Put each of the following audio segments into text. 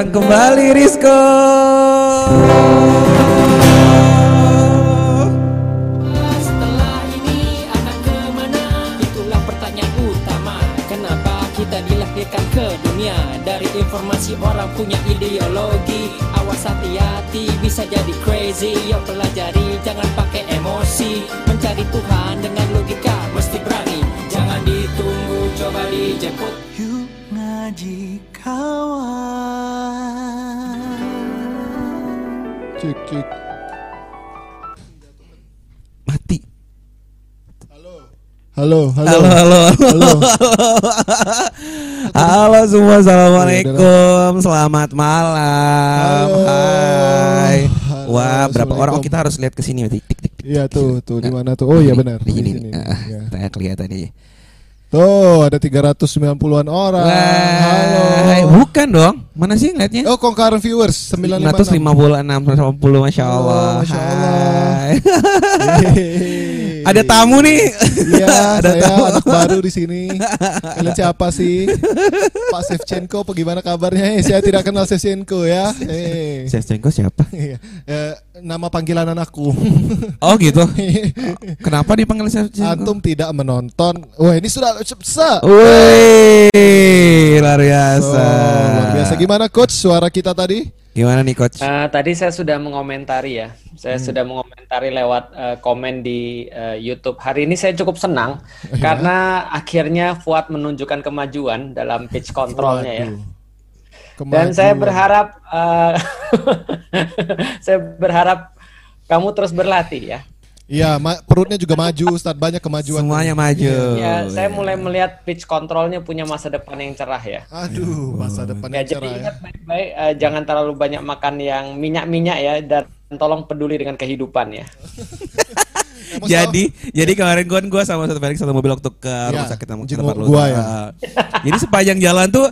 datang kembali Rizko Halo, halo. Halo halo Halo. Halo semua Assalamualaikum Selamat malam Halo. Hai Halo, Wah berapa orang Oh kita harus lihat ke sini tik tik tik Iya tuh, tuh di mana tuh? Oh iya benar. Di sini. Ah, Iya. Saya kelihatan nih Tuh, ada 390-an orang. Halo. Wah, bukan dong. Mana sih ngeliatnya? Oh, concurrent viewers 956. 956 90 Masya Allah. Oh, Masya Allah. Ada tamu nih. Iya, Ada saya tamu. anak baru di sini. Kalian siapa sih? Pak Shevchenko, apa gimana kabarnya? Eh, saya tidak kenal Shevchenko ya. Eh. Shevchenko siapa? Iya. Eh, nama panggilan anakku. Oh gitu. Kenapa dipanggil Shevchenko? Antum tidak menonton. Wah, ini sudah se. Wih, luar biasa. Oh, luar biasa. Gimana coach suara kita tadi? Gimana nih coach? Eh, tadi saya sudah mengomentari ya, saya Hmm. sudah mengomentari lewat eh, komen di eh, YouTube. Hari ini saya cukup senang Iya. karena akhirnya Fuad menunjukkan kemajuan dalam pitch controlnya ya. Waduh. Dan saya Kemajuan. berharap, eh, saya berharap kamu terus berlatih ya. Iya, ma- perutnya juga maju, Ustaz. Banyak kemajuan. Semuanya maju. Ya, saya mulai melihat pitch controlnya punya masa depan yang cerah ya. Aduh, masa depan Ya, yang jadi cerah ya. ingat baik-baik, eh, jangan terlalu banyak makan yang minyak-minyak ya, dan tolong peduli dengan kehidupan ya. Jadi jadi kemarin gua gua sama satu Felix satu mobil waktu ke rumah Iya, sakit sama tempat lu. gua ya. Jadi sepanjang jalan tuh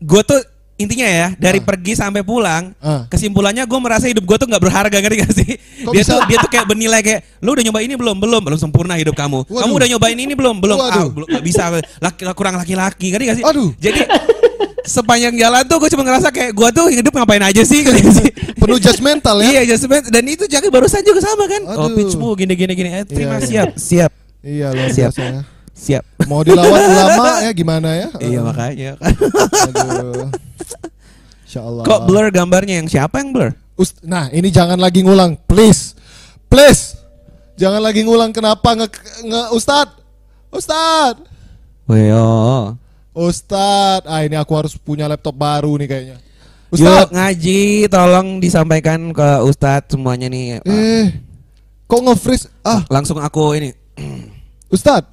gua tuh intinya ya dari pergi sampai pulang Ah. kesimpulannya gue merasa hidup gue tuh nggak berharga ngerti gak sih Kok dia bisa? tuh dia tuh kayak bernilai kayak lu udah nyoba ini belum belum belum sempurna hidup kamu kamu Waduh. udah nyobain ini belum belum ah, belum nggak bisa laki, kurang laki-laki ngerti gak sih Aduh. jadi sepanjang jalan tuh gue cuma ngerasa kayak gue tuh hidup ngapain aja sih gitu sih. Penuh judgmental ya. Iya, just dan itu Jaki barusan juga sama kan. Oh, Aduh. pitchmu gini gini gini. Eh, terima Iya, iya. siap, siap, Iya luar Siap. biasa ya. siap. Mau dilawan ulama ya gimana ya? Iya makanya. Aduh. Insya Allah. Kok blur gambarnya yang siapa yang blur? Ust- nah ini jangan lagi ngulang, please, please, jangan lagi ngulang. Kenapa nge, nge Ustad, Ustad, Weo. Ustad. Ah ini aku harus punya laptop baru nih kayaknya. Yuk Ustad, ngaji, tolong disampaikan ke Ustadz semuanya nih. eh, kok nge-freeze? Ah, Langsung aku ini Ustad,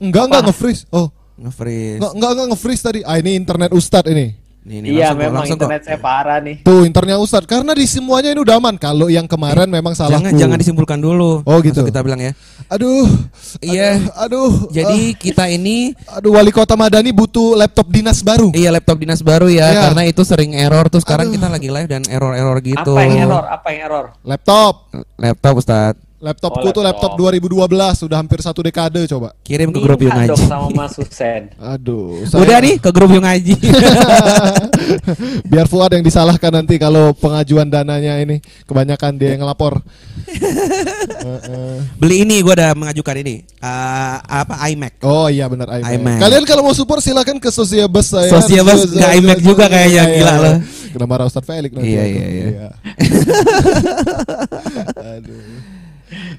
enggak enggak nge-freeze. Oh, nge-freeze. enggak enggak nge-freeze tadi. Ah ini internet Ustad ini. Nih, nih, Iya memang langsung kok. internet saya parah nih. Tuh internetnya Ustad. Karena di semuanya ini udah aman. Kalau yang kemarin memang salahku. Jangan jangan disimpulkan dulu. Oh, gitu. Langsung kita bilang ya. Aduh, Iya. aduh. Jadi kita ini Aduh wali kota Madani butuh laptop dinas baru. iya laptop dinas baru ya Iya. karena itu sering error tuh sekarang Aduh. kita lagi live dan error-error gitu. Apa yang error? Apa yang error? Laptop. Laptop Ustaz. Laptopku Oh, tuh laptop laptop. 2012 sudah hampir satu dekade coba. Kirim ke grup Yung Ngaji. sama Mas Husen. Aduh. Udah nih ke grup Yung Ngaji. Biar Fuad yang disalahkan nanti kalau pengajuan dananya ini kebanyakan dia yang ngelapor. Heeh. Beli ini gua udah mengajukan ini. Eh, apa iMac. oh iya benar iMac. iMac. Kalian kalau mau support silakan ke Sosiabus saya. Sosiabus nggak iMac juga kayaknya, Iya, gila iya. lo. Kena marah Ustadz Felix nanti. Iya, aku. iya, iya. Aduh.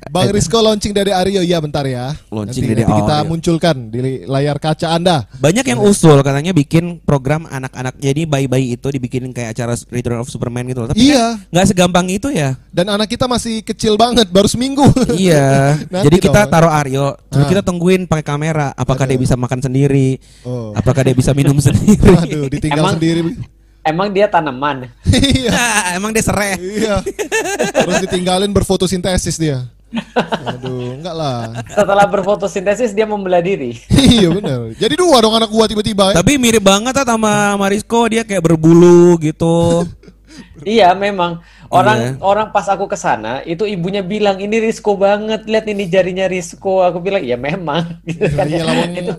Bang Rizko launching dari Aryo, iya bentar ya. Launching nanti, dari nanti kita Aryo. munculkan di layar kaca Anda. Banyak yang usul katanya bikin program anak-anak jadi bayi-bayi itu dibikinin kayak acara Return of Superman gitu loh. Tapi Iya. kan nggak segampang itu ya. Dan anak kita masih kecil banget, baru seminggu. iya. Nanti Jadi kita dong. taruh Aryo, terus Ah. kita tungguin pakai kamera. Apakah dia bisa makan sendiri? Oh. Apakah dia bisa minum sendiri? Waduh, ditinggal Emang- sendiri. Emang dia tanaman. Iya. Emang dia serai. Iya. Terus ditinggalin berfotosintesis dia. Aduh, enggak lah. Setelah berfotosintesis dia membelah diri. iya benar. Jadi dua dong anak gua tiba-tiba ya. Tapi mirip banget ah sama Marisco, dia kayak berbulu gitu. Iya memang Iya. orang orang pas aku ke sana itu ibunya bilang ini Risco banget lihat ini jarinya Risco aku bilang ya memang gitu kan Iya, itu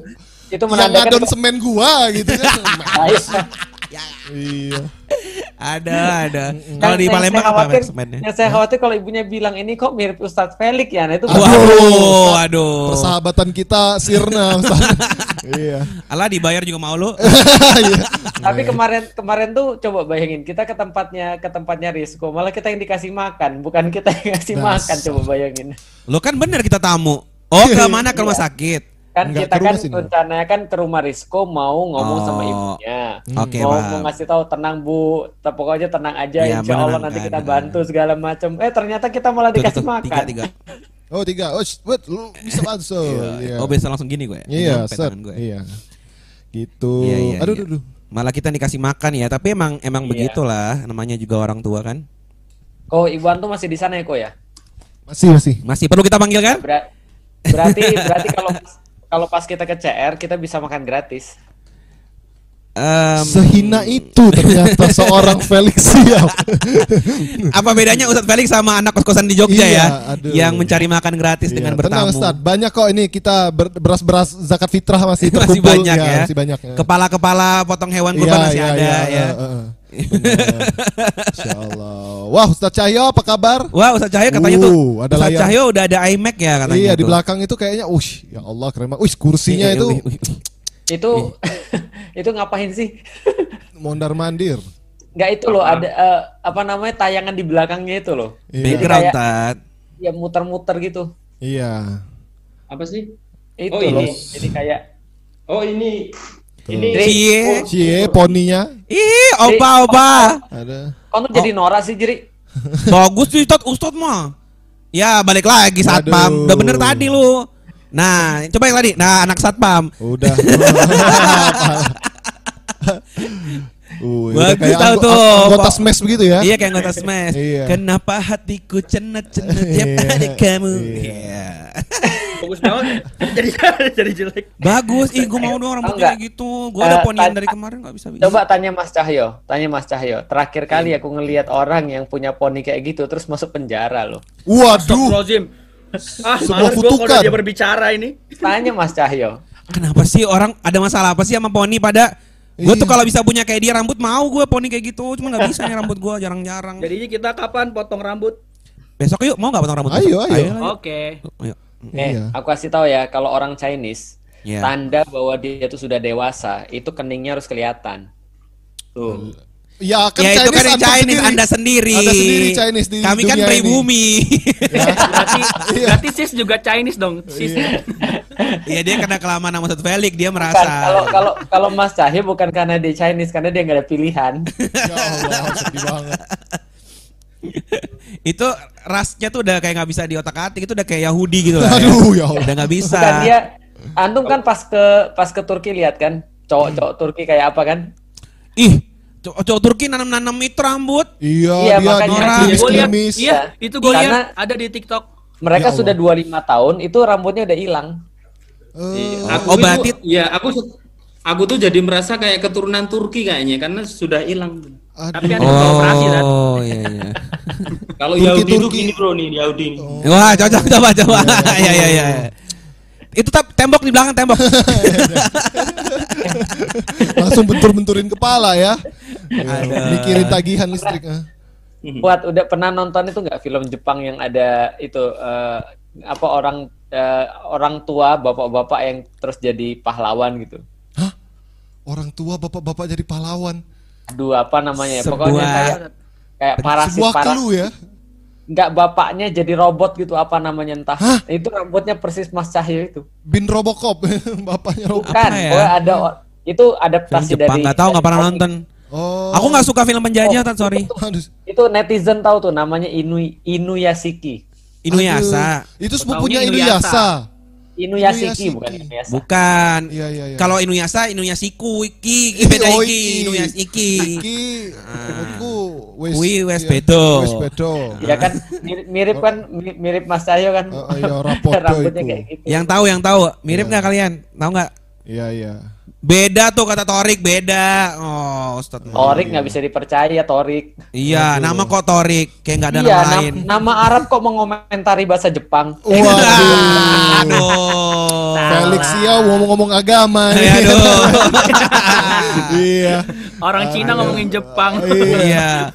itu Yang menandakan semen gua gitu kan. Iya. iya. ada, ada. Kalau di Palembang apa khawatir, semennya? Yang saya khawatir kalau ibunya bilang ini kok mirip Ustadz Felix ya, nah itu Aduh. Waduh, aduh. Persahabatan kita sirna Ustaz. iya. Alah dibayar juga mau lu. Iya. Tapi kemarin kemarin tuh coba bayangin kita ke tempatnya ke tempatnya Risco malah kita yang dikasih makan bukan kita yang ngasih Dasar. makan coba bayangin. Lu kan bener kita tamu. Oh, ke mana? Ke rumah sakit. Kan Enggak, kita kan sini. rencananya kan ke rumah Risco mau ngomong sama Oh. ibunya. Oke, mau, mau ngasih tahu tenang Bu, pokoknya tenang aja Iya, insya Allah nanti kita benar. bantu segala macam. Eh ternyata kita malah Tuh, dikasih tuh, tuh, makan. Tiga, tiga. Oh tiga. Oh, wait, lu bisa bantu. Iya. Oh, biasa langsung gini gue. Iya, tangan gue. Iya. Gitu. Iya, iya, aduh, iya. aduh, aduh. Malah kita dikasih makan ya, tapi emang emang Iya. begitulah namanya juga orang tua kan. Kok Iwan tuh masih di sana ya kok ya? Masih, masih. Masih perlu kita panggil kan? Ber- berarti berarti kalau kalau pas kita ke CR kita bisa makan gratis. Em, Sehina itu ternyata seorang Felix siap. apa bedanya Ustadz Felix sama anak kos-kosan di Jogja Iya, ya? aduh. Yang mencari makan gratis dengan Iya, tenang bertamu. Ustaz, banyak kok ini kita ber- beras-beras zakat fitrah masih masih terkumpul. banyak ya. Masih banyak. ya. Kepala-kepala potong hewan kurban masih ada ya. eh, eh, eh. Benar. Insya Allah. Wah Ustaz Cahyo apa kabar? Wah, Ustadz Cahyo katanya tuh Uh, ada Ustadz layar. Cahyo udah ada iMac ya katanya. iya di tuh. belakang itu kayaknya, ush, ya Allah keren banget. Ush, kursinya Iya, iya, itu wih, wih. Itu itu ngapain sih? mondar mandir. Enggak itu loh ada eh, apa namanya tayangan di belakangnya itu loh. Iya. Background Tat. Ya muter-muter gitu. Iya. Apa sih? Itu Oh, loh. ini. Jadi kayak Oh ini ini Dri, Cie. Cie, poninya Ih, opa opa. ada. Kau tuh jadi Nora sih, Jeri. Bagus sih Ustadz, Ustadz mah. Ya, balik lagi satpam. Aduh. Udah bener tadi lu. Nah, coba yang tadi. Nah, anak satpam. Udah. Uh, udah Bagus kayak tahu tuh. anggota smash begitu ya. Iya kayak anggota smash. Iya. Kenapa hatiku cenut-cenut tiap Iya. ada kamu? Iya. Iya. bagus banget. jadi jadi jelek. Bagus, ih gue mau dong rambutnya nggak? kayak gitu. Gue ada Eh, ponian dari kemarin gak bisa bisa. Coba tanya Mas Cahyo, tanya Mas Cahyo. Terakhir kali aku ngelihat orang yang punya poni kayak gitu terus masuk penjara loh. Waduh. Ah, Sebuah kalau kutukan. dia berbicara ini. Tanya Mas Cahyo. Kenapa sih orang ada masalah apa sih sama poni pada Gue tuh Iya. kalau bisa punya kayak dia rambut mau gue poni kayak gitu, cuma nggak bisa nih rambut gue jarang-jarang. Jadinya kita kapan potong rambut? Besok yuk mau nggak potong rambut? Ayo, besok? ayo. Oke. ayo. Eh, Iya. aku kasih tahu ya, kalau orang Chinese, Iya. tanda bahwa dia itu sudah dewasa, itu keningnya harus kelihatan. Tuh. Ya kan ya itu kan yang Chinese, sendiri. Anda sendiri. Anda sendiri Chinese di Kami kan pribumi. Berarti Iya. berarti sis juga Chinese dong. Sis. Iya dia kena kelamaan sama Ustadz Felix, dia Bukan, merasa. kalau kalau kalau Mas Cahyo bukan karena dia Chinese, karena dia nggak ada pilihan. Ya Allah, sedih banget. Itu rasnya tuh udah kayak nggak bisa diotak-atik, itu udah kayak Yahudi gitu lah. ya. Aduh, ya Allah. Udah nggak bisa. Bukan dia, antum kan pas ke pas ke Turki lihat kan, cowok-cowok Turki kayak apa kan? Ih, cowok cowok Turki nanam-nanam itu rambut. Iya, Iya, dia makanya Gua lihat, iya, itu gue Karena- lihat ada di TikTok. Mereka Ya sudah 25 tahun, itu rambutnya udah hilang. Eh, Oh, berarti- ya aku aku tuh jadi merasa kayak keturunan Turki kayaknya karena sudah hilang. Aduh. Tapi ada yang operasi kan. Oh iya iya. Kalau Yahudi itu gini bro nih Yahudi nih. Wah cocok coba coba. Iya iya iya. Itu tap tembok di belakang tembok. Langsung bentur-benturin kepala ya. Aduh. Mikirin tagihan listrik. ah. Buat udah pernah nonton itu nggak film Jepang yang ada itu eh, apa orang eh, orang tua bapak-bapak yang terus jadi pahlawan gitu. Hah? Orang tua bapak-bapak jadi pahlawan. Aduh apa namanya? ya? Sebuah- Pokoknya kayak kayak parasit Sebuah para clue ya. nggak bapaknya jadi robot gitu apa namanya entah. Hah? Itu rambutnya persis Mas Cahyo itu. Bin Robocop bapaknya Robocop. Bukan, ya? pokoknya ada itu Film adaptasi Jepang dari nggak tahu nggak pernah nonton. Oh. Aku nggak suka film penjajah, Tan, sorry. Aduh. Itu netizen tahu tuh namanya Inu Inuyashiki. Inuyasha. Aduh, Itu sepupunya Taunya Inuyasha. Inuyashiki Inuyashiki. bukan Inuyasha. Bukan. Iya, iya, iya. Kalau Inuyasha, Inuyashiku, iki, iki beda Oh, iki, iki. Inuyashiki. Iki, aku wes. Kui wes iya, bedo. Wes bedo. Ya kan mirip, mirip kan mi- mirip Mas Cahyo kan. Oh, iya, rapodo Rambutnya itu. kayak gitu. Yang tahu, yang tahu. Mirip Iya. nggak kalian? Tahu nggak? Iya, iya. Beda tuh kata Torik, beda. Oh, Ustaz. Torik nggak bisa dipercaya Torik. Iya, nama kok Torik, kayak nggak ada iya, nama nam- lain. nama Arab kok mengomentari bahasa Jepang. Waduh. Aduh. Felix ya ngomong-ngomong agama nih. Aduh. iya. Orang Cina ngomongin Jepang. Iya.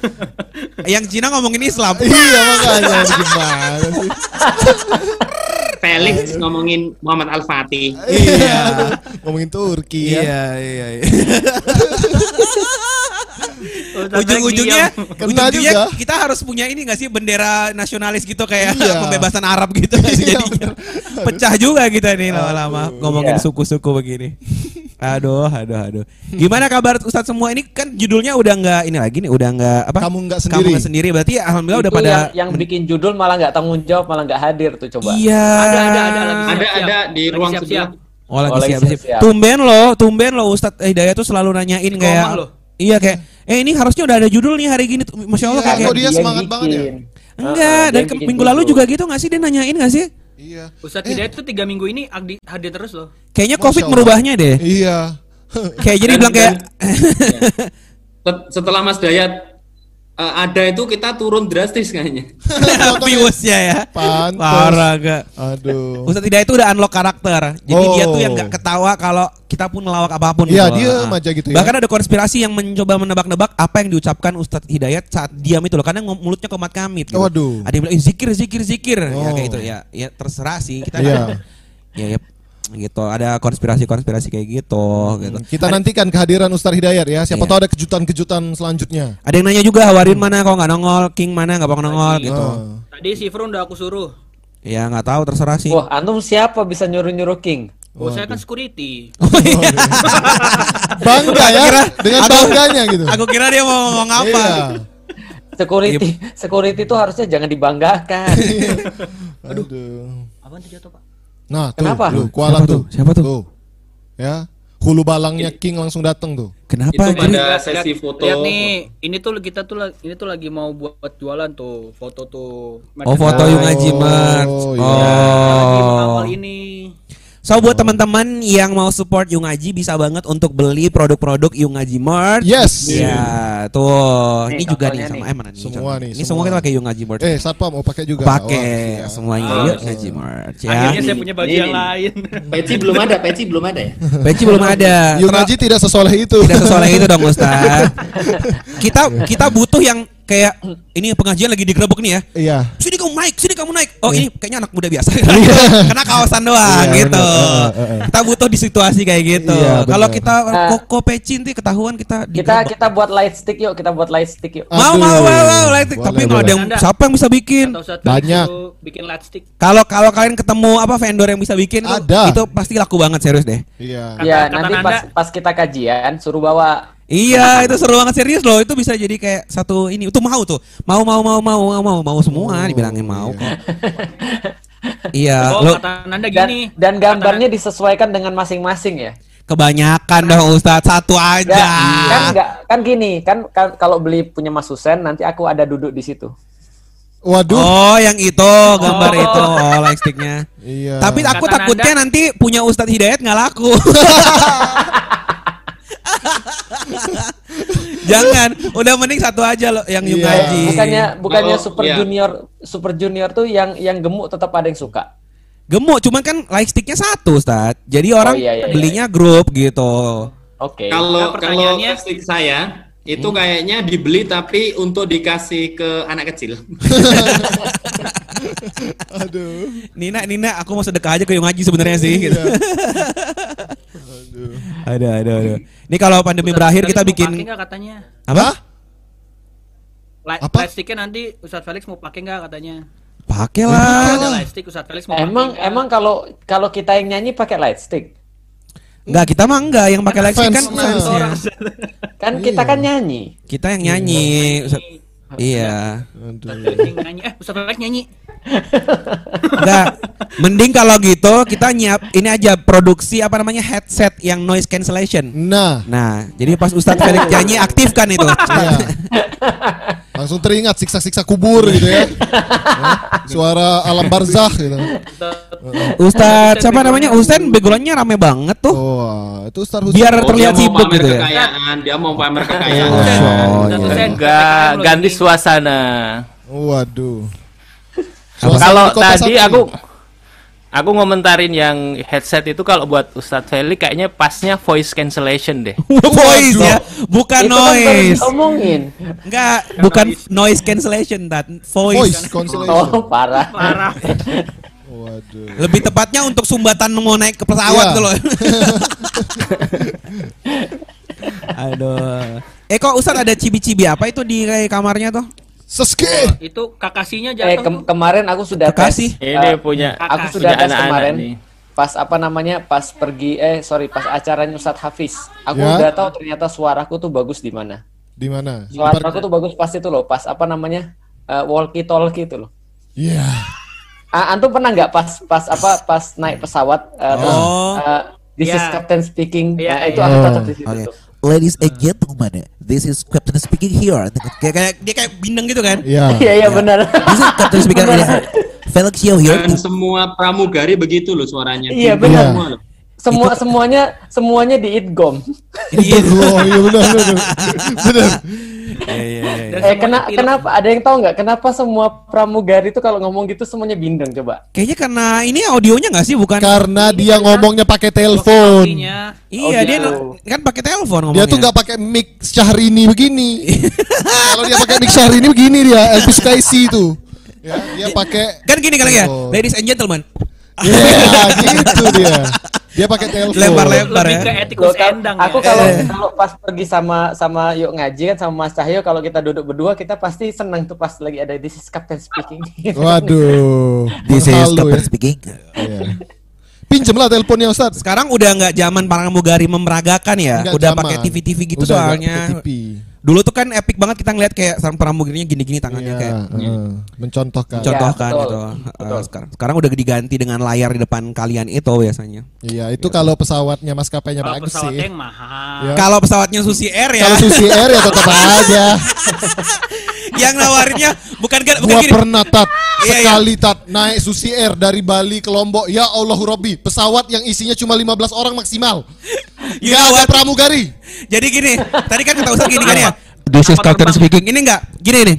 Yang Cina ngomongin Islam. Iya makanya gimana sih? Felix ngomongin Muhammad Al Fatih. Iya. Ngomongin Turki ya. Iya, iya, iya. Ujung-ujungnya, ujung-ujungnya juga. kita harus punya ini nggak sih bendera nasionalis gitu kayak Iya. pembebasan Arab gitu Iya, jadinya. Pecah juga kita nih lama-lama ngomongin Iya. suku-suku begini. Aduh, aduh, aduh. Gimana kabar Ustadz semua ini kan judulnya udah nggak ini lagi nih, udah nggak apa? Kamu nggak Kamu sendiri. sendiri. Berarti alhamdulillah Itu udah pada yang, yang bikin judul malah nggak tanggung jawab, malah nggak hadir tuh coba. Iya. Ada ada ada lagi. Ada ada di Lagi ruang sebelah. Oh lagi Oh, siap-siap. Tumben loh, tumben loh Ustadz Hidayat tuh selalu nanyain kayak. Iya kayak eh ini harusnya udah ada judul nih hari gini. Masya Allah Iya, kayak dia semangat banget ya? bikin. Enggak, Heeh, dari ke- minggu lalu judul. juga gitu gak sih dia nanyain gak sih? Iya. Ustadz Hidayat tuh tiga minggu ini hadir terus loh. Kayaknya Masya Covid Allah. merubahnya deh. Iya. Kayak jadi Dan- bilang kayak Set- Setelah Mas Dayat eh, ada itu kita turun drastis kayaknya. viewsnya ya. Pantes. Parah gak? Aduh. Ustadz Hidayat itu udah unlock karakter. Jadi dia tuh yang Oh. gak ketawa kalau kita pun melawak apa pun. Iya, gitu. diam Ah. aja gitu ya. Bahkan ada konspirasi yang mencoba menebak-nebak apa yang diucapkan Ustadz Hidayat saat diam itu loh. Karena mulutnya komat kamit. Gitu. Waduh. Ada yang bilang "Ih, zikir, zikir, zikir. Ya Oh. kayak gitu ya. Ya terserah sih. Kita Iya. ya, ya gitu. Ada konspirasi-konspirasi kayak gitu. gitu. Kita nantikan kehadiran Ustaz Hidayat ya. Siapa Iya. tahu ada kejutan-kejutan selanjutnya. Ada yang nanya juga Warin mana kok nggak nongol, King mana nggak bakal nongol gitu. Ah. Tadi si Fro udah aku suruh. Ya nggak tahu terserah sih. Wah, antum siapa bisa nyuruh-nyuruh King? Oh, saya kan security. Bangga ya kira- dengan aku- bangganya gitu. Aku kira dia mau ngomong apa. Iya. Security, security itu harusnya jangan dibanggakan. Aduh. Apaan tuh jatuh, Pak? Nah, tuh, Kenapa? tuh, kuala Siapa tuh. tuh? Siapa tuh? Ya. Hulu balangnya King langsung datang tuh. Kenapa? Itu pada sesi foto. Lihat nih, ini tuh kita tuh ini tuh lagi mau buat jualan tuh, foto tuh. Oh foto Oh, yung ngaji merch. iya. Kita lagi Oh. mengawal ini. So buat teman-teman yang mau support Yung Aji bisa banget untuk beli produk-produk Yung Aji merch. Yes. Ya, tuh. Nih, Ini juga nih sama nih. eh mana nih? Semua nih, Ini semua semua. kita pakai Yung Aji merch. Eh, Satpam mau pakai juga. pakai Wah, iya. semuanya Ah, Yung Aji merch ya. Akhirnya saya punya baju ini. yang lain. Peci belum ada, peci belum ada ya. Peci belum ada. Yung Aji tidak sesoleh itu. Tidak sesoleh itu dong Ustaz. kita kita butuh yang kayak ini pengajian lagi digerebek nih ya. Iya. Sini kamu naik, sini kamu naik. Oh ini kayaknya anak muda biasa. Karena kawasan doang Iya, gitu. bener. Kita butuh di situasi kayak gitu. Iya, Kalau kita Nah. koko peci nanti ketahuan kita Kita digerebek. kita buat light stick yuk, kita buat light stick yuk. mau mau mau mau lighting. Boleh, tapi nggak ada yang Anda. siapa yang bisa bikin. Banyak. bikin light stick. Kalau kalau kalian ketemu apa vendor yang bisa bikin tuh, Ada. itu pasti laku banget serius deh. Iya. Kata- Iya, kata nanti pas pas kita kajian suruh bawa Iya, itu seru banget serius loh. Itu bisa jadi kayak satu ini. Itu mau tuh. Mau mau mau mau mau mau, mau semua dibilangin mau kok. Iya, Oh, lo kata Nanda dan, gini. dan gambarnya disesuaikan dengan masing-masing ya. kebanyakan dong Ustadz satu aja. kan enggak kan gini, kan, kan kalau beli punya Mas Husen nanti aku ada duduk di situ. Waduh. Oh, yang itu gambar itu, oh lightsticknya. Iya. Tapi aku Kata takutnya Nanda- nanti punya Ustadz Hidayat nggak laku. Jangan, udah mending satu aja loh yang Yung Iya. Haji. Bukannya bukannya Kalau- Super iya. Junior Super Junior tuh yang yang gemuk tetap ada yang suka. Gemuk, cuman kan lightsticknya satu Ustadz. Jadi orang iya, iya, iya. belinya grup gitu. Oke. Kalau Nah, kalau pertanyaannya- plastik saya itu kayaknya dibeli tapi untuk dikasih ke anak kecil. Aduh. Nina, Nina, aku mau sedekah aja ke Yung Haji sebenarnya sih. Gitu. Iya. Aduh, aduh, aduh. Ini kalau pandemi Ustadz berakhir Felix kita bikin nggak katanya? apa? Light, Apa? light sticknya nanti Ustadz Felix mau pakai nggak katanya? Pakai lah. ada light stick Ustadz Felix mau Emang emang kalau kalau kita yang nyanyi pakai light stick. Enggak, kita mah enggak. Yang pakai lightstick kan Fansnya. Kan kita Iya. kan nyanyi. Kita yang nyanyi. Ustadz- Iya. Aduh. Felix yang nyanyi. Eh. Enggak. Mending kalau gitu kita nyiap ini aja produksi apa namanya headset yang noise cancellation. Nah, Nah, jadi pas Ustadz Felix nyanyi aktifkan itu. iya. Langsung teringat siksa-siksa kubur gitu ya. Ya, Suara alam barzah gitu. Ustadz siapa namanya? Ustadz backgroundnya rame banget tuh. Oh, itu Ustaz Husain. Biar Oh, terlihat dia mau sibuk pamer gitu ya. kekayaan, dia mau pamer kekayaan. Oh, Ustadz iya. Enggak, loh ganti suasana. Waduh. Suasana Kalau tadi aku aku ngomentarin yang headset itu kalau buat Ustadz Felix kayaknya pasnya voice cancellation deh. voice ya, bukan Itu kan noise. diomongin. Enggak, bukan noise cancellation, that voice voice. consolation. Oh, parah. Parah. Waduh. Lebih tepatnya untuk sumbatan mau naik ke pesawat tuh loh. Aduh. Eh kok Ustaz ada cibi-cibi apa itu di kamarnya tuh? Seske. Itu kakasinya Eh jatuh. kem- tuh. kemarin aku sudah Kekasih. tes. Ini eh, punya aku punya sudah tes anak-anak kemarin. nih. Pas apa namanya? Pas pergi eh sorry, pas acaranya Ustadz Hafiz. Aku Ya. udah tahu ternyata suaraku tuh bagus di mana. Di mana? Suaraku tuh bagus pas itu loh, pas apa namanya? eh, walkie talkie itu loh. Iya. Ah, antum pernah nggak pas pas apa pas naik pesawat eh, terus, Oh. eh, this is Iya. captain speaking Iya, Nah, itu iya. aku Oh, cocok di situ Oke. tuh. Ladies and gentlemen, this is Captain speaking here. Kayak kayak dia kayak bindeng gitu kan? Iya. Iya iya benar. This is Captain speaking here. Felix Yeo here. Dan semua pramugari begitu loh suaranya. Iya, benar. semua loh. Semua semuanya semuanya di idgom. Iya. Oh, iya benar benar. Benar. Iya, iya, iya. Eh kena, kenapa ada yang tahu nggak kenapa semua pramugari itu kalau ngomong gitu semuanya bindeng coba? Kayaknya karena ini audionya nggak sih bukan? Karena dia ngomongnya pakai telepon. Iya, Oh, dia gitu. kan pakai telepon ngomongnya. Dia tuh nggak pakai mic Syahrini begini. Kalau dia pakai mic Syahrini begini dia Elvis Kaisi itu. Ya, dia pakai Kan gini kali ya, Oh. ladies and gentlemen. Iya, gitu dia. Dia pakai telepon. Lempar-lempar. Lebih ya. ke Loh, etikus kan endang aku ya. kalau kalau pas pergi sama sama yuk ngaji kan sama Mas Cahyo kalau kita duduk berdua kita pasti senang tuh pas lagi ada this is captain speaking. Waduh. This is Captain ya. speaking. Iya. Pinjem lah teleponnya Ustaz. Sekarang udah nggak zaman pramugari memeragakan ya, Nggak udah pakai TV-TV gitu Udah soalnya. TV. Dulu tuh kan epic banget kita ngeliat kayak sang pramugarinya gini-gini tangannya Iya, kayak heeh. mencontohkan. contohkan betul. gitu. Betul. Eh, sekarang sekarang udah diganti dengan layar di depan kalian itu biasanya. Iya, itu kalau pesawatnya maskapainya Kalau bagus pesawatnya sih. yang mahal. Ya. Kalau pesawatnya Susi Air ya. Kalau Susi Air ya tetap aja. yang nawarinnya bukan kan bukan Gua gini. pernah tat Iya, sekali tat naik Susi Air dari Bali ke Lombok. Ya Allah Robbi, pesawat yang isinya cuma 15 orang maksimal. You Gak ada what? pramugari. Jadi gini, tadi kan kata Ustaz gini kan ya. This is Captain speaking. Ini enggak, gini nih.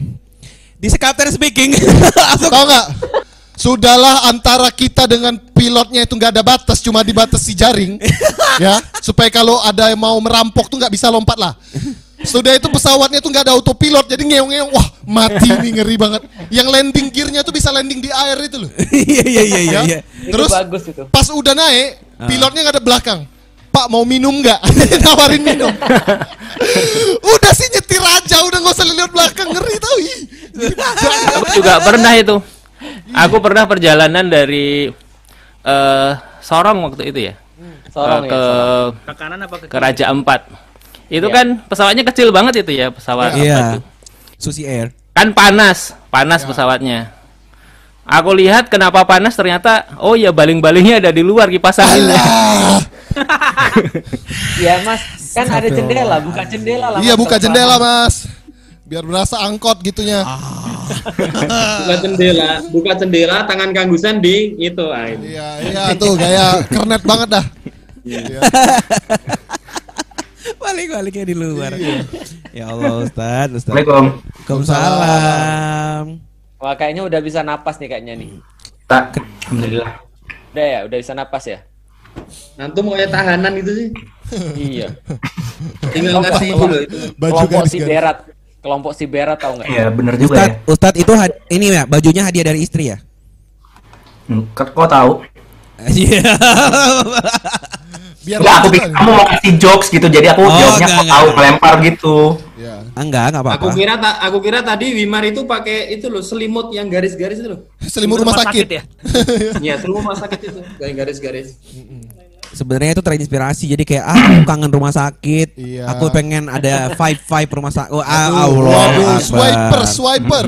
Di Captain speaking. Tahu nggak? Sudahlah antara kita dengan pilotnya itu nggak ada batas, cuma dibatasi jaring, ya supaya kalau ada yang mau merampok tuh nggak bisa lompat lah. Sudah itu pesawatnya tuh nggak ada autopilot, jadi ngeong-ngeong, wah mati nih ngeri banget. Yang landing gearnya tuh bisa landing di air itu loh. Iya iya iya iya. Ya. iya. Terus itu bagus itu. pas udah naik, pilotnya nggak ada belakang. Pak mau minum nggak? Nawarin minum. udah sih nyetir aja, udah nggak usah lihat belakang ngeri tau. Aku juga pernah itu. Aku pernah perjalanan dari eh Sorong waktu itu ya. Sorong Eh, ya. ke sorong. Ke kanan apa ke ke Raja Empat. Itu Iya. kan pesawatnya kecil banget itu ya pesawat apa Iya. Susi Air. Kan panas, panas pesawatnya. Aku lihat kenapa panas ternyata oh ya baling-balingnya ada di luar kipas anginnya. Iya mas, kan ada jendela, buka jendela lah. Iya buka jendela mas, biar berasa angkot gitunya. buka jendela, buka jendela, tangan kanggusan di itu. Ah, ini. Iya iya tuh gaya kernet banget dah. Iya. Balik-baliknya di luar. Ya Allah Ustaz, Ustaz. Assalamualaikum. Waalaikumsalam. Wah kayaknya udah bisa napas nih kayaknya nih. Tak, alhamdulillah. Udah ya, udah bisa napas ya. Antum kayak tahanan gitu sih. Iya. Tinggal ngasih dulu itu. Baju kelompok si berat, kelompok si berat tau nggak? Iya, bener juga Ustaz, ya. Ustaz itu had- ini ya bajunya hadiah dari istri ya? Hmm, Kok kok tahu? Iya. Biar aku pikir kamu mau kasih jokes gitu, jadi aku Oh, jawabnya kok tahu melempar gitu. Iya. Enggak, enggak apa-apa. Aku kira ta- aku kira tadi Wimar itu pakai itu loh selimut yang garis-garis itu loh. Selimut rumah sakit. ya. Iya, selimut rumah sakit itu, kayak garis-garis. Sebenarnya itu terinspirasi jadi kayak ah aku kangen rumah sakit. Iya. Aku pengen ada five five rumah sakit. Oh, ah, Allah swiper, swiper.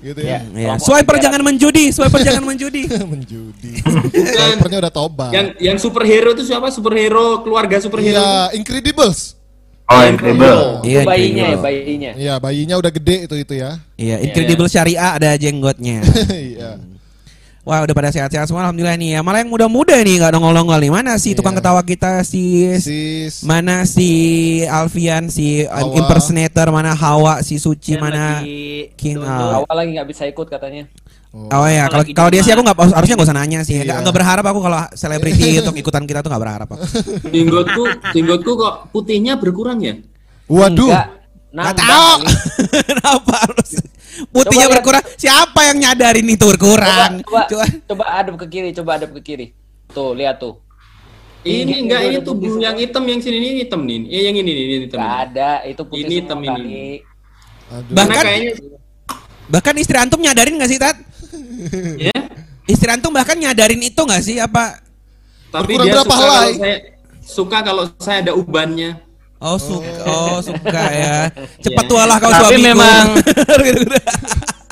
Gitu ya. Iya. Swiper jangan menjudi, swiper jangan menjudi. Menjudi. Swipernya udah tobat. Yang yang superhero itu siapa? Superhero keluarga superhero. Iya, Incredibles. Oh, incredible. Iya, bayinya ya, incredible. bayinya. Iya, bayinya udah gede itu itu ya. Iya, Incredible Syariah ada jenggotnya. Iya. Wah, udah pada sehat-sehat semua alhamdulillah nih ya. Malah yang muda-muda nih nggak nongol-nongol nih. Mana sih tukang Iya. ketawa kita si Sis. mana si Alfian, si um, Hawa. impersonator, mana Hawa, si Suci, Dan mana lagi King. Al. Awal lagi nggak bisa ikut katanya. Oh ya, kalau kalau dia sih aku nggak harusnya nggak usah nanya sih. Nggak Iya. nggak berharap aku kalau selebriti untuk ikutan kita tuh nggak berharap aku. Jenggotku, jenggotku kok putihnya berkurang ya? Waduh. Enggak, Nggak nambah tahu. Kenapa harus putihnya Coba lihat. berkurang? Siapa yang nyadarin itu berkurang? Coba, coba, Coba. coba adep ke kiri, coba adep ke kiri. Tuh, lihat tuh. Ini enggak ini tuh putih yang hitam yang sini ini hitam nih. Eh yang ini nih, ini hitam. Gak ada, itu putih Ini semua hitam ini. Aduh. Karena Bahkan kayaknya bahkan istri antum nyadarin nggak sih Tat? ya, Istri antum bahkan nyadarin itu nggak sih apa? tapi Berkurang dia berapa suka kalau helai? saya suka kalau saya ada ubannya. Oh suka, oh suka ya. Cepat tualah kau Tapi suamiku. memang-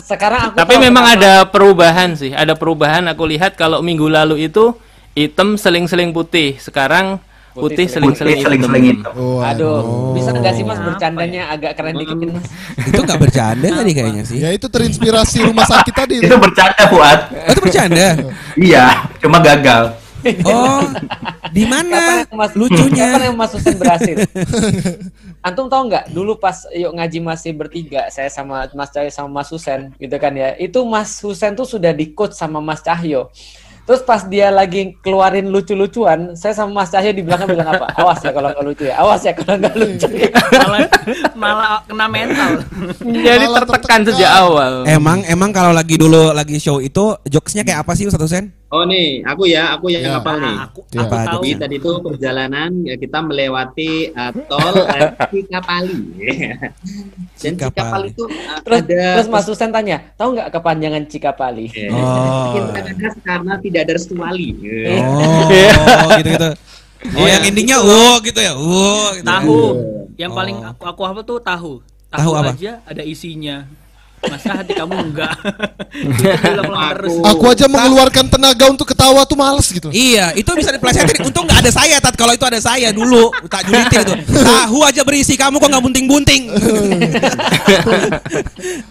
Sekarang aku Tapi memang kenapa. ada perubahan sih, ada perubahan aku lihat kalau minggu lalu itu hitam seling-seling putih, sekarang putih seling-seling hitam. Oh, Aduh, bisa nggak sih mas bercandanya agak keren dikit mas? itu nggak bercanda tadi kayaknya sih. Ya itu terinspirasi rumah sakit tadi. Itu bercanda, Fuad. Oh, itu bercanda. Iya, cuma gagal. Oh, di mana lucunya? Kapan yang mas Husen berhasil? Antum tahu nggak? Dulu pas yuk ngaji masih bertiga, saya sama Mas Cahyo sama Mas Husen, gitu kan ya. Itu Mas Husen tuh sudah di coach sama Mas Cahyo. Terus pas dia lagi keluarin lucu-lucuan, saya sama Mas Cahyo di belakang bilang apa? Awas ya kalau nggak lucu ya. Awas ya kalau nggak lucu. ya. malah malah kena mental. Jadi Malah tertekan tertekan. sejak awal. Emang emang kalau lagi dulu lagi show itu jokesnya kayak apa sih Ustaz Husen? Oh nih, aku ya, aku yang Ya. hafal nih. Aku, Ya. aku Apa tahu. Jadi tadi itu perjalanan ya kita melewati uh, tol Cikapali. Dan Cikapali. Cikapali itu uh, Terus, ada terus Mas Husen tanya, tahu nggak kepanjangan Cikapali? Ya. Oh. Karena tidak ada restu wali. Ya. Oh, gitu-gitu. Oh, Iya. yang endingnya oh gitu ya. Oh, gitu. Tahu. ya. Yang Oh. paling aku aku hafal tuh tahu. Tahu apa? aja ada isinya. Masa hati kamu enggak? Terus. Aku aja mengeluarkan tenaga untuk ketawa tuh males gitu. Iya, itu bisa dipelesetin. Untung nggak ada saya, tat. Kalau itu ada saya dulu, tak julitin itu. Tahu aja berisi, kamu kok nggak bunting-bunting.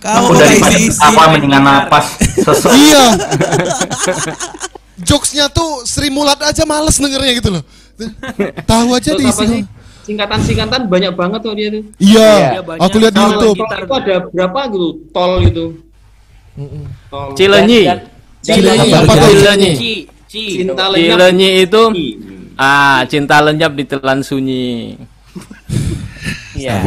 kamu Aku kok nggak daripada isi-isi. apa mendingan napas sesek. Iya. Jokesnya tuh Sri Mulat aja males dengernya gitu loh. Tahu aja Terus apa sih? diisi. Singkatan-singkatan banyak banget tuh dia tuh. Iya, Iya, banyak. aku lihat di YouTube. tol itu ada berapa gitu? Tol gitu. Tol. Cilenyi. Dan- dan- Cilenyi, dan- apa tuh? Cilenyi. Ci, ci. Cinta lenyap. Cilenyi itu ah cinta lenyap di telan sunyi. Iya.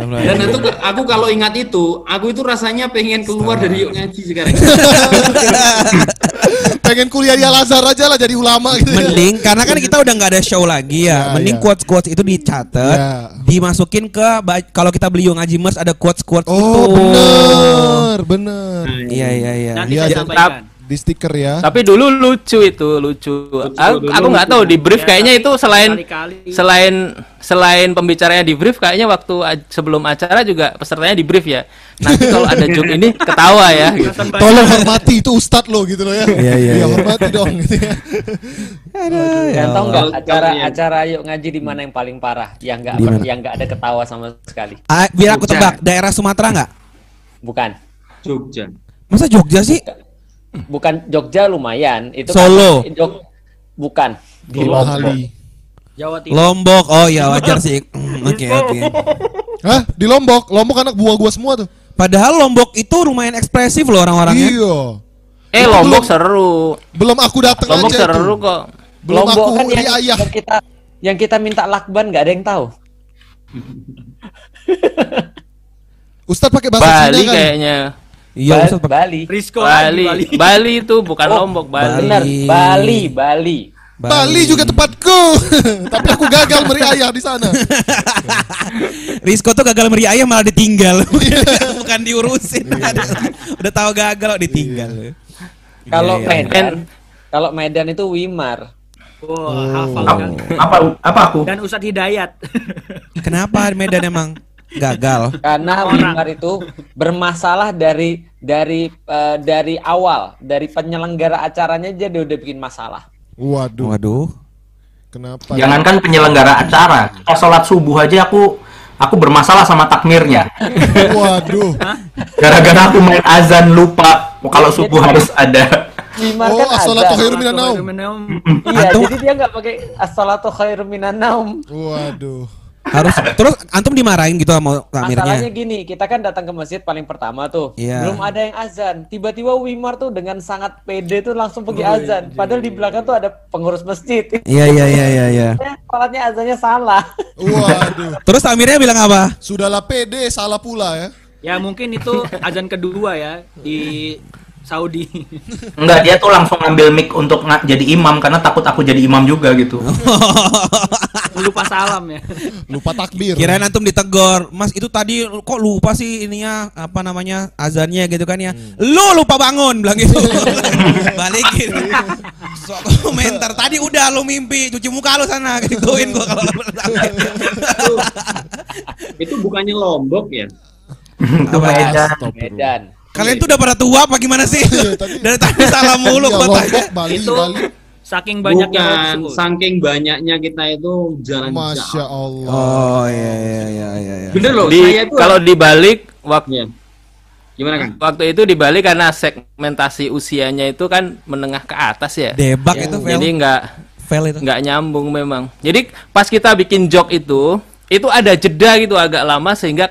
Dan itu aku kalau ingat itu, aku itu rasanya pengen keluar dari yuk ngaji sekarang. Pengen kuliah di Al Azhar aja lah jadi ulama gitu. Mending karena kan kita udah nggak ada show lagi ya. Ya, Mending ya. quotes quotes itu dicatat, Ya. dimasukin ke kalau kita beli Ngaji Mas ada quotes quotes itu. Oh, bener, bener. Iya iya iya. Nanti Iya, saya ja- sampaikan. Di stiker ya. Tapi dulu lucu itu, lucu. Aku, aku nggak tahu di brief Ya, kayaknya itu selain sekali-kali. selain selain pembicaranya di brief kayaknya waktu a- sebelum acara juga pesertanya di brief ya. Nanti kalau ada joke ini ketawa ya gitu. Tolong hormati itu ustad lo gitu loh ya. Iya, iya, iya. hormati dong gitu ya. Dan tau nggak Allah. acara Iya. acara yuk ngaji di mana yang paling parah? Yang nggak yang nggak ada ketawa sama sekali. Ah, biar aku tebak, daerah Sumatera nggak? Bukan. Jogja. Masa Jogja sih? Bukan Jogja lumayan. Itu Solo. kan- Jog bukan. Di Lombok. Hali. Jawa Timur. Lombok. Oh ya wajar sih. Hmm, Oke oke. Hah? Di Lombok? Lombok anak buah gua semua tuh. Padahal Lombok itu lumayan ekspresif loh orang-orangnya. Iya. Eh Lombok seru. Belum aku datang Lombok aja seru tuh. kok. Belum Lombok aku kan yang, yang kita yang kita minta lakban nggak ada yang tahu. Ustad pakai bahasa Bali Cina kan? kayaknya. Iya, Ba-. Bali. Risco Bali. lagi, Bali. Bali itu bukan Oh, Lombok, Bali. Benar, Bali, Bali. Bali juga tempatku. Tapi aku gagal meriayah di sana. Rizko tuh gagal meriayah malah ditinggal. Bukan diurusin. Udah tahu gagal ditinggal. Kalau Iya, iya. Medan, kalau Medan itu Wimar. Wah, hafal Apa, kan. apa apa aku? Dan Ustadz Hidayat. Kenapa Medan emang gagal? Karena Wimar itu bermasalah dari dari eh, dari awal, dari penyelenggara acaranya aja dia udah bikin masalah. Waduh, Waduh. kenapa? Jangankan penyelenggara acara, kita sholat subuh aja aku aku bermasalah sama takmirnya. Waduh. Gara-gara aku main azan lupa kalau subuh harus ada. Wimar Oh, kan as-salatu ada. khairum minan naum. Iya, jadi dia nggak pakai as-salatu khairum minan naum. Waduh. Harus terus antum dimarahin gitu sama Masalahnya tamirnya. gini, kita kan datang ke masjid paling pertama tuh, Iya. belum ada yang azan. Tiba-tiba Wimar tuh dengan sangat pede tuh langsung pergi azan. Padahal di belakang tuh ada pengurus masjid. Iya iya iya iya iya. Sholatnya azannya salah. Waduh. Terus tamirnya bilang apa? Sudahlah pede, salah pula ya. Ya mungkin itu azan kedua ya di Saudi. Enggak, dia tuh langsung ngambil mic untuk nga- jadi imam karena takut aku jadi imam juga gitu. Lupa salam ya. Lupa takbir. Kirain antum ditegor, Mas itu tadi kok lupa sih ininya apa namanya azannya gitu kan ya. Lu lupa bangun bilang gitu. Balikin. Sok komentar tadi udah lu mimpi cuci muka lu sana gituin gua kalau Itu bukannya Lombok ya? Itu Apa ya? Medan. Medan. Kalian tuh udah pada tua apa gimana sih? Iya, Dari tadi salah mulu Iya, gua Lombok, tanya. Bali, itu Bali. saking banyaknya Bukan, saking banyaknya kita itu jalan Masya Allah. Oh iya iya iya iya. iya. Bener loh, Di, saya tuh kalau dibalik waktu Ya. Gimana kan? waktu itu dibalik karena segmentasi usianya itu kan menengah ke atas ya. Debak Ya, itu fail. Jadi nggak fail itu. nggak nyambung memang. Jadi pas kita bikin joke itu, itu ada jeda gitu agak lama sehingga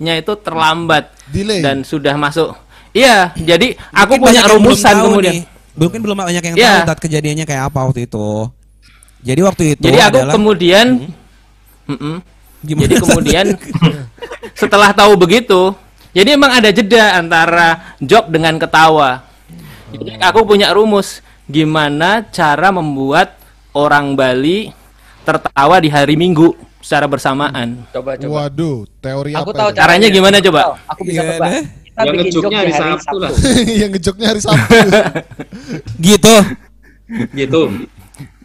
ketawanya itu terlambat Delay. dan sudah masuk. Iya, jadi aku Mungkin punya rumusan kemudian. nih. Mungkin belum banyak yang Iya. tahu kejadiannya kayak apa waktu itu. Jadi waktu itu Jadi aku adalah kemudian, Mm-mm. Gimana, jadi kemudian setelah tahu begitu, jadi emang ada jeda antara joke dengan ketawa. Jadi aku punya rumus gimana cara membuat orang Bali tertawa di hari Minggu secara bersamaan. Coba coba. Waduh, teori Aku apa tahu itu? Caranya gimana coba? Tahu, Aku bisa tebak. Kita Yang ngejoknya hari hari Sabtu lah. yang ngejoknya hari Sabtu. gitu. Gitu.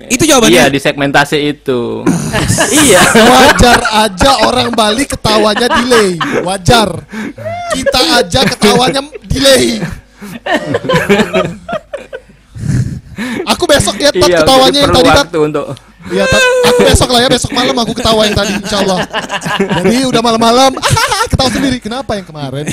Itu Iya jawabannya. di segmentasi itu. iya. Wajar aja orang Bali ketawanya delay. Wajar. Kita aja ketawanya delay. Aku besok lihat Tat, Iya, ketawanya yang tadi waktu untuk Iya, aku besok lah ya, besok malam aku ketawa yang tadi insyaallah. Jadi udah malam-malam ketawa sendiri. Kenapa yang kemarin?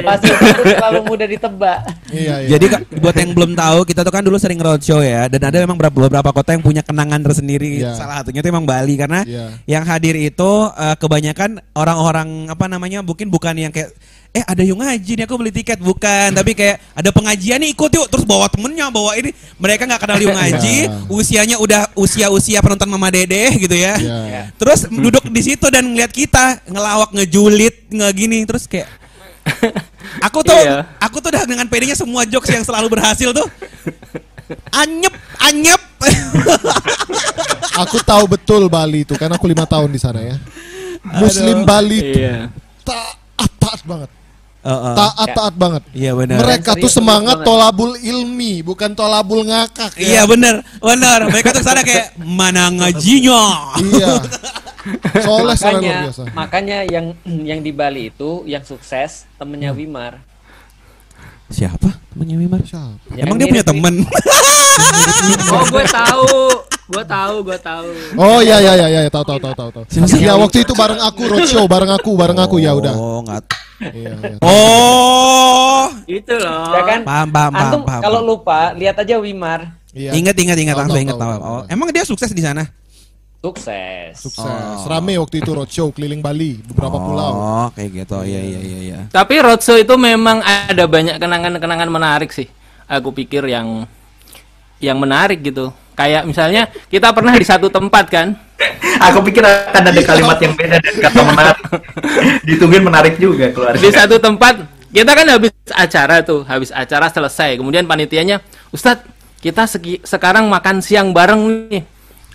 Pasti itu selalu mudah ditebak. Iya, iya. Jadi buat yang belum tahu, kita tuh kan dulu sering roadshow ya, dan ada memang beberapa, beberapa kota yang punya kenangan tersendiri. Iya. Salah satunya itu emang Bali karena Iya. yang hadir itu eh, kebanyakan orang-orang apa namanya, mungkin bukan yang kayak eh ada yang ngaji nih aku beli tiket bukan tapi kayak ada pengajian nih ikut yuk terus bawa temennya bawa ini mereka nggak kenal yung ngaji Iya. usianya udah usia usia penonton mama dede gitu ya Iya. terus duduk di situ dan ngeliat kita ngelawak ngejulit nge gini terus kayak aku tuh Iya. aku tuh udah dengan pedenya semua jokes yang selalu berhasil tuh anyep anyep Aku tahu betul Bali itu karena aku lima tahun di sana ya. Muslim Bali itu Iya. taat taat Heeh. Taat taat banget. iya benar Mereka tuh semangat tolabul ilmi, bukan tolabul ngakak. iya ya. benar benar mereka tuh sana kayak mana ngajinya Iya. Soleh luar makanya biasa. makanya yang yang di Bali itu yang sukses temennya Wimar siapa temennya Wimar Siapa? Yang emang dia punya temen Oh, gue tahu. Gue tahu, gue tahu. Oh iya iya iya iya tahu tahu tahu tahu tahu. Siapa sih? Ya waktu itu bareng aku roadshow, bareng aku, bareng aku ya udah. oh nggak Iya, iya. oh Itu loh. ya kan paham paham paham, antum paham, kalau lupa lihat aja Wimar Iya. ingat ingat ingat Tahu, langsung tahu, ingat tahu, tahu. tahu, Oh, tahu. emang dia sukses di sana sukses Sukses. Rame waktu itu roadshow keliling Bali, beberapa pulau. oh kayak gitu iya iya iya iya Tapi roadshow itu memang ada banyak kenangan-kenangan menarik sih. Aku pikir yang yang menarik gitu. Kayak misalnya kita pernah di satu tempat kan. Aku pikir akan ada kalimat yang beda dan kata menarik. Ditungguin menarik juga keluar. Di satu tempat kita kan habis acara tuh, habis acara selesai. Kemudian panitianya, Ustadz, kita seki- sekarang makan siang bareng nih.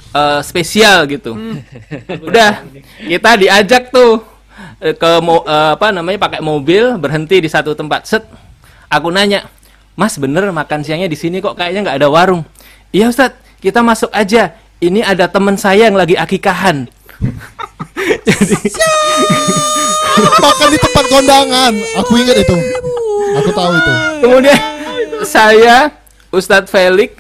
Eh, spesial gitu. Udah, kita diajak tuh eh, ke mo- eh, apa namanya pakai mobil berhenti di satu tempat. Set. Aku nanya, "Mas, bener makan siangnya di sini kok kayaknya nggak ada warung?" "Iya, Ustadz, kita masuk aja. Ini ada teman saya yang lagi akikahan." Makan di tempat kondangan. Aku ingat itu. Aku tahu itu. Kemudian saya Ustadz Felix,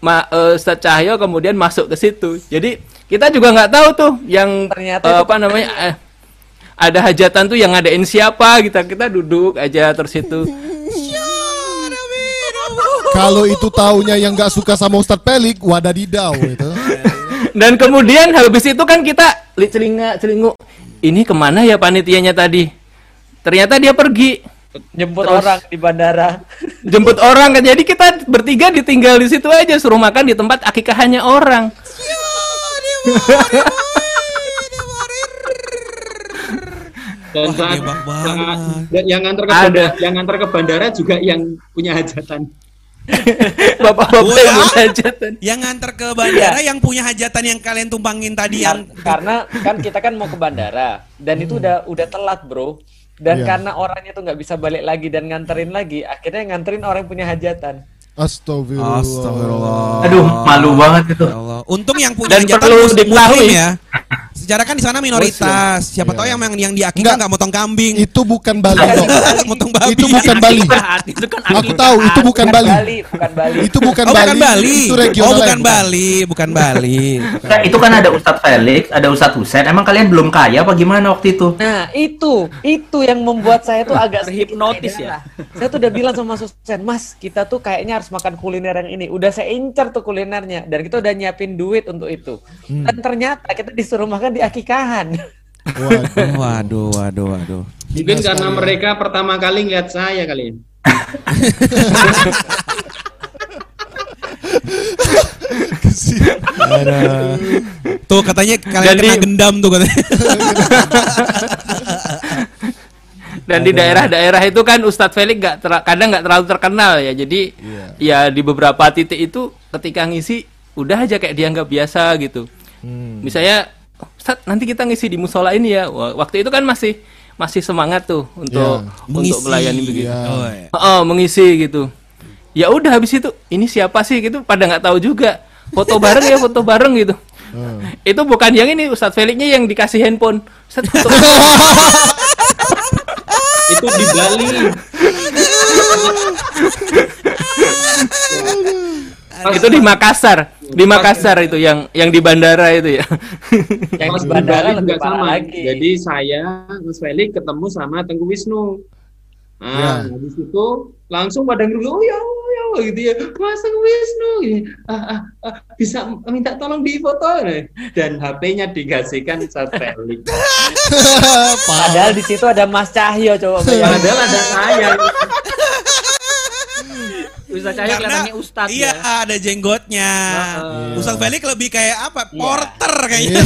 Ma, eh, Ustadz Cahyo kemudian masuk ke situ. Jadi kita juga nggak tahu tuh yang Ternyata itu- apa namanya eh, ada hajatan tuh yang ngadain siapa kita kita duduk aja terus itu. Kalau itu taunya yang nggak suka sama Ustadz Pelik, wadadidau itu. Dan kemudian habis itu kan kita li celinga celinguk. Ini ke mana ya panitianya tadi? Ternyata dia pergi jemput Terus- orang di bandara jemput orang kan. Jadi kita bertiga ditinggal di situ aja suruh makan di tempat akikahannya orang. Dan Wah, saat, saat- yang nganter ke bandara, yang nganter ke bandara juga yang punya hajatan. Bapak-bapak Wah. yang hajatan. yang nganter ke bandara yang punya hajatan yang kalian tumpangin tadi yang Kar- karena kan kita kan mau ke bandara dan itu udah udah telat bro dan Iya. karena orangnya tuh nggak bisa balik lagi dan nganterin lagi akhirnya nganterin orang yang punya hajatan Astagfirullah. Astagfirullah. Aduh, malu banget itu. Ya Allah. Untung yang punya Dan perlu diketahui. ya. Secara kan di sana minoritas. Siapa Iya. tahu yang yang, yang di akikah Enggak. nggak motong kambing. Itu bukan Bali dong. motong babi. Itu bukan Bali. itu kan Aku tahu itu bukan Bali. bukan Bali Itu bukan Oh, Bali. bukan Bali. Itu regional oh, bukan Bali, bukan Bali. Nah, itu kan ada Ustadz Felix, ada Ustadz Husain. Emang kalian belum kaya apa gimana waktu itu? nah itu itu yang membuat saya tuh agak beda ya? saya tuh udah bilang sama Susan mas kita tuh kayaknya harus makan kuliner yang ini udah saya incer tuh kulinernya dan kita udah nyiapin duit untuk itu Hmm. dan ternyata kita disuruh makan di akikahan Waduh. Waduh, waduh, waduh. Mungkin Dinas karena kali ya. mereka pertama kali ngeliat saya kali. Tuh katanya kalian Jadi- kena gendam tuh katanya. Dan di daerah-daerah itu kan Ustadz Felix nggak ter- kadang nggak terlalu terkenal ya. Jadi Iya. ya di beberapa titik itu ketika ngisi udah aja kayak dianggap biasa gitu. Hmm. Misalnya Ustadz nanti kita ngisi di musola ini ya. Waktu itu kan masih masih semangat tuh untuk Iya. untuk melayani begitu. Iya. Oh, iya. Oh, mengisi gitu. Ya udah habis itu ini siapa sih gitu pada nggak tahu juga. foto bareng ya foto bareng gitu Hmm. itu bukan yang ini Ustadz Felixnya yang dikasih handphone Ustadz foto Itu di Bali. itu di Makassar di Makassar itu yang yang di bandara itu ya Yang di bandara juga sama. lagi. Jadi saya Mas Felix ketemu sama Tengku Wisnu. Nah, Ya. di situ langsung pada ngeluh, oh ya, oh ya, gitu ya, Mas Tengku Wisnu, gini. Ah, ah, ah, bisa minta tolong di foto dan HP-nya dikasihkan Ustaz Felix. Padahal di situ ada Mas Cahyo coba. Padahal ada saya. Ustaz Cahyo kelihatannya Ustaz iya, ya. ada jenggotnya. Heeh. Ustaz Felix lebih kayak apa? Iya. Porter kayaknya.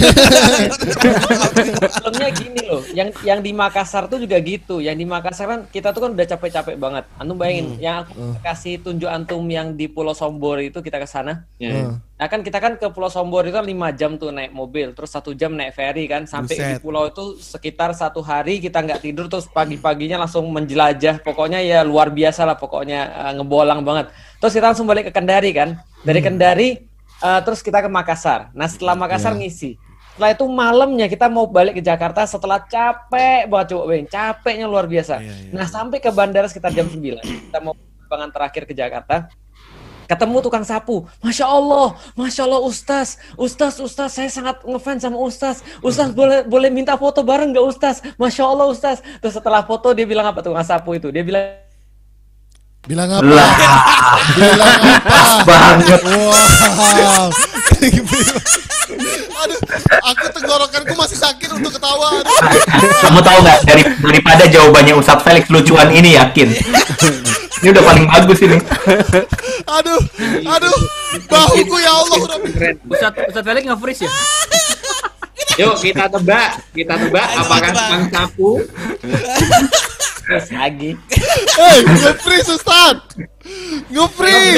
Filmnya gini loh, yang yang di Makassar tuh juga gitu. Yang di Makassar kan kita tuh kan udah capek-capek banget. Antum bayangin, yang aku kasih tunjuk antum yang di Pulau Sombor itu kita ke sana. Ya. Nah kan kita kan ke Pulau Sombor itu kan 5 jam tuh naik mobil, terus satu jam naik ferry kan sampai di Buset. pulau itu sekitar satu hari kita nggak tidur terus pagi-paginya langsung menjelajah. Pokoknya ya luar biasa lah pokoknya eh, ngebolang banget. Terus kita langsung balik ke Kendari kan, dari Kendari eh, terus kita ke Makassar. Nah setelah Makassar ngisi. Setelah itu malamnya kita mau balik ke Jakarta setelah capek banget coba bayangin, capeknya luar biasa. Nah sampai ke bandara sekitar jam 9 kita mau penerbangan terakhir ke Jakarta ketemu tukang sapu, masya Allah, masya Allah Ustaz, Ustaz, Ustaz, saya sangat ngefans sama Ustaz, Ustaz boleh boleh minta foto bareng nggak Ustaz, masya Allah Ustaz. Terus setelah foto dia bilang apa tukang sapu itu? Dia bilang Bilang apa? Lah, Bilang apa? banget. Wow. Aku tenggorokanku masih sakit untuk ketawa. Kamu tahu nggak dari daripada jawabannya Ustadz Felix lucuan ini yakin. ini udah paling bagus ini. Aduh, aduh, bahuku ya Allah. Ustaz Ustaz Felix nge-freeze ya. Yuk kita tebak, kita tebak Ayo, apakah tebak. tukang sapu lagi. Hei. Nge-freeze.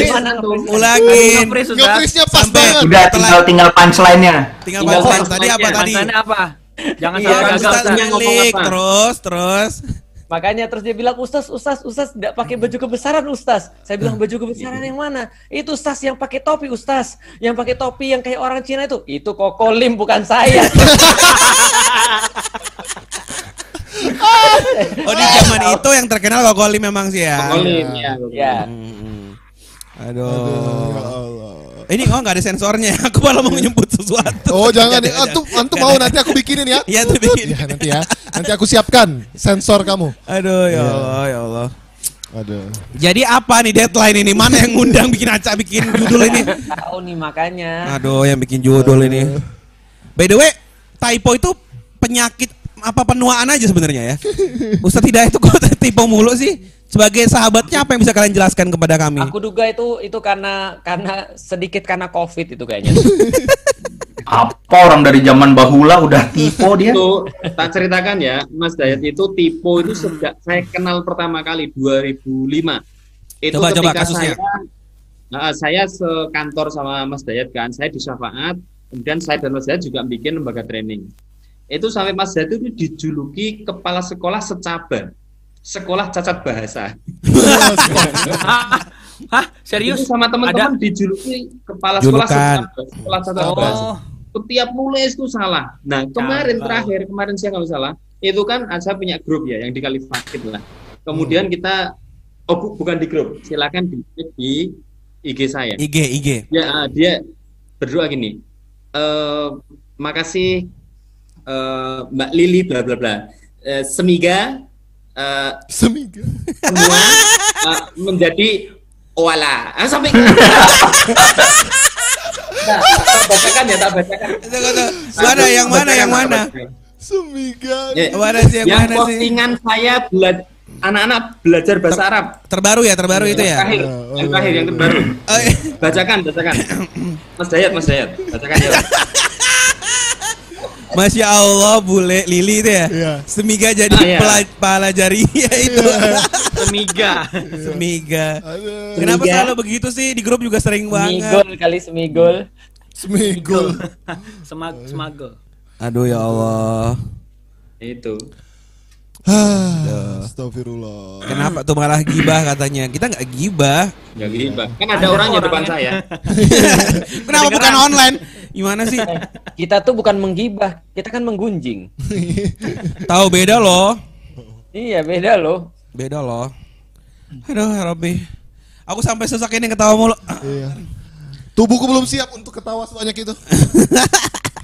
Gimana tuh? Ulangin. Nge-freeze-nya pas Sampai- banget. Udah tinggal tinggal punchline-nya. Tinggal Tinggal punchline tadi apa tadi? Apa? Jangan Iya, sampai kan, gagal terus terus. Makanya terus dia bilang Ustaz, Ustaz, Ustaz tidak pakai baju kebesaran Ustaz. Saya bilang baju kebesaran yang mana? Itu Ustaz yang pakai topi Ustaz, yang pakai topi yang kayak orang Cina itu. Itu Kokolim bukan saya. Oh di zaman itu yang terkenal Kokoli memang sih ya. Kolim ya. ya. Hmm. Ya Aduh. Ini oh nggak ada sensornya. Aku malah mau nyebut sesuatu. Oh jangan, Jangan, antum jangan. antum mau nanti aku bikinin ya. Iya, tuh bikin. Ya nanti ya, nanti aku siapkan sensor kamu. Aduh ya Iya. Allah ya Allah. Aduh. Jadi apa nih deadline ini? Mana yang ngundang bikin acak bikin judul ini? Tahu nih makanya. Aduh, yang bikin judul ini. By the way, typo itu penyakit apa penuaan aja sebenarnya ya? Ustadz Hidayat itu kok typo mulu sih? Sebagai sahabatnya apa yang bisa kalian jelaskan kepada kami? Aku duga itu itu karena karena sedikit karena Covid itu kayaknya. Apa orang dari zaman bahula udah tipe dia? Itu tak ceritakan ya, Mas Dayat itu tipe itu sejak saya kenal pertama kali 2005. Itu Coba, coba kasusnya. saya Nah, saya sekantor sama Mas Dayat kan, saya di Syafaat, kemudian saya dan Mas Dayat juga bikin lembaga training. Itu sampai Mas Dayat itu dijuluki kepala sekolah secaba, sekolah cacat bahasa. Hah? Serius? Itu sama teman-teman dijuluki kepala sekolah Julukan. sekolah cacat bahasa. Oh, setiap nulis itu salah. Nah kemarin terakhir kemarin siang kalau salah itu kan saya punya grup ya yang di Kalifakit lah. Kemudian kita oh bu- bukan di grup, silakan di, di IG saya. IG IG. Ya ah, dia berdoa gini. Eh makasih eh, Mbak Lili bla bla bla. Eh, semiga eh, Semiga. semua eh, menjadi wala. Ah, sampai Nah, tak bacakan ya, tak bacakan. Mana yang mana yang mana? Semiga. Ya, Mana sih yang yang mana sih? postingan saya bela- anak-anak belajar bahasa Arab. Terbaru ya, terbaru itu Yang ya. terakhir, yang terakhir, yang terbaru. Oh, iya. Bacakan, bacakan. Mas Dayat, Mas Dayat, bacakan ya. Masya Allah, bule Lili itu ya. Iya. Semiga jadi Ah, iya. pela- pelajari ya itu. semiga. Semiga. Aduh. Kenapa Semiga. selalu begitu sih? Di grup juga sering banget. Semigol kali semigol. Semigul. Semag semagel. Aduh ya Allah. Itu. Ah, Astagfirullah. Kenapa tuh malah gibah katanya? Kita nggak gibah. Nggak gibah. Kan ada orangnya depan saya. Kenapa bukan online? Gimana sih? Kita tuh bukan menggibah, kita kan menggunjing. Tahu beda loh. Iya, beda loh. Beda loh. Aduh, ya Robby. Aku sampai sesak ini ketawa mulu. Iya. Tubuhku belum siap untuk ketawa sebanyak itu.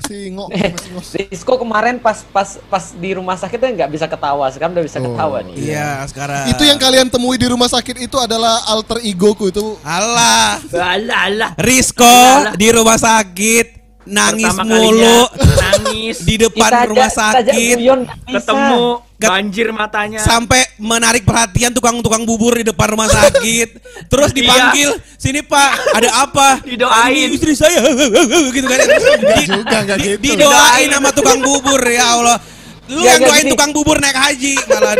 Si ngok, masih ngos. Rizko kemarin pas pas pas di rumah sakit tuh nggak bisa ketawa, sekarang udah bisa ketawa nih. Iya, sekarang. Itu yang kalian temui di rumah sakit itu adalah alter egoku itu. Allah. Alah, alah. Rizko di rumah sakit nangis Pertama mulu kalinya nangis di depan Kita rumah sakit guyon ketemu Gat- banjir matanya. sampai menarik perhatian tukang-tukang bubur di depan rumah sakit terus dipanggil sini pak ada apa Didoain. Ini istri saya gitu kan Di- juga, di- gitu. didoain sama tukang bubur ya Allah lu Ya, yang ya, doain gini. tukang bubur naik haji malah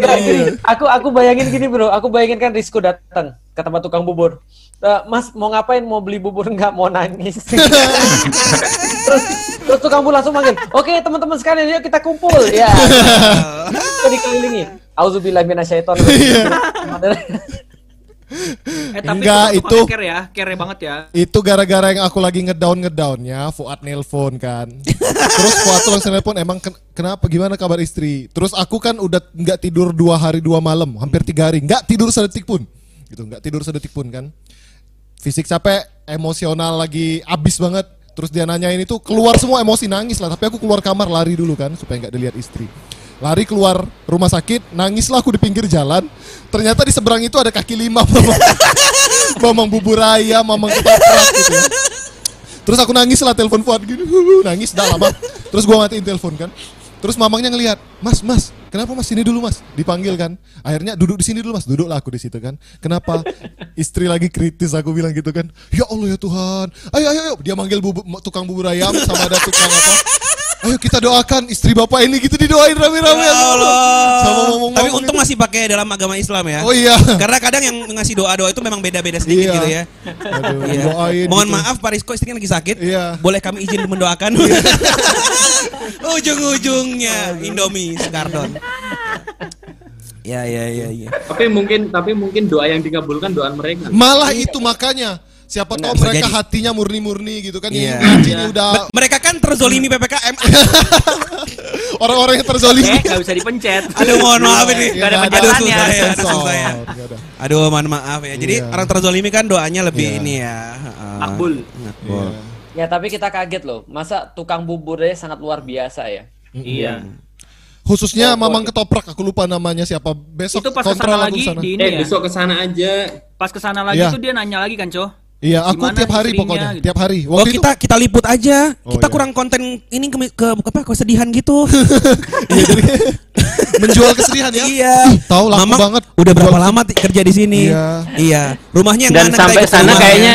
aku aku bayangin gini bro, aku bayangin kan Rizko datang ke tempat tukang bubur. "Eh, mas mau ngapain? Mau beli bubur nggak? Mau nangis. terus, terus tukang bubur langsung manggil, oke teman-teman sekalian yuk kita kumpul. Ya. Kita dikelilingi. Auzubillah minasyaiton. Eh tapi Enggak, itu itu- care ya, care banget ya. Itu gara-gara yang aku lagi ngedown ngedownnya, Fuad nelpon kan. Terus Fuad tuh langsung nelpon, emang ken- kenapa gimana kabar istri? Terus aku kan udah nggak tidur dua hari dua malam, hampir tiga hari, nggak tidur sedetik pun, gitu, nggak tidur sedetik pun kan. Fisik capek, emosional lagi abis banget. Terus dia nanyain itu keluar semua emosi nangis lah. Tapi aku keluar kamar lari dulu kan supaya nggak dilihat istri. Lari keluar rumah sakit, nangislah aku di pinggir jalan. Ternyata di seberang itu ada kaki lima mamang, mamang bubur ayam, mamang ketoprak gitu ya. Terus aku nangis lah telepon Fuad gini, nangis dah lama. Terus gua matiin telepon kan. Terus mamangnya ngelihat, Mas, Mas, kenapa Mas sini dulu Mas? Dipanggil kan. Akhirnya duduk di sini dulu Mas, duduklah aku di situ kan. Kenapa? Istri lagi kritis aku bilang gitu kan. Ya Allah ya Tuhan. Ayo ayo ayo. Dia manggil bubu- tukang bubur ayam sama ada tukang apa? Ayo kita doakan istri bapak ini gitu didoain rame-rame. Ya Allah. Sama ngomong Tapi untung masih pakai dalam agama Islam ya. Oh iya. Karena kadang yang ngasih doa-doa itu memang beda-beda sedikit Iya. gitu ya. Aduh, Iya. doain Mohon gitu. maaf Pak Rizko istrinya lagi sakit. Iya. Boleh kami izin mendoakan? Ujung-ujungnya Indomie Skardon. Ya ya ya ya. Tapi mungkin tapi mungkin doa yang dikabulkan doa mereka. Malah itu makanya siapa tahu mereka jadi. hatinya murni-murni gitu kan Iya. ini udah Me- Mereka kan terzolimi PPKM. orang-orang yang terzolimi. Eh, nggak bisa dipencet. Aduh mohon maaf ini. Nggak ada Nggak Aduh penjelasannya. susah ya, Sensor, susah ya. ada. Aduh mohon maaf ya. Jadi Iya. orang terzolimi kan doanya lebih Iya. ini ya. Heeh. Makbul. Makbul. Ya tapi kita kaget loh, masa tukang buburnya sangat luar biasa ya. Iya. Khususnya Oh, Mamang. Ketoprak aku lupa namanya siapa. Besok Itu pas kontrol ke sana lagi sana. di ini Eh ya. besok ke sana aja. Pas ke sana lagi Iya. tuh dia nanya lagi kan, Coh? Iya, aku Gimana tiap hari pokoknya, gitu. tiap hari. Oh Waktu kita kita liput aja. Oh, kita iya. kurang konten ini ke, ke apa kesedihan gitu. Iya, jadi menjual kesedihan ya. iya. Tahu Mamang banget. Udah berapa Jual- lama kerja di sini? Iya. Iya. Rumahnya yang Dan sampai ikut sana rumahnya. kayaknya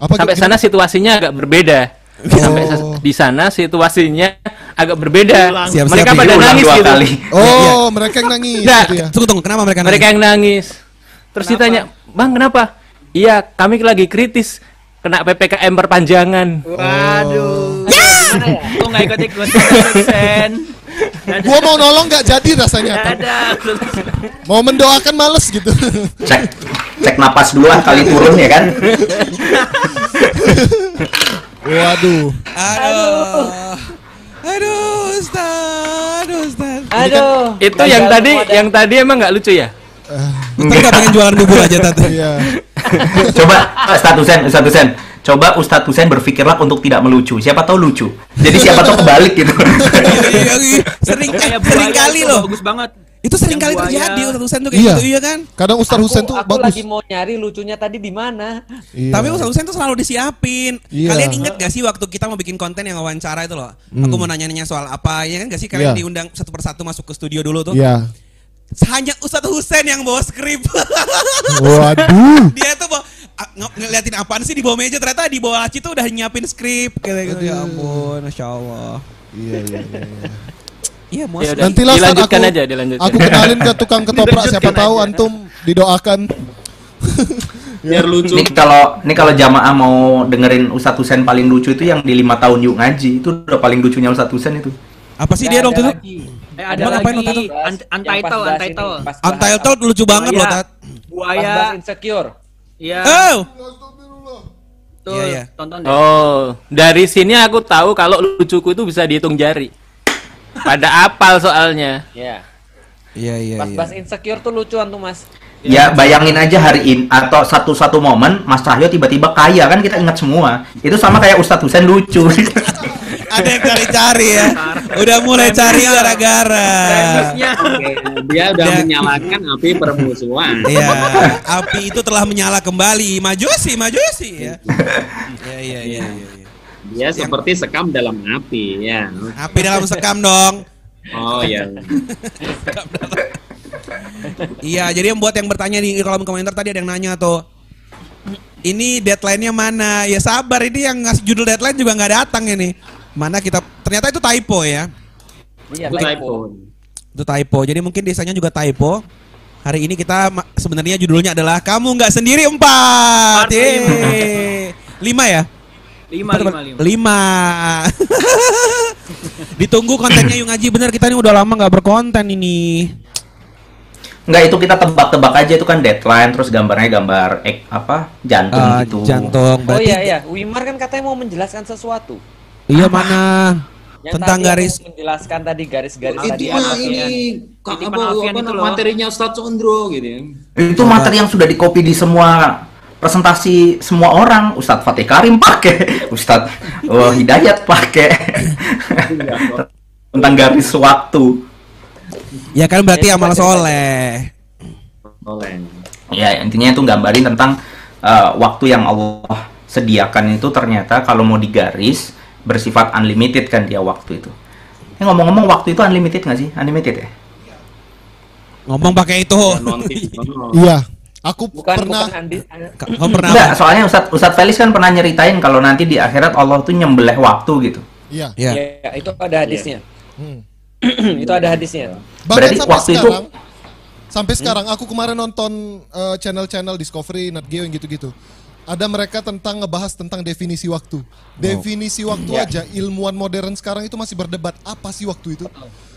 Apa sampai sana situasinya agak berbeda. Sampai Oh. sa- di sana situasinya agak berbeda. Siap-siap mereka ya. pada nangis dua gitu. kali. Oh, mereka yang nangis gitu ya. Tunggu tunggu kenapa mereka Mereka nangis? yang nangis. Terus ditanya, "Bang, kenapa?" "Iya, kami lagi kritis kena PPKM perpanjangan." Waduh. Ya! Gua nggak ikut ikut sen. Gua mau nolong nggak jadi rasanya. Ada. Mau mendoakan males gitu. Cek cek napas dulu lah kali turun ya kan. Waduh. Aduh. Aduh, Ustaz. Aduh, Ustaz. Aduh. Itu yang tadi yang tadi emang nggak lucu ya? Ustaz nggak pengen jualan bubur aja tante. Iya. Coba Ustadz Husen, Ustadz Husen. Coba Ustadz Husen berpikirlah untuk tidak melucu. Siapa tahu lucu. Jadi siapa tahu kebalik gitu. Iya, iya. Sering eh, Kayak sering buaya kali loh. Bagus banget. Itu sering kali terjadi Ustaz Husen tuh kayak Iya. gitu, iya kan? Kadang Ustaz Aku- Husen tuh aku bagus. lagi mau nyari lucunya tadi di mana. Iya. Tapi Ustaz Husen tuh selalu disiapin. Iya. Kalian inget gak sih waktu kita mau bikin konten yang wawancara itu loh? Aku mau nanya-nanya soal apa, ya kan gak sih kalian Iya. diundang satu persatu masuk ke studio dulu tuh? Iya. Hanya Ustadz Husen yang bawa skrip. Waduh. Dia tuh bawa, nge- ngeliatin apaan sih di bawah meja ternyata di bawah laci tuh udah nyiapin skrip kayak gitu. Ya ampun, masya Allah. Iya, iya, iya. iya. Iya, mau Ya udah, Nantilah saat aku, aja, dilanjutkan. aku kenalin ke tukang ketoprak siapa tahu aja. antum didoakan. Biar lucu. Ini kalau ini kalau jamaah mau dengerin Ustadz Husen paling lucu itu yang di lima tahun yuk ngaji itu udah paling lucunya Ustadz Husen itu. Apa sih Nggak dia waktu itu? Eh ada Emang ngapain lagi itu? Untitled, Untitled. Untitled lucu banget loh, Buaya. Tat. Pas Buaya. bahas insecure. Iya. Oh. Tuh, Iya, iya. tonton deh. Oh, dari sini aku tahu kalau lucuku itu bisa dihitung jari. Pada apal soalnya. Ya. Iya, iya, Pas iya. bahas insecure tuh lucuan tuh mas. Ya bayangin aja hari ini atau satu-satu momen Mas Cahyo tiba-tiba kaya kan kita ingat semua. Itu sama kayak Ustadz Husain lucu. Ada yang cari-cari ya. Udah mulai cari gara-gara. Dia udah Dia- menyalakan api permusuhan. Iya, api itu telah menyala kembali. Maju sih, maju sih ya. Iya, iya, iya, iya. iya. Dia seperti sekam dalam api, ya. Api dalam sekam dong. Oh ya. Iya, jadi yang buat yang bertanya di kolom komentar tadi ada yang nanya tuh. Ini deadline-nya mana? Ya sabar, ini yang ngasih judul deadline juga nggak datang ini. Mana kita ternyata itu typo ya. Iya Itu typo. typo. Itu typo. Jadi mungkin desanya juga typo. Hari ini kita ma- sebenarnya judulnya adalah kamu nggak sendiri empat. Empat, Yeay. Lima ya? Lima, lima, lima. Lima. Ditunggu kontennya Yung Ngaji bener kita ini udah lama nggak berkonten ini. Enggak itu kita tebak-tebak aja itu kan deadline terus gambarnya gambar ek, apa jantung Ah, gitu. jantung. Oh iya iya, Wimar kan katanya mau menjelaskan sesuatu. Iya mana? Yang Tentang garis menjelaskan tadi garis-garis Itu tadi mah apa ini kak, apa, apa itu loh. materinya Ustadz Condro gitu. ya. Itu materi yang sudah dikopi di semua presentasi semua orang. Ustadz Fatih Karim pakai, Ustadz oh, Hidayat pakai. Tentang garis waktu. Ya kan berarti Ya, amal soleh. Oleh. Ya intinya itu gambarin tentang uh, waktu yang Allah sediakan itu ternyata kalau mau digaris bersifat unlimited kan dia waktu itu. Eh, ngomong-ngomong waktu itu unlimited nggak sih? Unlimited ya? Ngomong pakai itu. Iya. Aku Bukan pernah bukan Kamu pernah Enggak, soalnya Ustadz Ustadz Felis kan pernah nyeritain kalau nanti di akhirat Allah tuh nyembelih waktu gitu. Iya. Ya. Ya, itu ada hadisnya. Hmm. itu ada hadisnya. Bahkan Berarti sampai waktu itu- sekarang sampai sekarang aku kemarin nonton eh, channel-channel Discovery, Nat Geo yang gitu-gitu. Ada mereka tentang ngebahas tentang definisi waktu. Definisi waktu Ya. aja ilmuwan modern sekarang itu masih berdebat apa sih waktu itu?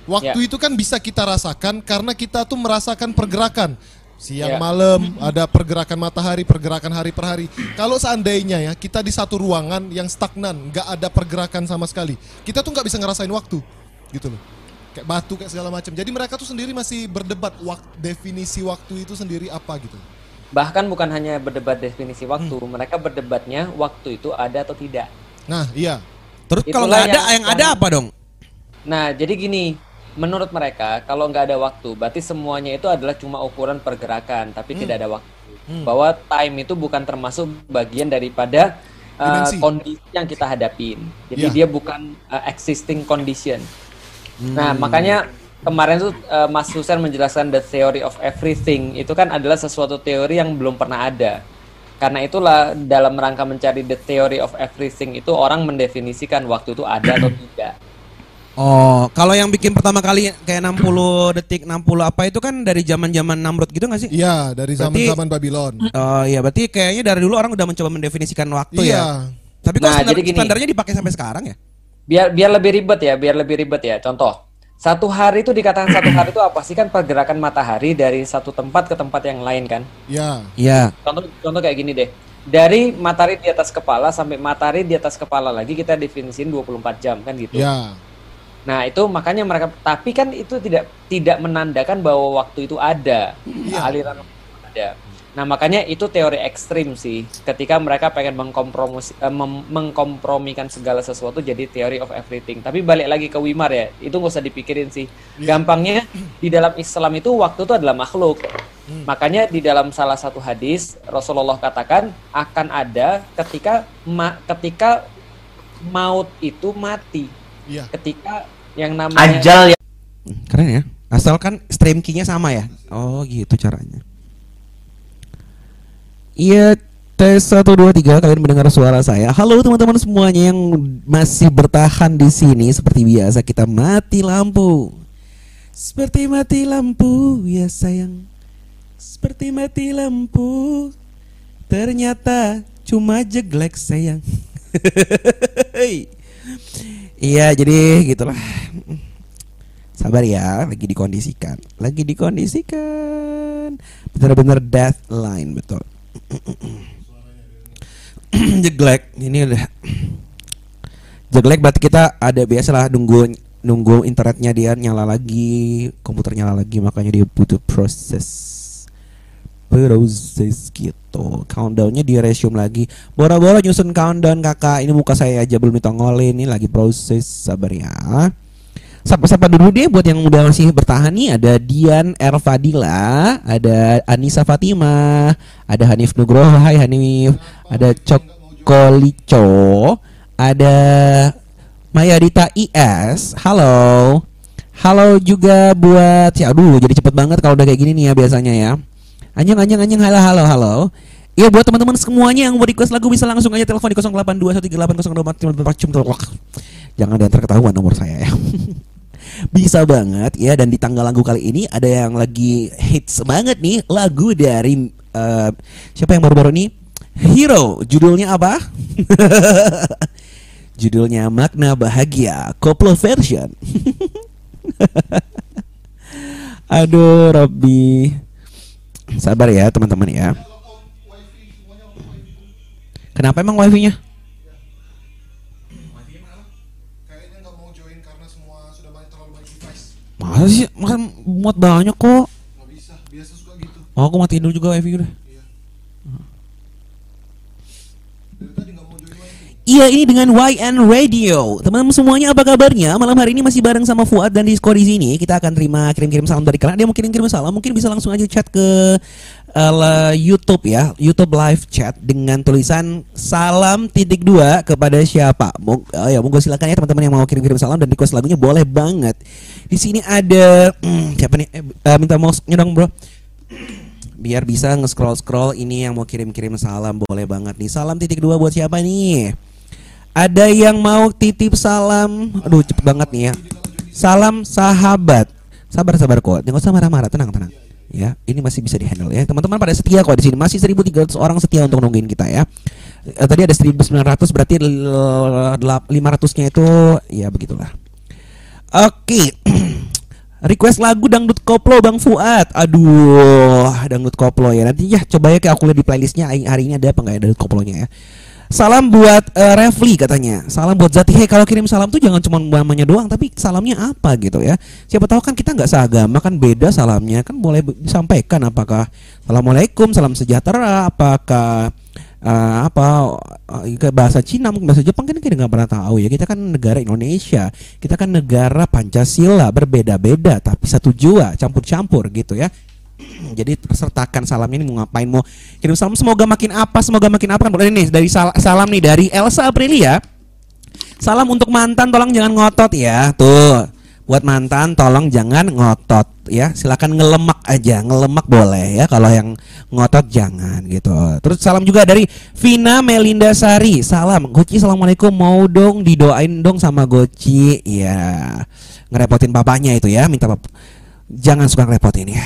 Waktu Ya. itu kan bisa kita rasakan karena kita tuh merasakan pergerakan. Siang Ya. malam ada pergerakan matahari, pergerakan hari per hari. Kalau seandainya ya kita di satu ruangan yang stagnan, nggak ada pergerakan sama sekali, kita tuh nggak bisa ngerasain waktu, gitu loh. Kayak batu kayak segala macam. Jadi mereka tuh sendiri masih berdebat wak- definisi waktu itu sendiri apa gitu. Bahkan bukan hanya berdebat definisi waktu, Hmm. mereka berdebatnya waktu itu ada atau tidak. Nah, iya. Terus kalau Itulah nggak ada, yang- yang ada apa dong? Nah, jadi gini, menurut mereka kalau nggak ada waktu, berarti semuanya itu adalah cuma ukuran pergerakan, tapi Hmm. tidak ada waktu. Bahwa time itu bukan termasuk bagian daripada uh, Dimensi. kondisi yang kita hadapin. Jadi Iya. dia bukan uh, existing condition. Nah, Hmm. makanya kemarin tuh uh, Mas Susan menjelaskan the theory of everything itu kan adalah sesuatu teori yang belum pernah ada. Karena itulah dalam rangka mencari the theory of everything itu orang mendefinisikan waktu itu ada atau tidak. Oh, kalau yang bikin pertama kali kayak 60 detik, 60 apa itu kan dari zaman-zaman Namrud gitu nggak sih? Iya, dari Berarti- zaman-zaman Babylon. Oh iya, berarti kayaknya dari dulu orang udah mencoba mendefinisikan waktu Iya. ya. Tapi kok Nah, standar- jadi gini. standarnya dipakai sampai sekarang ya? biar biar lebih ribet ya biar lebih ribet ya contoh satu hari itu dikatakan satu hari itu apa sih kan pergerakan matahari dari satu tempat ke tempat yang lain kan Iya. Iya. contoh contoh kayak gini deh dari matahari di atas kepala sampai matahari di atas kepala lagi kita definisiin 24 jam kan gitu Iya. nah itu makanya mereka tapi kan itu tidak tidak menandakan bahwa waktu itu ada Iya. aliran waktu itu ada nah makanya itu teori ekstrim sih ketika mereka pengen mengkompromis eh, mem- mengkompromikan segala sesuatu jadi theory of everything tapi balik lagi ke Wimar ya itu nggak usah dipikirin sih gampangnya di dalam Islam itu waktu itu adalah makhluk makanya di dalam salah satu hadis Rasulullah katakan akan ada ketika ma- ketika maut itu mati Iya. ketika yang namanya Ajal ya. Keren ya. Asalkan stream key-nya sama ya. Oh, gitu caranya. Iya, tes 1 2 3 kalian mendengar suara saya. Halo teman-teman semuanya yang masih bertahan di sini seperti biasa kita mati lampu. Seperti mati lampu ya sayang. Seperti mati lampu. Ternyata cuma jeglek sayang. Iya, jadi gitulah. Sabar ya, lagi dikondisikan. Lagi dikondisikan. Bener-bener deadline betul. Jeglek, ini udah Jeglek berarti kita ada biasalah nunggu nunggu internetnya dia nyala lagi, komputer nyala lagi, makanya dia butuh proses proses gitu. Countdownnya di resume lagi. Bora-bora nyusun countdown kakak. Ini muka saya aja belum ditongolin. Ini lagi proses. Sabar ya. Sapa-sapa dulu deh buat yang udah masih bertahan nih ada Dian Erfadila, ada Anissa Fatima, ada Hanif Nugroho, hai Hanif, ada Cokolico, ada Mayadita IS, halo. Halo juga buat ya aduh jadi cepet banget kalau udah kayak gini nih ya biasanya ya. Anjing anjing anjing halo halo halo. Iya buat teman-teman semuanya yang mau request lagu bisa langsung aja telepon di 0821380244. Jangan diantar ketahuan nomor saya ya. bisa banget ya. Dan di tanggal lagu kali ini ada yang lagi hits banget nih lagu dari eh, siapa yang baru-baru ini Hero. Judulnya apa? Judulnya Makna Bahagia. Koplo version. Aduh Robby. Sabar ya teman-teman ya. Kenapa emang wifi-nya Masa sih? Masa muat banyak kok. Oh, aku matiin dulu juga wifi udah. Iya ini dengan YN Radio. Teman-teman semuanya apa kabarnya? Malam hari ini masih bareng sama Fuad dan Disco di sini. Kita akan terima kirim-kirim salam dari kalian. Dia mau kirim-kirim salam? Mungkin bisa langsung aja chat ke uh, YouTube ya. YouTube live chat Dengan tulisan salam titik dua kepada siapa? Mong oh ya monggo silakan ya teman-teman yang mau kirim-kirim salam Dan request lagunya boleh banget. Di sini ada hmm, Siapa nih? Eh, eh, Minta mouse-nya dong bro. Biar bisa nge-scroll scroll ini yang mau kirim-kirim salam boleh banget nih. Salam titik dua buat siapa nih ada yang mau titip salam? Aduh cepet banget nih ya. Salam sahabat. Sabar sabar kok. Nggak usah marah-marah. Tenang tenang. Ya ini masih bisa dihandle ya. Teman-teman pada setia kok di sini. Masih 1300 orang setia untuk nungguin kita ya. Eh, tadi ada 1900 berarti 500 nya itu ya begitulah. Oke. Request lagu dangdut koplo Bang Fuad. Aduh, dangdut koplo ya. Nanti ya coba ya kayak aku lihat di playlistnya. Hari ini ada apa nggak ya dangdut koplonya ya. Salam buat eh, Refli katanya. Salam buat Zati. Hey, kalau kirim salam tuh jangan cuma namanya doang, tapi salamnya apa gitu ya. Siapa tahu kan kita nggak seagama kan beda salamnya kan boleh disampaikan apakah Assalamualaikum, salam sejahtera, apakah eh, apa ke bahasa Cina mungkin bahasa Jepang kan kita nggak pernah tahu ya kita kan negara Indonesia kita kan negara Pancasila berbeda-beda tapi satu jua campur-campur gitu ya jadi sertakan salamnya ini mau ngapain mau kirim salam. Semoga makin apa semoga makin apa. Kan boleh nih dari sal- salam nih dari Elsa Aprilia. Salam untuk mantan tolong jangan ngotot ya. Tuh buat mantan tolong jangan ngotot ya. Silakan ngelemak aja ngelemak boleh ya. Kalau yang ngotot jangan gitu. Terus salam juga dari Vina Melinda Sari. Salam Goci assalamualaikum. Mau dong didoain dong sama Goci ya ngerepotin papanya itu ya. Minta jangan suka ngerepotin ya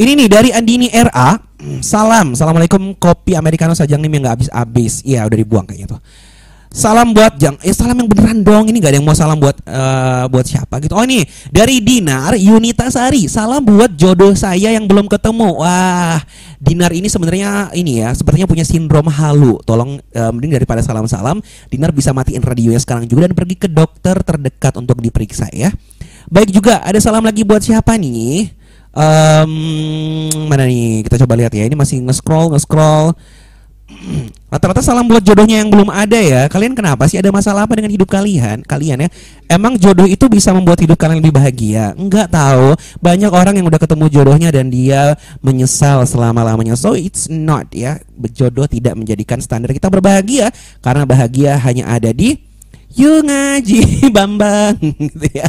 ini nih dari Andini RA salam assalamualaikum kopi americano sajang nih yang nggak habis-habis iya udah dibuang kayaknya tuh Salam buat jang, eh salam yang beneran dong. Ini gak ada yang mau salam buat eh, buat siapa gitu. Oh ini dari Dinar Yunita Sari. Salam buat jodoh saya yang belum ketemu. Wah, Dinar ini sebenarnya ini ya, sepertinya punya sindrom halu. Tolong eh, mending daripada salam-salam, Dinar bisa matiin radionya sekarang juga dan pergi ke dokter terdekat untuk diperiksa ya. Baik juga ada salam lagi buat siapa nih? Em, mana nih? Kita coba lihat ya. Ini masih nge-scroll, nge-scroll. Rata-rata salam buat jodohnya yang belum ada ya. Kalian kenapa sih ada masalah apa dengan hidup kalian? Kalian ya. Emang jodoh itu bisa membuat hidup kalian lebih bahagia? Enggak tahu. Banyak orang yang udah ketemu jodohnya dan dia menyesal selama-lamanya. So it's not ya. Jodoh tidak menjadikan standar kita berbahagia karena bahagia hanya ada di Yuk ngaji Bambang gitu ya.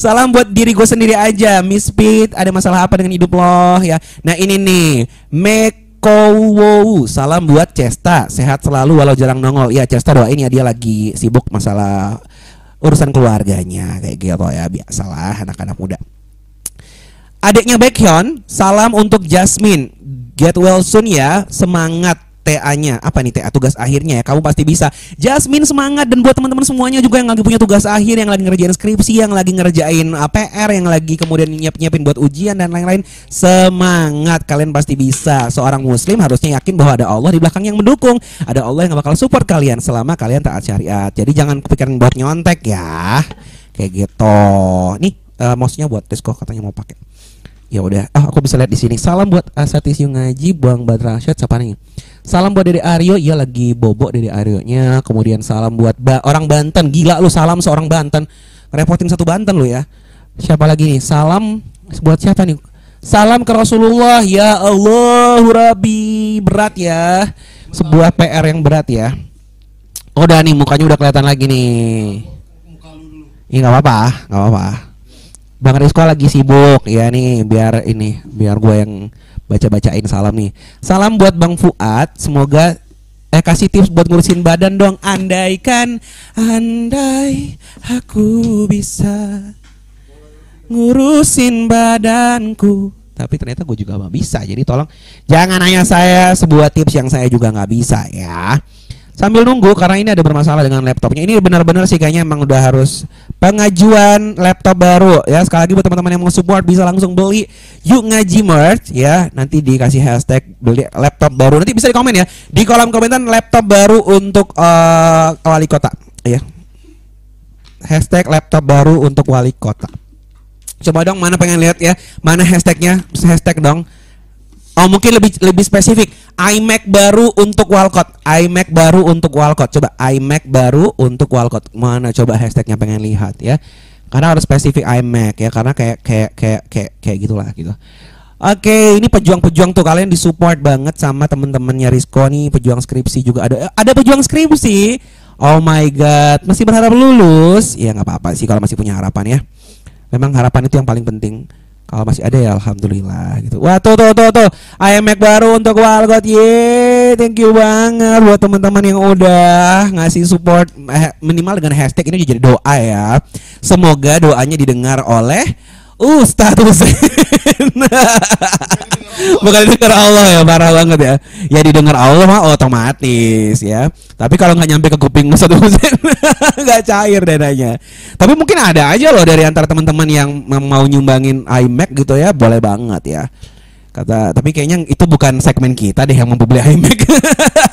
Salam buat diri gue sendiri aja Miss Pete Ada masalah apa dengan hidup lo? Ya. Nah ini nih Mekowowu. Salam buat Cesta. Sehat selalu walau jarang nongol. Ya Cesta doain ya dia lagi sibuk masalah Urusan keluarganya. Kayak gitu ya Biasalah anak-anak muda. Adiknya Baekhyun Salam untuk Jasmine. Get well soon ya Semangat TA-nya apa nih TA tugas akhirnya ya. Kamu pasti bisa. Jasmine semangat. Dan buat teman-teman semuanya juga yang lagi punya tugas akhir yang lagi ngerjain skripsi yang lagi ngerjain uh, PR yang lagi kemudian nyiap-nyiapin buat ujian dan lain-lain semangat. Kalian pasti bisa. Seorang muslim harusnya yakin bahwa ada Allah di belakang yang mendukung. Ada Allah yang bakal support kalian selama kalian taat syariat. Jadi jangan kepikiran buat nyontek ya. Kayak gitu. Nih uh, mouse-nya buat Tesco katanya mau pakai. Ya udah. Ah aku bisa lihat di sini. Salam buat Asatis Yung Ngaji Buang Badrasyad siapa nih salam buat Dede Aryo. Iya lagi bobok Dede Aryo nya kemudian salam buat ba- orang Banten. Gila lu salam seorang Banten. Repotin satu Banten lu ya. Siapa lagi nih? Salam buat siapa nih? Salam ke Rasulullah. Ya Allah Rabbi. Berat ya. Sebuah PR yang berat ya. Udah nih mukanya udah kelihatan lagi nih. Iya nggak apa-apa, nggak apa-apa. Bang Rizko lagi sibuk. Ya nih biar ini biar gue yang baca-bacain salam nih. Salam buat Bang Fuad, semoga eh kasih tips buat ngurusin badan dong. Andaikan andai aku bisa ngurusin badanku. Tapi ternyata gue juga nggak bisa. Jadi tolong jangan nanya saya sebuah tips yang saya juga nggak bisa ya. Sambil nunggu karena ini ada bermasalah dengan laptopnya. Ini benar-benar sih kayaknya emang udah harus pengajuan laptop baru ya. Sekali lagi buat teman-teman yang mau support bisa langsung beli yuk ngaji merch ya. Nanti dikasih hashtag beli laptop baru. Nanti bisa di komen ya. Di kolom komentar laptop baru untuk eh, wali kota ya. Hashtag laptop baru untuk wali kota. Coba dong mana pengen lihat ya. Mana hashtagnya? Hashtag dong. Oh mungkin lebih lebih spesifik iMac baru untuk Walcott iMac baru untuk Walcott Coba iMac baru untuk Walcott Mana coba hashtagnya pengen lihat ya Karena harus spesifik iMac ya Karena kayak kayak kayak kayak, kayak gitulah gitu Oke, ini pejuang-pejuang tuh kalian disupport banget sama temen-temennya Rizko nih, pejuang skripsi juga ada. Eh, Ada pejuang skripsi. Oh my god, masih berharap lulus? Ya nggak apa-apa sih kalau masih punya harapan ya. Memang harapan itu yang paling penting. Kalau masih ada ya alhamdulillah gitu. Wah tuh tuh tuh tuh iMac baru untuk Walcott. Ye, thank you banget buat teman-teman yang udah ngasih support eh, minimal dengan hashtag ini jadi doa ya. Semoga doanya didengar oleh Ustadz Husain. Bukan didengar Allah ya, parah banget ya. Ya didengar Allah mah otomatis ya. Tapi kalau nggak nyampe ke kuping Ustadz Husain nggak cair dananya. Tapi mungkin ada aja loh dari antara teman-teman yang mau nyumbangin iMac gitu ya, boleh banget ya. Kata, tapi kayaknya itu bukan segmen kita deh yang mampu beli iMac.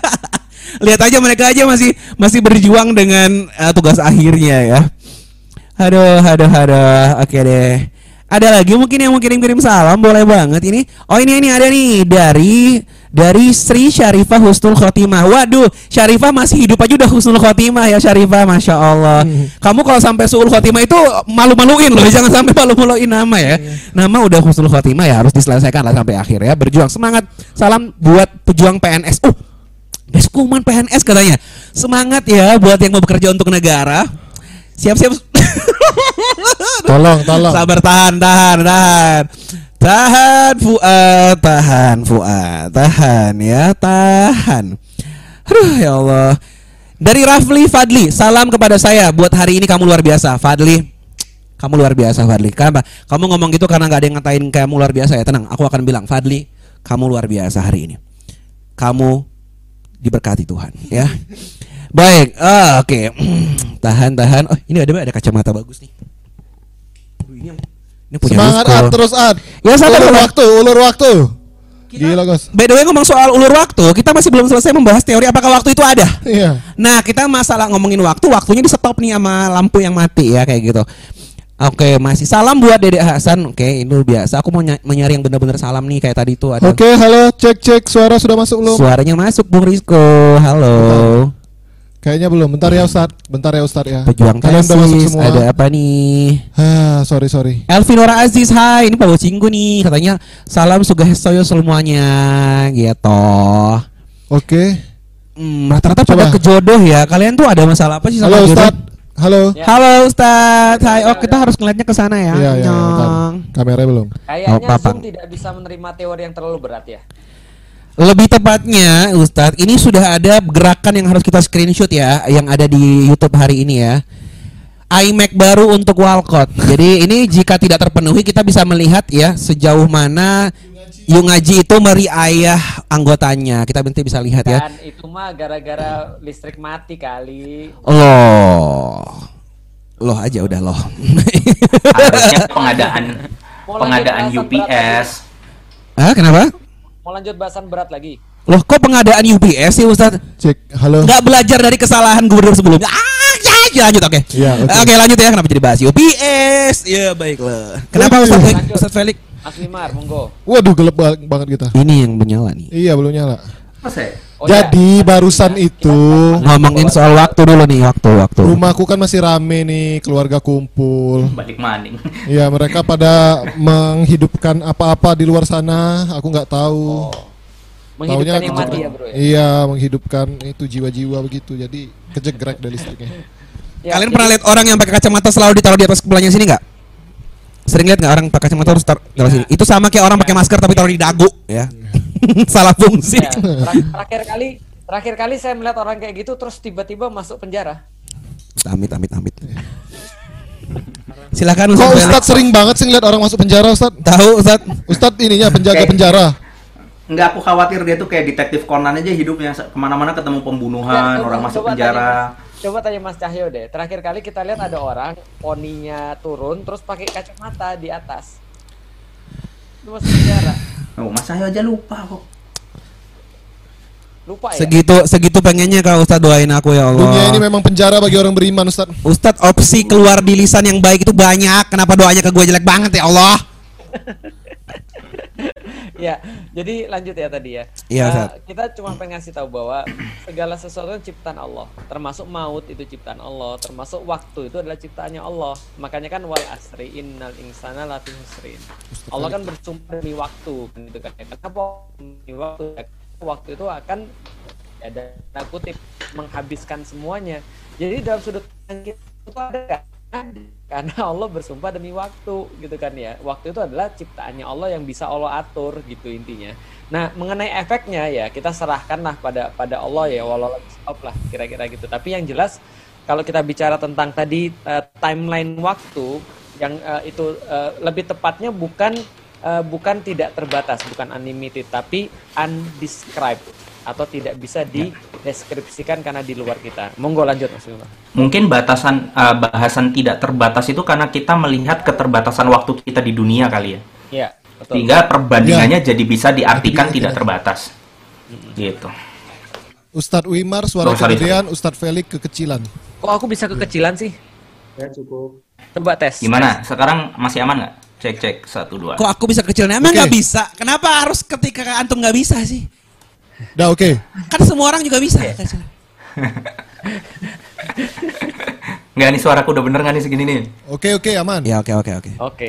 Lihat aja mereka aja masih masih berjuang dengan eh, tugas akhirnya ya. Aduh, aduh, aduh. Oke deh. Ada lagi mungkin yang mau kirim-kirim salam boleh banget ini. Oh ini ini ada nih dari dari Sri Syarifah Husnul Khotimah. Waduh, Syarifah masih hidup aja udah Husnul Khotimah ya Syarifah, masya Allah. Kamu kalau sampai Suul Khotimah itu malu-maluin loh, jangan sampai malu-maluin nama ya. Nama udah Husnul Khotimah ya harus diselesaikan lah sampai akhir ya. Berjuang semangat. Salam buat pejuang PNS. Uh, Beskuman PNS katanya. Semangat ya buat yang mau bekerja untuk negara. Siap-siap. Tolong, tolong. Sabar tahan, tahan, tahan. Tahan Fuad, tahan Fuad, tahan ya, tahan. Aduh ya Allah. Dari Rafli Fadli, salam kepada saya buat hari ini kamu luar biasa, Fadli. Kamu luar biasa, Fadli. Kenapa? Kamu ngomong gitu karena nggak ada yang ngatain kamu luar biasa ya. Tenang, aku akan bilang, Fadli, kamu luar biasa hari ini. Kamu diberkati Tuhan, ya. Baik, ah, oke. tahan, tahan. Oh, ini ada ada kacamata bagus nih. Ini, yang- ini punya Semangat. Ad, terus Ad. Ya, sabar, ulur waktu, ulur waktu. Gila Gos. By the way ngomong soal ulur waktu, kita masih belum selesai membahas teori apakah waktu itu ada. Iya. Nah, kita masalah ngomongin waktu, waktunya di stop nih sama lampu yang mati ya kayak gitu. Oke, masih salam buat Dedek Hasan. Oke, ini luar biasa. Aku mau ny- mencari yang benar-benar salam nih kayak tadi tuh ada. Oke, halo, cek cek suara sudah masuk belum? Suaranya masuk Bung Rizko. Halo. Kayaknya belum. Bentar ya Ustad. Bentar ya Ustad ya. Pejuang Kalian udah masuk semua. Ada apa nih? Ah, sorry sorry. Elvinora Aziz, hai. Ini Pak Bocinggu nih. Katanya salam sugahesoyo semuanya gitu. Oke. Hmm, rata-rata pada Coba. kejodoh ya. Kalian tuh ada masalah apa sih sama Halo jodoh? Ustad. Halo. Ya. Halo Ustadz. Hai. Oh, kita harus ngeliatnya ke sana ya. Iya, iya. Nyong. Kameranya belum. Kayaknya Oh. Zoom tidak bisa menerima teori yang terlalu berat ya. Lebih tepatnya, Ustadz, ini sudah ada gerakan yang harus kita screenshot ya, yang ada di YouTube hari ini ya. iMac baru untuk Walcott. Jadi ini jika tidak terpenuhi kita bisa melihat ya sejauh mana Yuk ngaji itu meri ayah anggotanya. Kita nanti bisa lihat ya. Dan itu mah gara-gara listrik mati kali. Loh. Loh aja udah loh. Harusnya pengadaan pengadaan UPS. Hah, kenapa? Mau lanjut bahasan berat lagi? Loh, kok pengadaan UPS sih Ustaz? Cek, halo. Nggak belajar dari kesalahan gubernur sebelumnya. Ah, ya, ya, lanjut oke. Iya, oke. Oke, lanjut ya. Kenapa jadi bahas UPS? Ya, baiklah. Kenapa Ustaz Lanjut. Ustaz Felix? Mas Wimar, monggo. Waduh, gelap ba- banget kita. Ini yang menyala nih. Iya, belum nyala. Masa ya? Oh, ya. Jadi barusan itu Ngomongin soal waktu dulu nih, waktu, waktu. rumahku kan masih rame nih, keluarga kumpul. Balik maning. Iya, mereka pada menghidupkan apa-apa di luar sana. Aku nggak tahu. Menghidupkan Taunya yang mati ya, Bro ya. Iya, menghidupkan itu jiwa-jiwa begitu. Jadi kejegrek dari listriknya. Ya, Kalian jadi- pernah lihat orang yang pakai kacamata selalu ditaruh di atas kepalanya sini nggak? Sering lihat nggak orang pakai kacamata terus taruh taruh sini? Itu sama kayak orang pakai masker tapi taruh di dagu, ya. Salah fungsi. Ya, ter- terakhir kali terakhir kali saya melihat orang kayak gitu terus tiba-tiba masuk penjara. Amit, amit, amit. Silakan Kok Ustaz. Sering banget sih ngeliat orang masuk penjara, Ustadz? Tahu Ustaz? Ustadz ininya penjaga Kayak- penjara. Enggak, aku khawatir dia tuh kayak detektif Conan aja hidupnya ke mana-mana ketemu pembunuhan, Ya, coba- orang masuk penjara. Tanya Mas, coba tanya Mas Cahyo deh. Terakhir kali kita lihat ada orang poninya turun terus pakai kacamata di atas. Itu masuk penjara. Oh, Mas Cahyo aja lupa kok. Lupa ya? Segitu segitu pengennya kalau Ustaz doain aku ya Allah. Dunia ini memang penjara bagi orang beriman, Ustadz. Ustadz opsi keluar di lisan yang baik itu banyak. Kenapa doanya ke gue jelek banget ya Allah? ya, jadi lanjut ya tadi ya. Iya, Ustaz. kita cuma pengen ngasih tahu bahwa segala sesuatu itu ciptaan Allah, termasuk maut itu ciptaan Allah, termasuk waktu itu adalah ciptaannya Allah. Makanya kan wal asri innal insana lafi husrin. Allah kan bersumpah demi waktu gitu kan. Kenapa demi waktu? Waktu itu akan ada tanda kutip menghabiskan semuanya. Jadi dalam sudut pandang kita itu? Ada. Karena Allah bersumpah demi waktu gitu kan ya. Waktu itu adalah ciptaannya Allah yang bisa Allah atur gitu intinya. Nah mengenai efeknya ya kita serahkanlah pada pada Allah ya walau lah kira-kira gitu. Tapi yang jelas kalau kita bicara tentang tadi eh, timeline waktu yang eh, itu eh, lebih tepatnya bukan eh, bukan tidak terbatas, bukan unlimited, tapi undescribed atau tidak bisa dideskripsikan karena di luar kita. Monggo lanjut Mas Bima. Mungkin batasan eh, bahasan tidak terbatas itu karena kita melihat keterbatasan waktu kita di dunia kali ya. Iya, betul. Sehingga perbandingannya jadi bisa diartikan tidak terbatas. Gitu. Ustadz Wimar suara Oh, kegedean, Ustadz Felix kekecilan. Kok aku bisa kekecilan sih? Ya cukup. Coba tes. Gimana? Sekarang masih aman nggak? Cek cek satu dua. Kok aku bisa kecilnya? Emang nggak bisa? Kenapa harus ketika antum nggak bisa sih? Dah oke. Kan semua orang juga bisa. kecil. Nggak nih suaraku udah bener nggak nih segini nih? Oke oke aman. Ya oke oke oke. Oke.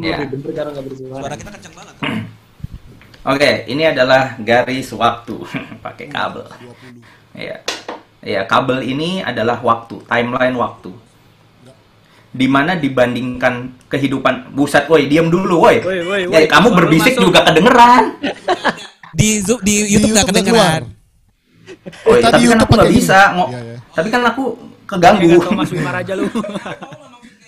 Ya. bener karena nggak bersuara. Suara kita kencang banget. Oke, ini adalah garis waktu pakai kabel. Iya. Ya, kabel ini adalah waktu, timeline waktu. Di mana dibandingkan kehidupan buset, woi, diam dulu, woi. Woi, woi, Ya, kamu berbisik masuk. juga kedengeran. Di Zoom di YouTube nggak kedengeran. Woi, Tadi tapi kan YouTube aku nggak pakai bisa. ini. ngo- Iya, iya. Tapi kan aku keganggu. nggak tahu Mas Wimar aja lu.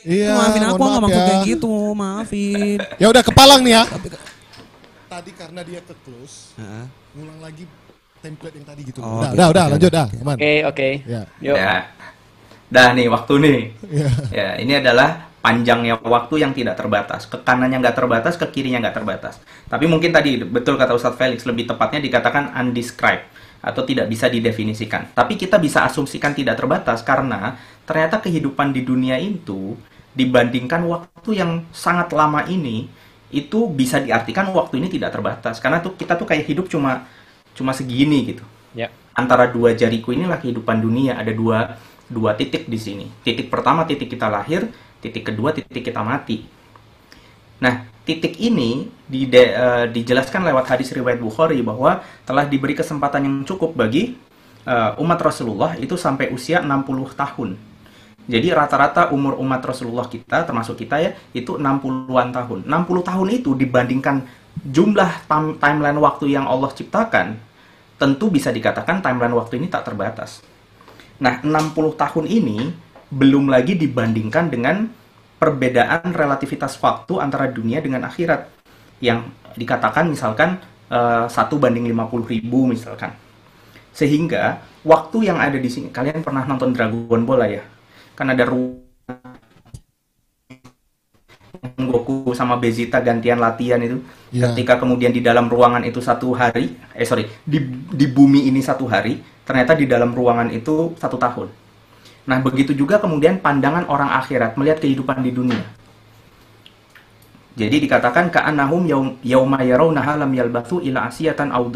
Iya. maafin aku nggak maaf maksud ya. kayak gitu, maafin. Ya udah kepalang nih ya. Tadi karena dia ke close, Heeh. ngulang lagi template yang tadi gitu. Oh, udah, gitu. udah, udah, lanjut oke, dah, oke. aman. Oke, oke. Ya. Yuk. Ya. Dah nih waktu nih. Iya. Ya, ini adalah panjangnya waktu yang tidak terbatas. Ke kanannya nggak terbatas, ke kirinya nggak terbatas. Tapi mungkin tadi betul kata Ustadz Felix, lebih tepatnya dikatakan undescribed atau tidak bisa didefinisikan. Tapi kita bisa asumsikan tidak terbatas karena ternyata kehidupan di dunia itu dibandingkan waktu yang sangat lama ini itu bisa diartikan waktu ini tidak terbatas karena tuh kita tuh kayak hidup cuma cuma segini gitu Ya. antara dua jariku inilah kehidupan dunia ada dua dua titik di sini titik pertama titik kita lahir titik kedua titik kita mati. Nah titik ini dide- eh, dijelaskan lewat hadis riwayat Bukhari bahwa telah diberi kesempatan yang cukup bagi eh, umat Rasulullah itu sampai usia 60 tahun. Jadi rata-rata umur umat Rasulullah kita termasuk kita ya itu 60-an tahun. 60 tahun itu dibandingkan jumlah timeline waktu yang Allah ciptakan tentu bisa dikatakan timeline waktu ini tak terbatas. Nah, 60 tahun ini belum lagi dibandingkan dengan perbedaan relativitas waktu antara dunia dengan akhirat. yang dikatakan misalkan eh, satu banding 50 ribu misalkan. Sehingga waktu yang ada di sini, kalian pernah nonton Dragon Ball lah ya? Kan ada ruang Goku sama Vegeta gantian latihan itu. Iya. Ketika kemudian di dalam ruangan itu satu hari, eh sorry, di, di bumi ini satu hari, ternyata di dalam ruangan itu satu tahun. Nah, begitu juga kemudian pandangan orang akhirat melihat kehidupan di dunia. Jadi dikatakan ka'annahum yaum yauma yarawnaha lam yalbathu ila asiyatan aw.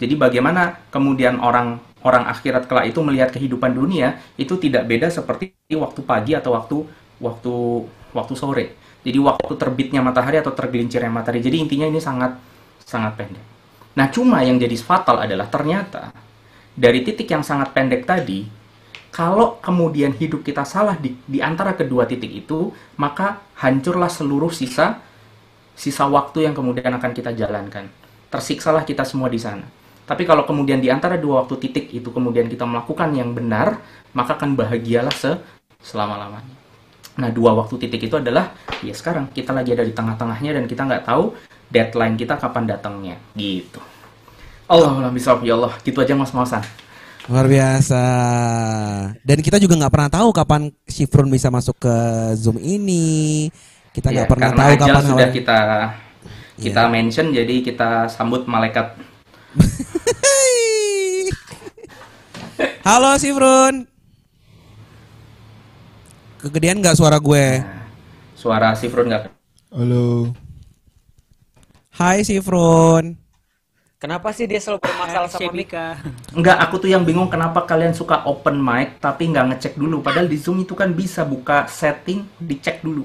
Jadi bagaimana kemudian orang orang akhirat kelak itu melihat kehidupan dunia itu tidak beda seperti waktu pagi atau waktu waktu waktu sore. Jadi waktu terbitnya matahari atau tergelincirnya matahari. Jadi intinya ini sangat sangat pendek. Nah, cuma yang jadi fatal adalah ternyata dari titik yang sangat pendek tadi, kalau kemudian hidup kita salah di, di antara kedua titik itu, maka hancurlah seluruh sisa sisa waktu yang kemudian akan kita jalankan. Tersiksalah kita semua di sana. Tapi kalau kemudian di antara dua waktu titik itu kemudian kita melakukan yang benar, maka akan bahagialah se selama-lamanya. Nah, dua waktu titik itu adalah ya sekarang kita lagi ada di tengah-tengahnya dan kita nggak tahu deadline kita kapan datangnya, gitu. Allah bisa ya Allah, gitu aja mas-masan. Luar biasa. Dan kita juga nggak pernah tahu kapan Shifrun bisa masuk ke Zoom ini. Kita nggak Ya, pernah tahu ajal kapan sudah awal- kita kita mention jadi kita sambut malaikat Halo Shifrun. Kegedean nggak suara gue? suara Sifrun nggak Halo. Hai Shifrun. Kenapa sih dia selalu bermasalah sama mic? Enggak, aku tuh yang bingung kenapa kalian suka open mic tapi nggak ngecek dulu. Padahal di Zoom itu kan bisa buka setting, dicek dulu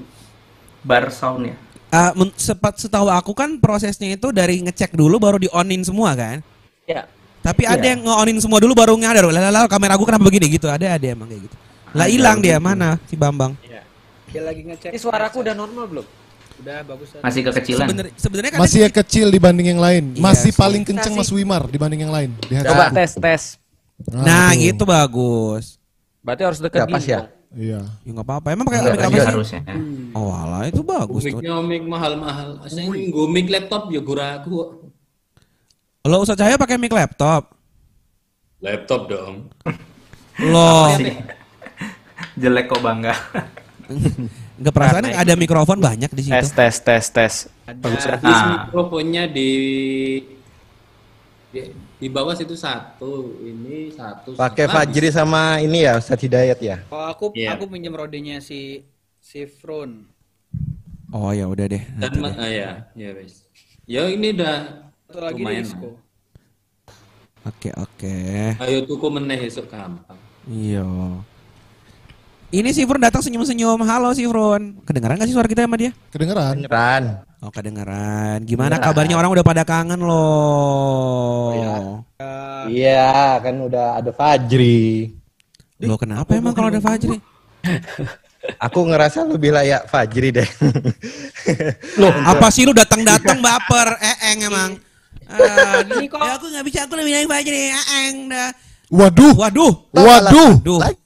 bar soundnya. Ah, men- sepat setahu aku kan prosesnya itu dari ngecek dulu baru di onin semua kan? Ya. Tapi ada Iya. yang nge-onin semua dulu baru nyadar. Lah, lah, kamera aku kenapa begini gitu? Ada ada emang kayak gitu. Lah hilang dia begitu. mana si Bambang? Dia lagi ngecek. Ini suaraku udah normal belum? Udah bagus. Sat. Masih kekecilan. Sebenarnya sebenarnya kan Masih ya kecil dibanding yang lain. Iya Masih sih. paling kenceng Mas Wimar dibanding yang lain. Di. Coba tes tes. Nah, tuh. gitu bagus. Berarti harus dekat Nggak pas ya? Iya. Ya enggak apa-apa. Emang pakai mic apa iya sih? harusnya. Oh, alah itu bagus tuh. Mic-nya mic mahal-mahal. Saya nggo mic laptop ya gura aku kok. Lo Ustaz Cahaya pakai mic laptop. Laptop dong. Loh, Jelek kok bangga. enggak perasaan ada mikrofon banyak di situ. Tes tes tes tes. Ada Ah. mikrofonnya di, di di bawah situ satu, ini satu. Pakai. Fajri sama ini ya Ustadz Hidayat ya. Kalau aku Iya. aku pinjam rodenya si si Frun. Oh ya udah deh. Dan deh. ah, ya, ya wes. Ya ini udah Satu lagi di lumayan. Oke oke. Ayo tuku meneh esok gampang. Iya. Ini si Frun datang senyum-senyum. Halo si Frun. Kedengeran gak sih suara kita sama dia? Kedengeran. Beneran. Oh kedengeran. Gimana kabarnya orang udah pada kangen loh. Iya, kan udah ada Fajri. Loh kenapa emang kalau ada Fajri? Aku ngerasa lebih layak Fajri deh. Loh apa sih lu datang-datang baper? Eeng emang. Ah, ini kok ya, aku nggak bisa aku lebih dari Fajri. Eeng dah. Waduh. Waduh. Waduh. Waduh.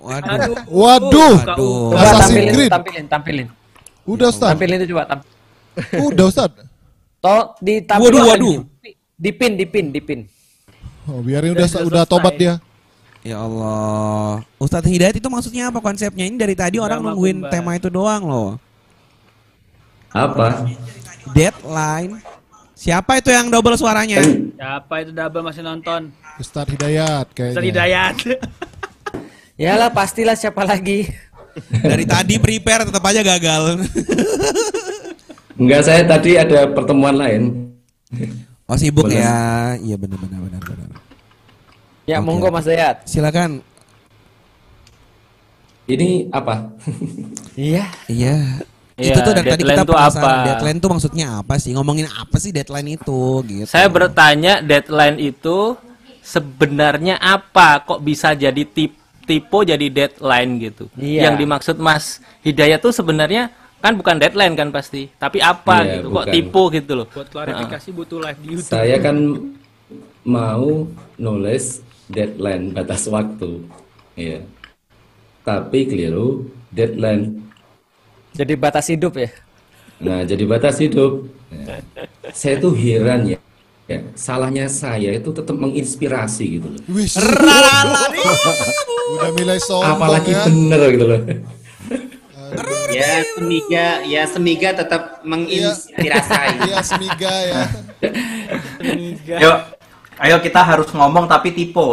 Waduh. Waduh. Waduh. Coba Assassin's tampilin, Creed. tampilin, tampilin. Udah Ustaz. Tampilin itu coba. Tamp Udah Ustaz. Toh ditampilin. Waduh, waduh. Dipin, dipin, dipin. Oh, biarin udah udah tobat dia. Ya Allah. Ustadz Hidayat itu maksudnya apa konsepnya? Ini dari tadi orang Drama nungguin kembar. tema itu doang loh. Apa? Deadline. Siapa itu yang double suaranya? Siapa itu double masih nonton? Ustaz Hidayat kayaknya. Ustaz Hidayat. Yalah pastilah siapa lagi. Dari tadi prepare tetap aja gagal. Enggak, saya tadi ada pertemuan lain. Oh sibuk Boleh. ya. Iya benar benar benar. Ya Oke, monggo. Mas Dayat. Silakan. Ini apa? Iya. Iya. Iya, itu tuh dari tadi deadline kita penasaran. apa? Deadline tuh maksudnya apa sih? Ngomongin apa sih deadline itu gitu. Saya bertanya deadline itu sebenarnya apa? Kok bisa jadi tip tipe jadi deadline gitu? Iya. Yang dimaksud Mas Hidayat tuh sebenarnya kan bukan deadline kan pasti, tapi apa Iya, gitu? Kok bukan. tipe gitu loh? Buat klarifikasi butuh live di YouTube. Saya kan mau nulis deadline batas waktu. Iya. Tapi keliru deadline Jadi batas hidup ya. Nah, jadi batas hidup. Nah, saya tuh heran ya. ya. Salahnya saya itu tetap menginspirasi gitu loh. Udah mulai sombong Apalagi ya. bener gitu loh. Ya semiga, ya semiga tetap menginspirasi. Iya, semiga ya. Yuk, ayo kita harus ngomong tapi tipe.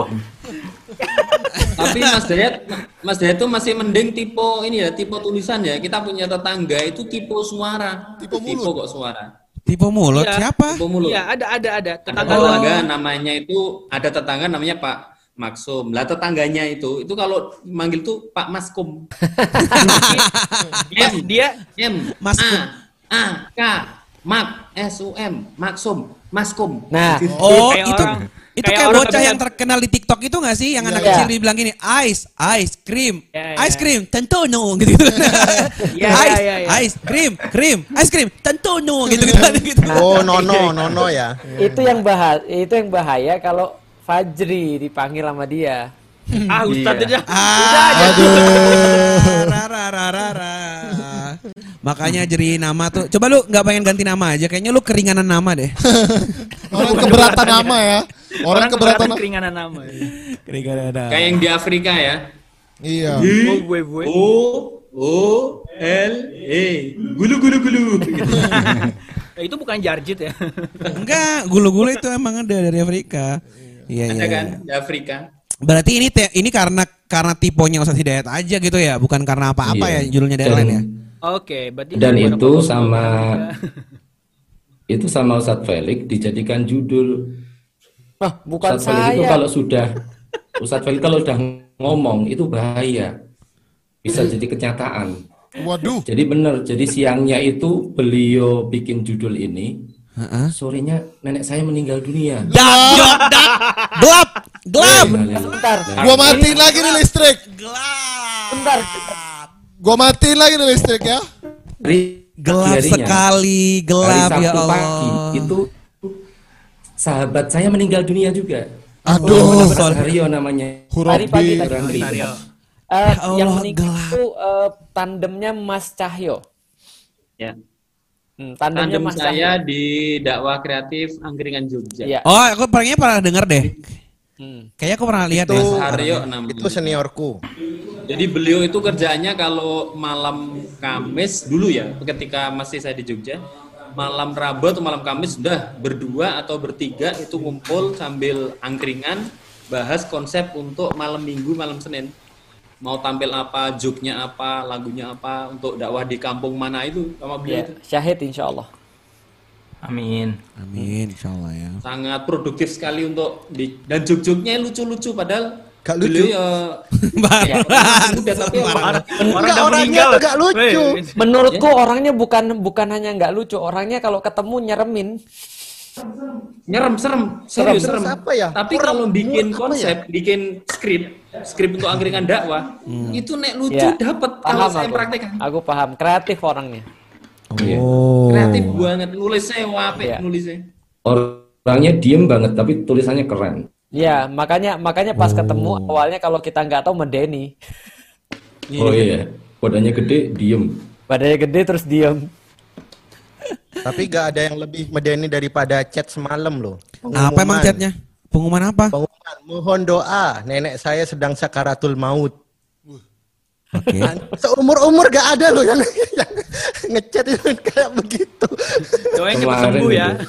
Tapi Mas Dayat, Mas Dayat tuh masih mending tipe ini ya, tipe tulisan ya. Kita punya tetangga itu tipe suara. Tipe mulut. kok suara. Tipe mulut Iya. siapa? Tipe mulut. Iya, ada ada ada. Ada Tetangga tetangga namanya itu ada tetangga namanya Pak Maksum. Lah tetangganya itu itu kalau manggil tuh Pak Maskum. M dia M Maskum. A A K Mak S U M Maksum Maskum. Nah, Oh, Kayak itu orang- itu kayak kayak orang bocah yang terkenal di TikTok itu nggak sih? Yang anak Iya. kecil dibilang gini, ice, ice cream, Iya, iya. ice cream, tentu no, gitu. Iya, iya, ice, iya, iya. ice cream, cream, ice cream, tentu no, gitu gitu. gitu. Oh, nono, nono ya. itu yang bahaya, itu yang bahaya kalau Fajri dipanggil sama dia. Ah, Ustadz aja. Ah, ra. Makanya jadi nama tuh. Coba lu nggak pengen ganti nama aja. Kayaknya lu keringanan nama deh. Orang keberatan nama ya. Orang keberatan nama. keringanan nama. keringanan nama. Kayak yang di Afrika ya. Iya. Oh. O O L E gulu gulu gulu. Eh, itu bukan jarjit ya. Enggak, gulu-gulu itu emang ada dari Afrika. Iya, Ada iya. kan iya. di Afrika. Berarti ini te- ini karena karena tipenya Ustadz Hidayat aja gitu ya, bukan karena apa-apa Iya. ya judulnya lain ya. Oke, berarti Dan itu sama itu sama Ustadz Felix dijadikan judul. Ah, bukan Ustadz Felix itu saya. kalau sudah Ustadz Felix kalau sudah ngomong itu bahaya. Bisa jadi kenyataan. Waduh. Jadi benar, jadi siangnya itu beliau bikin judul ini. Sorenya nenek saya meninggal dunia. Dak, gelap, gelap. Bentar, Gua matiin lagi nih listrik. bentar. Gua matiin lagi nih listrik ya. Gelap harinya, sekali, gelap ya Allah. pagi itu sahabat saya meninggal dunia juga. Aduh. Mas Haryo namanya. Hari pagi tadi. Eh, Allah, yang meninggal gelap. itu eh, tandemnya Mas Cahyo. Ya. Hmm, tandemnya Tandem Mas saya Cahyo. di dakwah kreatif Angkringan Jogja. Iya. Oh, aku palingnya pernah denger deh. Hmm. Kayaknya aku pernah lihat Itu- deh. Mas Haryo namanya. Itu seniorku. Jadi beliau itu kerjaannya kalau malam Kamis dulu ya, ketika masih saya di Jogja, malam Rabu atau malam Kamis sudah berdua atau bertiga itu ngumpul sambil angkringan, bahas konsep untuk malam Minggu, malam Senin. Mau tampil apa, joke-nya apa, lagunya apa, untuk dakwah di kampung mana itu sama beliau Ya, itu. syahid insya Allah. Amin. Amin, insyaallah ya. Sangat produktif sekali untuk di dan joke-joke-nya lucu-lucu padahal Gak beliau lucu. ya Baru. ya, orang muda tapi Orang, orang orang Enggak, udah orangnya meninggal. tuh gak lucu. Menurutku orangnya bukan bukan hanya nggak lucu, orangnya kalau ketemu nyeremin. Nyerem, serem, serius Serem. serem. Apa ya? Tapi Kurang kalau bikin apa ya? konsep, bikin skrip, skrip untuk angkringan dakwah, itu nek lucu Ya, dapat kalau saya aku. praktekkan. Aku paham, kreatif orangnya. Oh. Kreatif banget, nulisnya wape Ya. nulisnya. Orangnya diem banget tapi tulisannya keren. Ya, makanya makanya pas ketemu awalnya kalau kita nggak tahu medeni. Oh iya, badannya gede, diem. Badannya gede terus diem. Tapi gak ada yang lebih medeni daripada chat semalam loh. Apa emang Pengumuman. chatnya? Pengumuman apa? Pengumuman, mohon doa, nenek saya sedang sakaratul maut. Oke. Seumur-umur gak ada loh yang, yang ngechat itu kayak begitu. Doain cepat sembuh ya.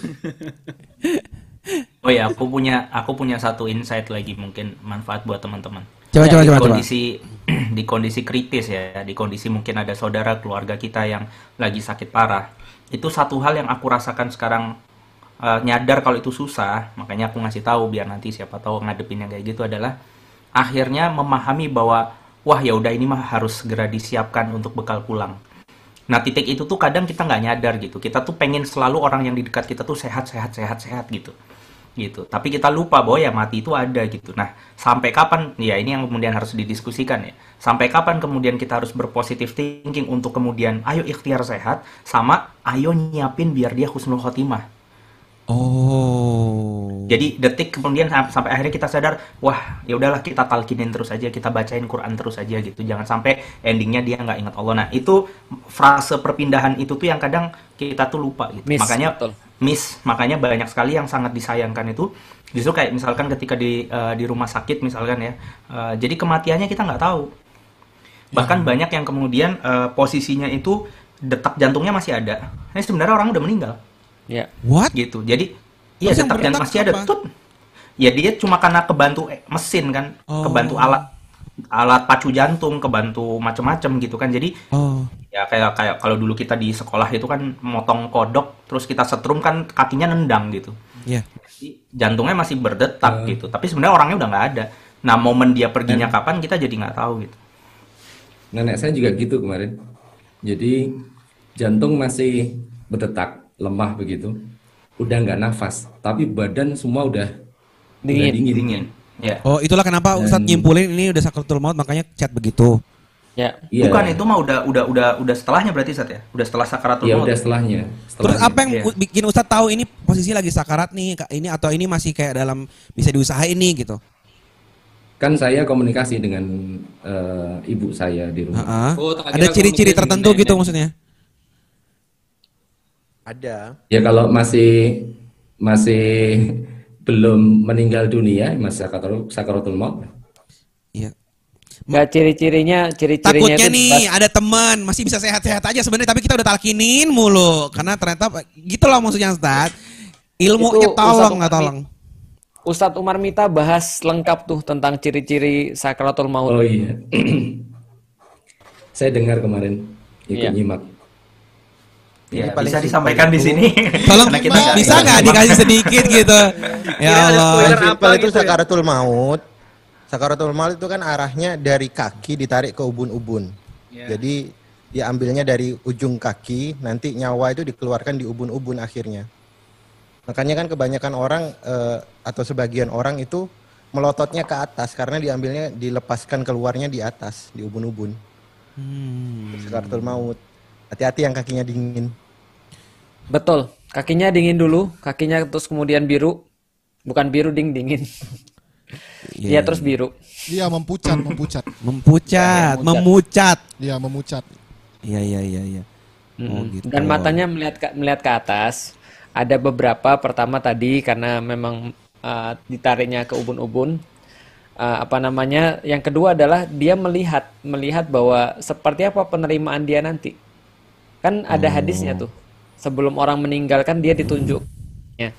Oh ya, aku punya aku punya satu insight lagi mungkin manfaat buat teman-teman. Coba coba di coba coba. kondisi di kondisi kritis ya, di kondisi mungkin ada saudara keluarga kita yang lagi sakit parah. Itu satu hal yang aku rasakan sekarang eh, nyadar kalau itu susah, makanya aku ngasih tahu biar nanti siapa tahu ngadepin yang kayak gitu adalah akhirnya memahami bahwa wah ya udah ini mah harus segera disiapkan untuk bekal pulang. Nah titik itu tuh kadang kita nggak nyadar gitu. Kita tuh pengen selalu orang yang di dekat kita tuh sehat sehat sehat sehat gitu gitu. Tapi kita lupa bahwa ya mati itu ada gitu. Nah, sampai kapan? Ya ini yang kemudian harus didiskusikan ya. Sampai kapan kemudian kita harus berpositif thinking untuk kemudian ayo ikhtiar sehat sama ayo nyiapin biar dia husnul khotimah. Oh. Jadi detik kemudian sam- sampai akhirnya kita sadar, wah ya udahlah kita talkinin terus aja, kita bacain Quran terus aja gitu. Jangan sampai endingnya dia nggak ingat Allah. Nah itu frase perpindahan itu tuh yang kadang kita tuh lupa gitu. Miss, makanya betul. miss, makanya banyak sekali yang sangat disayangkan itu justru kayak misalkan ketika di eh, di rumah sakit misalkan ya, eh, jadi kematiannya kita nggak tahu. Bahkan banyak yang kemudian eh, posisinya itu detak jantungnya masih ada. Ini sebenarnya orang udah meninggal Ya. What? gitu. Jadi iya berdetak masih ada. Tut. Ya dia cuma karena kebantu eh, mesin kan, Oh. kebantu alat alat pacu jantung, kebantu macem-macem gitu kan. Jadi Oh. ya kayak kayak kalau dulu kita di sekolah itu kan motong kodok, terus kita setrum kan kakinya nendang gitu. Iya. Jadi jantungnya masih berdetak gitu. Tapi sebenarnya orangnya udah nggak ada. Nah momen dia perginya kapan kita jadi nggak tahu gitu. Nenek saya juga gitu kemarin. Jadi jantung masih berdetak, lemah begitu. Udah nggak nafas, tapi badan semua udah Dingin. udah dingin. Dingin. Ya. Oh, itulah kenapa Ustadz Dan- nyimpulin ini udah sakratul maut makanya chat begitu. Ya. Iya. Bukan itu mah udah udah udah udah setelahnya berarti Sat ya? Udah setelah sakaratul Iya maut. udah setelahnya. Terus setelahnya. apa yang u- bikin Ustadz tahu ini posisi lagi sakarat nih, Kak, ini atau ini masih kayak dalam bisa diusahain nih gitu? Kan saya komunikasi dengan eh, ibu saya di rumah. Heeh. Oh, tak Ada ciri-ciri tertentu gitu maksudnya? Ada. Ya kalau masih masih belum meninggal dunia, masih sakaratul, sakaratul maut. Iya. Nggak ciri-cirinya, ciri-cirinya Takutnya itu nih pas- ada teman masih bisa sehat-sehat aja sebenarnya tapi kita udah talkinin mulu karena ternyata gitu loh maksudnya Ustadz. Ilmunya Itu tolong nggak tolong. Ustadz Umar Mita bahas lengkap tuh tentang ciri-ciri sakratul maut. Oh iya. saya dengar kemarin ikut Iya. nyimak. Ya, Ini paling bisa disampaikan di sini. Tolong kita bisa nggak dikasih sedikit gitu? Ya Allah. Simpel itu gitu ya? sakaratul maut. Sakaratul maut itu kan arahnya dari kaki ditarik ke ubun-ubun. Jadi diambilnya dari ujung kaki, nanti nyawa itu dikeluarkan di ubun-ubun akhirnya. Makanya kan kebanyakan orang eh, atau sebagian orang itu melototnya ke atas karena diambilnya dilepaskan keluarnya di atas di ubun-ubun. Sakaratul maut. Hati-hati yang kakinya dingin. Betul. Kakinya dingin dulu, kakinya terus kemudian biru. Bukan biru ding dingin. Iya terus biru. Iya mempucat, mempucat. Mempucat, memucat. Iya memucat. Iya iya iya iya. Oh Mm-mm. gitu. Dan matanya melihat ke, melihat ke atas. Ada beberapa pertama tadi karena memang uh, ditariknya ke ubun-ubun. Uh, apa namanya? Yang kedua adalah dia melihat melihat bahwa seperti apa penerimaan dia nanti. Kan ada hadisnya tuh. Sebelum orang meninggal kan dia ditunjuk. Ya.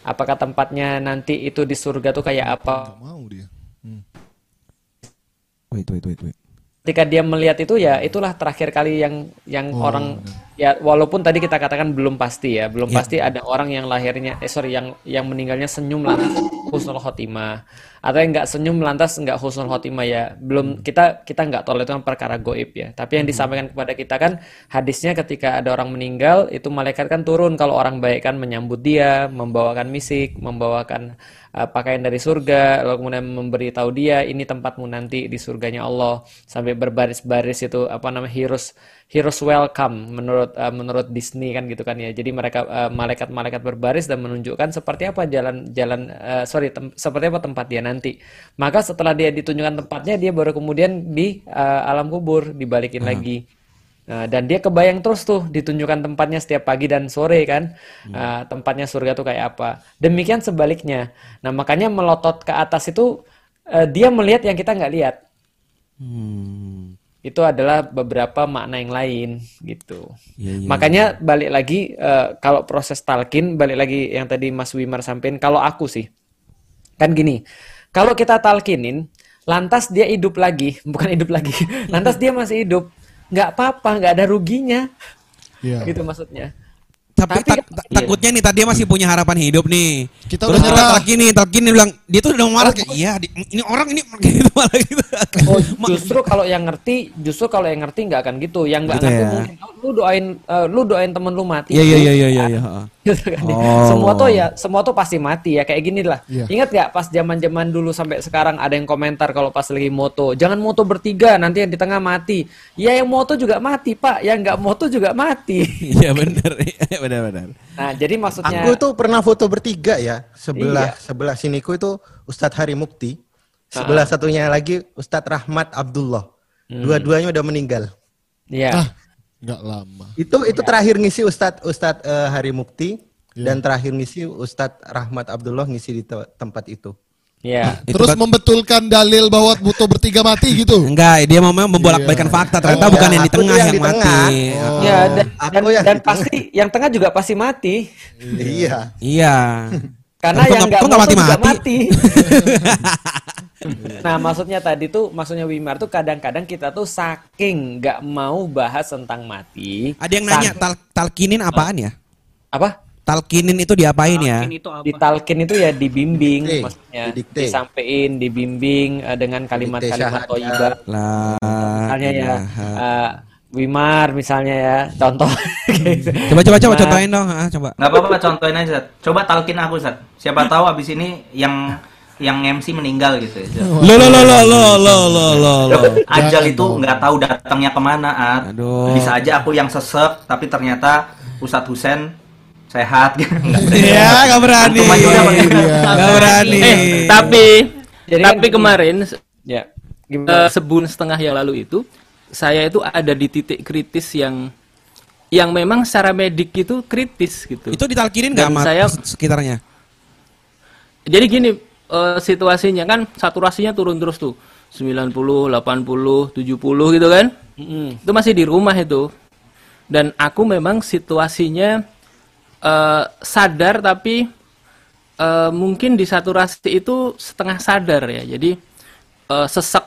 Apakah tempatnya nanti itu di surga tuh kayak apa? Mau dia. Wait wait wait wait. ketika dia melihat itu ya itulah terakhir kali yang yang Oh, orang ya walaupun tadi kita katakan belum pasti ya belum Ya. pasti ada orang yang lahirnya eh sorry yang yang meninggalnya senyum lantas husnul khotimah atau yang nggak senyum lantas nggak husnul khotimah ya. Belum kita kita nggak tahu itu kan perkara goib ya. Tapi yang disampaikan kepada kita kan hadisnya ketika ada orang meninggal itu malaikat kan turun. Kalau orang baik kan menyambut dia membawakan misik membawakan uh, pakaian dari surga lalu kemudian memberitahu dia ini tempatmu nanti di surganya Allah. Sampai berbaris-baris itu apa namanya heroes heroes welcome menurut uh, menurut Disney kan gitu kan ya jadi mereka uh, malaikat-malaikat berbaris dan menunjukkan seperti apa jalan-jalan uh, sorry tem- seperti apa tempat dia nanti maka setelah dia ditunjukkan tempatnya dia baru kemudian di uh, alam kubur dibalikin lagi Nah, dan dia kebayang terus tuh ditunjukkan tempatnya setiap pagi dan sore kan, Uh, tempatnya surga tuh kayak apa. Demikian sebaliknya. Nah, makanya melotot ke atas itu uh, dia melihat yang kita nggak lihat. Hmm. Itu adalah beberapa makna yang lain gitu. Iya, iya, Makanya balik lagi uh, kalau proses talkin balik lagi yang tadi Mas Wimar sampaikan kalau aku sih kan gini. Kalau kita talkinin lantas dia hidup lagi, bukan hidup lagi. lantas dia masih hidup. nggak apa-apa, nggak ada ruginya. Iya. Gitu maksudnya. Tapi, tak- tak- Iya. takutnya nih tadi dia masih punya harapan hidup nih. Kita Terus udah nyerah. kita talkin nih, talkin nih bilang dia tuh udah marah kayak iya di- ini orang ini gitu malah gitu. Oh, justru kalau yang ngerti, justru kalau yang ngerti nggak akan gitu. Yang nggak Gitu ngerti ya. mungkin "Oh, lu doain, eh, lu doain temen lu mati. Iya iya iya iya iya. iya. Gitu kan ya. Oh. Semua tuh ya, semua tuh pasti mati ya kayak gini lah. Iya. Ingat gak pas zaman-zaman dulu sampai sekarang ada yang komentar kalau pas lagi moto, jangan moto bertiga nanti yang di tengah mati. Ya yang moto juga mati pak, yang nggak moto juga mati. Iya benar, iya benar benar. Nah jadi maksudnya Aku tuh pernah foto bertiga ya. Sebelah Iya. sebelah siniku itu Ustadz Hari Mukti. Sebelah satunya lagi Ustadz Rahmat Abdullah. Dua-duanya udah meninggal. ya Ah, nggak lama. Itu itu terakhir ngisi Ustadz Ustadz eh, Hari Mukti dan terakhir ngisi Ustadz Rahmat Abdullah ngisi di te- tempat itu. Ya Itu Terus kan- membetulkan dalil bahwa butuh bertiga mati gitu. Enggak, dia mau membolak-balikan fakta. Ternyata Oh, bukan ya, yang di tengah yang yang, di mati. tengah. Oh. ya dan, dan, yang dan pasti yang tengah juga pasti mati Iya. Iya. karena Tapi kok yang nggak- nggak kok nggak moto juga mati-mati? mati. nah maksudnya tadi tuh maksudnya Wimar tuh kadang-kadang kita tuh saking nggak mau bahas tentang mati. Ada yang nanya tal talkinin apaan ya? apa? Talkinin itu diapain ya? Itu apa? Ditalkin itu ya dibimbing Dikte. maksudnya. Didikte. Disampaikan, dibimbing uh, dengan kalimat-kalimat toyiba. Misalnya ya uh, Wimar misalnya ya, contoh. coba coba coba contohin dong, ah, coba. Gak apa-apa contohin aja, Coba talkin aku, Sat. Siapa tahu abis ini yang yang MC meninggal gitu ya. Lo lo lo lo lo lo lo lo. Ajal itu nggak tahu datangnya ke mana, Aduh. Bisa aja aku yang sesek, tapi ternyata Ustadz Husen sehat. Iya, nggak berani. Nggak berani. Eh, tapi Jadi tapi kan- kemarin ya eh, gimana? sebulan setengah yang lalu itu saya itu ada di titik kritis yang yang memang secara medik itu kritis gitu. Itu ditalkinin nggak Dan sama saya sekitarnya? jadi gini eh, situasinya kan saturasinya turun terus tuh 90, 80, 70 gitu kan. Itu masih di rumah itu. Dan aku memang situasinya eh, sadar tapi eh, mungkin di saturasi itu setengah sadar ya. Jadi eh, sesek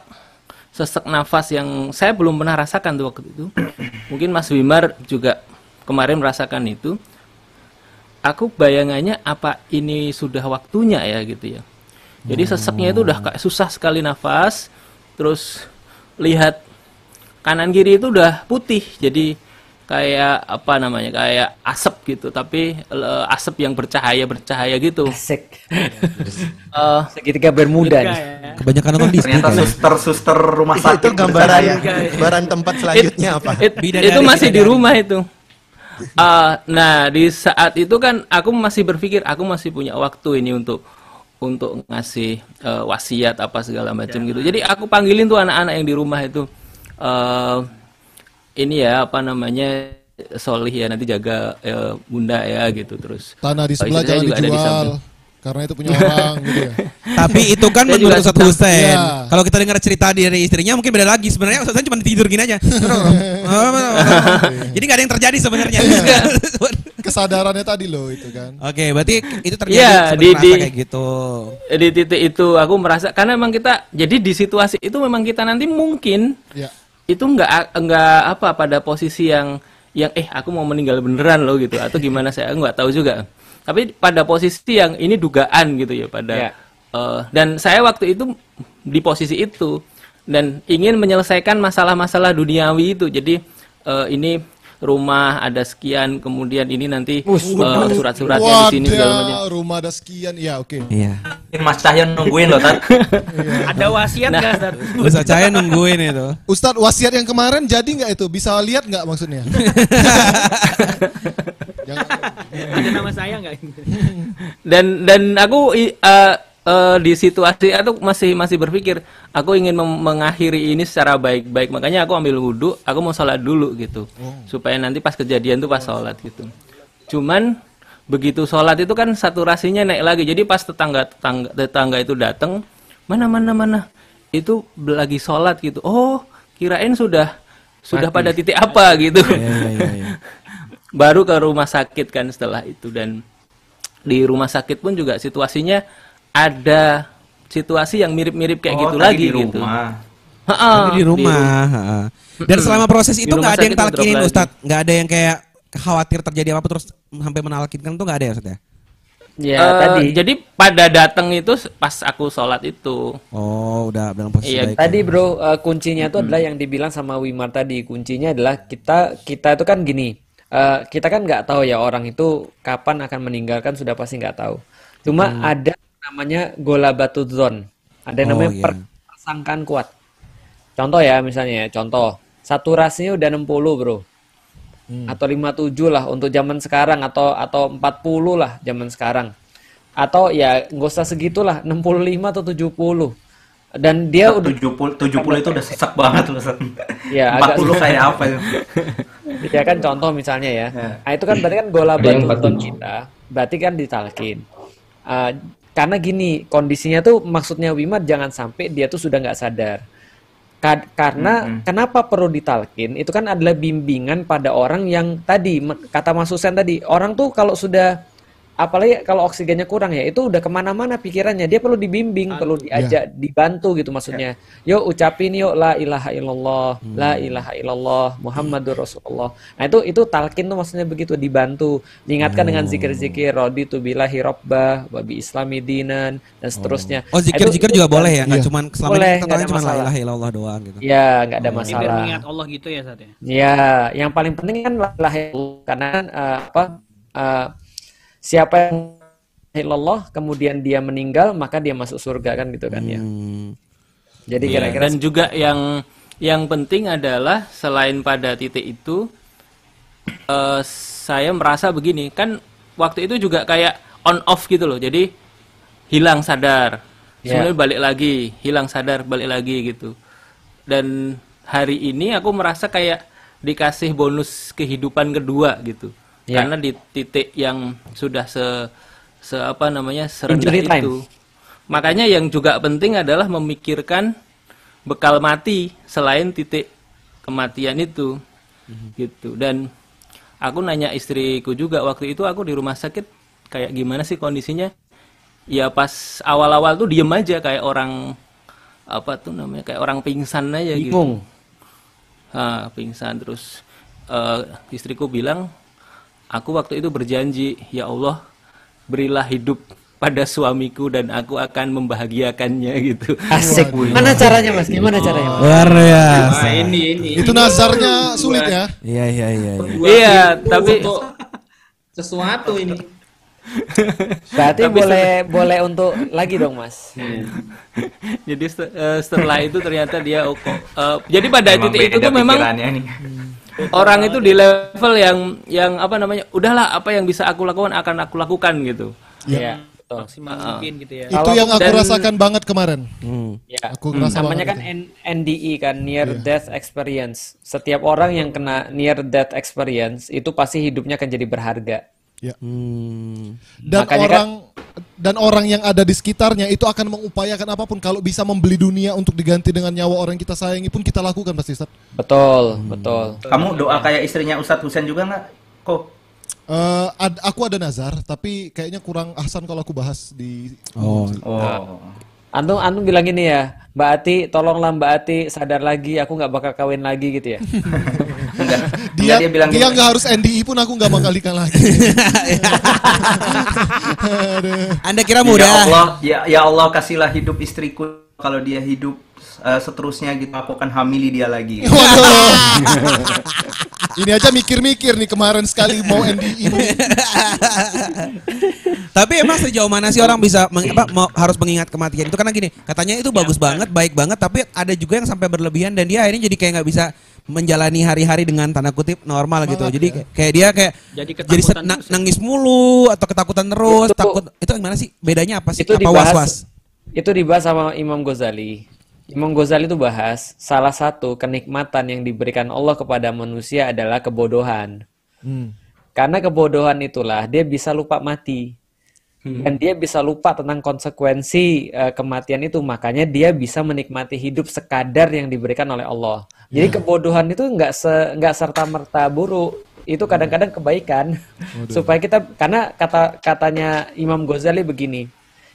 sesek nafas yang saya belum pernah rasakan tuh waktu itu. Mungkin Mas Wimar juga kemarin merasakan itu. Aku bayangannya apa ini sudah waktunya ya gitu ya. Jadi seseknya itu udah kayak susah sekali nafas. Terus lihat kanan kiri itu udah putih. Jadi kayak apa namanya? Kayak asap gitu, tapi eh, asap yang bercahaya bercahaya gitu. Asik. Eh, Segitiga Bermuda nih. ya. Kebanyakan nonton Disney Ternyata kali. suster-suster rumah Itu sakit gambaran bercahaya. gambaran tempat selanjutnya apa? It- Bidadari, itu masih di bidadari. rumah itu. Ah, nah di saat itu kan aku masih berpikir aku masih punya waktu ini untuk untuk ngasih eh, wasiat apa segala macam gitu. Jadi aku panggilin tuh anak-anak yang di rumah itu eh ini ya apa namanya Solih ya nanti jaga eh, bunda ya gitu terus. Tanah di Oh, sebelah saya jangan juga ada di dijual. samping. Karena itu punya orang gitu ya. Tapi itu kan menurut sedang- Husen. Iya. Kalau kita dengar cerita dari istrinya mungkin beda lagi. Sebenarnya Ustadz Husen cuma tidur gini aja. Jadi nggak ada yang terjadi sebenarnya. Kesadarannya tadi loh itu kan. Oke, berarti itu terjadi Iya, sebenarnya di- di- kayak gitu. di titik itu aku merasa karena memang kita jadi di situasi itu memang kita nanti mungkin Ya. Itu nggak nggak apa pada posisi yang yang eh aku mau meninggal beneran loh gitu. Atau gimana saya nggak tahu juga. Tapi pada posisi yang ini dugaan gitu ya pada Ya. eh, dan saya waktu itu di posisi itu dan ingin menyelesaikan masalah-masalah duniawi itu. Jadi eh, ini rumah ada sekian kemudian ini nanti eh, surat-suratnya di sini segala macam rumah ada sekian. Ya oke. Iya. Mas Cahyo nungguin loh, Tat. Ada wasiat nggak, Ustaz? Ustadz Cahaya nungguin itu. Ustadz wasiat yang kemarin jadi nggak itu? Bisa lihat nggak maksudnya? Jangan, Ada nama saya nggak? dan dan aku i- eh, di situasi itu masih masih berpikir aku ingin mengakhiri ini secara baik-baik. Makanya aku ambil wudhu aku mau sholat dulu gitu. Supaya nanti pas kejadian tuh pas sholat gitu. Cuman begitu sholat itu kan saturasinya naik lagi. Jadi pas tetangga tetangga, tetangga itu datang mana mana mana? Itu lagi sholat gitu. Oh kirain sudah sudah pada titik apa gitu. Iya, iya, iya. baru ke rumah sakit kan setelah itu. Dan di rumah sakit pun juga situasinya ada situasi yang mirip-mirip kayak Oh, gitu lagi di gitu. rumah. Tapi di rumah. ha. Dan selama proses Di itu rumah nggak ada yang talkinin lagi. Ustadz, nggak ada yang kayak khawatir terjadi apa terus sampai menalkinkan tuh nggak ada ya Ustadz ya? Ya Eh, tadi. Jadi pada datang itu pas aku sholat itu. Oh, udah dalam posisi Iya, baik. Tadi bro eh, kuncinya itu adalah yang dibilang sama Wimar tadi kuncinya adalah kita kita itu kan gini eh, kita kan nggak tahu ya orang itu kapan akan meninggalkan sudah pasti nggak tahu. Cuma Hmm. ada namanya gola batu zone. Ada yang Oh, namanya iya. per- persangkaan kuat. Contoh ya misalnya ya, contoh saturasinya udah 60 bro. Hmm. Atau 57 lah untuk zaman sekarang atau atau 40 lah zaman sekarang. Atau ya nggak usah segitulah 65 atau 70. Dan dia udah 70 70 itu udah sesak banget loh. Ustaz. Ya, agak 40 kayak apa itu? Ya kan contoh misalnya ya. Nah, itu kan berarti kan gola batu 47. kita, berarti kan ditalkin. Uh, karena gini, kondisinya tuh maksudnya Wimat jangan sampai dia tuh sudah nggak sadar. Ka- karena kenapa perlu ditalkin? Itu kan adalah bimbingan pada orang yang tadi kata Mas Husen tadi, orang tuh kalau sudah apalagi kalau oksigennya kurang ya itu udah ke mana-mana pikirannya. Dia perlu dibimbing perlu diajak dibantu gitu maksudnya. Yuk ucapin yuk la ilaha illallah la ilaha illallah muhammadur rasulullah. Nah itu itu talkin tuh maksudnya begitu dibantu. Diingatkan dengan zikir-zikir raditu billahi rabbah wa bi islami dinan dan seterusnya. Oh itu- zikir-zikir itu juga udah- boleh ya, nggak Iya. cuman selama Boleh, ini kita cuma la ilaha illallah doang gitu. ya nggak ada biar masalah. Mengingat Allah gitu ya saat ya. Ya, yang paling penting kan la ilaha illallah karena kan, eh, apa eh, siapa yang illallah kemudian dia meninggal maka dia masuk surga kan gitu kan ya. Hmm. Jadi Iya, kira-kira dan juga yang yang penting adalah selain pada titik itu eh, saya merasa begini kan waktu itu juga kayak on off gitu loh jadi hilang sadar Ya. sebenarnya balik lagi hilang sadar balik lagi gitu dan hari ini aku merasa kayak dikasih bonus kehidupan kedua gitu Ya. karena di titik yang sudah se se apa namanya serendah Injury time. itu. Makanya yang juga penting adalah memikirkan bekal mati selain titik kematian itu. Gitu. Dan aku nanya istriku juga waktu itu aku di rumah sakit kayak gimana sih kondisinya? Ya pas awal-awal tuh diem aja kayak orang apa tuh namanya kayak orang pingsan aja gitu. Bingung. Ah, pingsan. Terus eh, istriku bilang aku waktu itu berjanji ya Allah berilah hidup pada suamiku dan aku akan membahagiakannya gitu Asik. Mana caranya Mas? Gimana caranya Mas? Luar biasa. Nah, ini ini. Itu nazarnya sulit ya. Iya iya iya. iya. Iya, tapi sesuatu ini. Berarti Tapi boleh boleh untuk lagi dong Mas. jadi se- eh, setelah itu ternyata dia oh, eh, jadi pada Memang titik itu tuh memang nih. Orang itu di level yang yang apa namanya udahlah apa yang bisa aku lakukan akan aku lakukan gitu Iya. betul. Maksimal mungkin gitu ya. Itu Kalau yang aku dan- rasakan banget kemarin. Hmm. Ya. Aku ngerasa Namanya kan itu. N- NDE kan near death experience. Setiap orang yang kena near death experience itu pasti hidupnya akan jadi berharga. Ya. Hmm. Dan Makanya kan- orang dan orang yang ada di sekitarnya itu akan mengupayakan apa pun kalau bisa membeli dunia untuk diganti dengan nyawa orang yang kita sayangi pun kita lakukan pasti Ustaz. Betul, Hmm. betul. Kamu doa kayak istrinya Ustadz Husain juga nggak? Kok? Eh, ad- aku ada nazar tapi kayaknya kurang ahsan kalau aku bahas di Oh. Oh. Antum antum bilang gini ya, Mbak Ati, tolonglah Mbak Ati sadar lagi, aku nggak bakal kawin lagi gitu ya. Enggak. dia dia bilang dia nggak harus NDI pun aku nggak mengkalikan lagi. Aduh. Anda kira Ya mudah? Allah, ya, ya Allah kasihlah hidup istriku kalau dia hidup eh, seterusnya gitu aku akan hamili dia lagi. Waduh. Ini aja mikir-mikir nih kemarin sekali mau NDI. Tapi emang sejauh mana sih orang bisa meng- apa, mau- harus mengingat kematian itu karena gini katanya itu bagus banget baik banget tapi ada juga yang sampai berlebihan dan dia akhirnya jadi kayak nggak bisa menjalani hari-hari dengan tanda kutip normal gitu Malah jadi ya. kayak dia kayak Jadi jadi na- ya? nangis mulu atau ketakutan terus Itu- takut itu gimana sih bedanya apa sih itu apa dibahas was-was itu dibahas sama Imam Ghazali. Imam Ghazali itu bahas salah satu kenikmatan yang diberikan Allah kepada manusia adalah kebodohan. Hmm. Karena kebodohan itulah dia bisa lupa mati. Dan dia bisa lupa tentang konsekuensi eh, kematian itu, makanya dia bisa menikmati hidup sekadar yang diberikan oleh Allah. Jadi kebodohan itu nggak se nggak serta merta buruk, itu kadang-kadang kebaikan. Supaya kita karena kata katanya Imam Ghazali begini,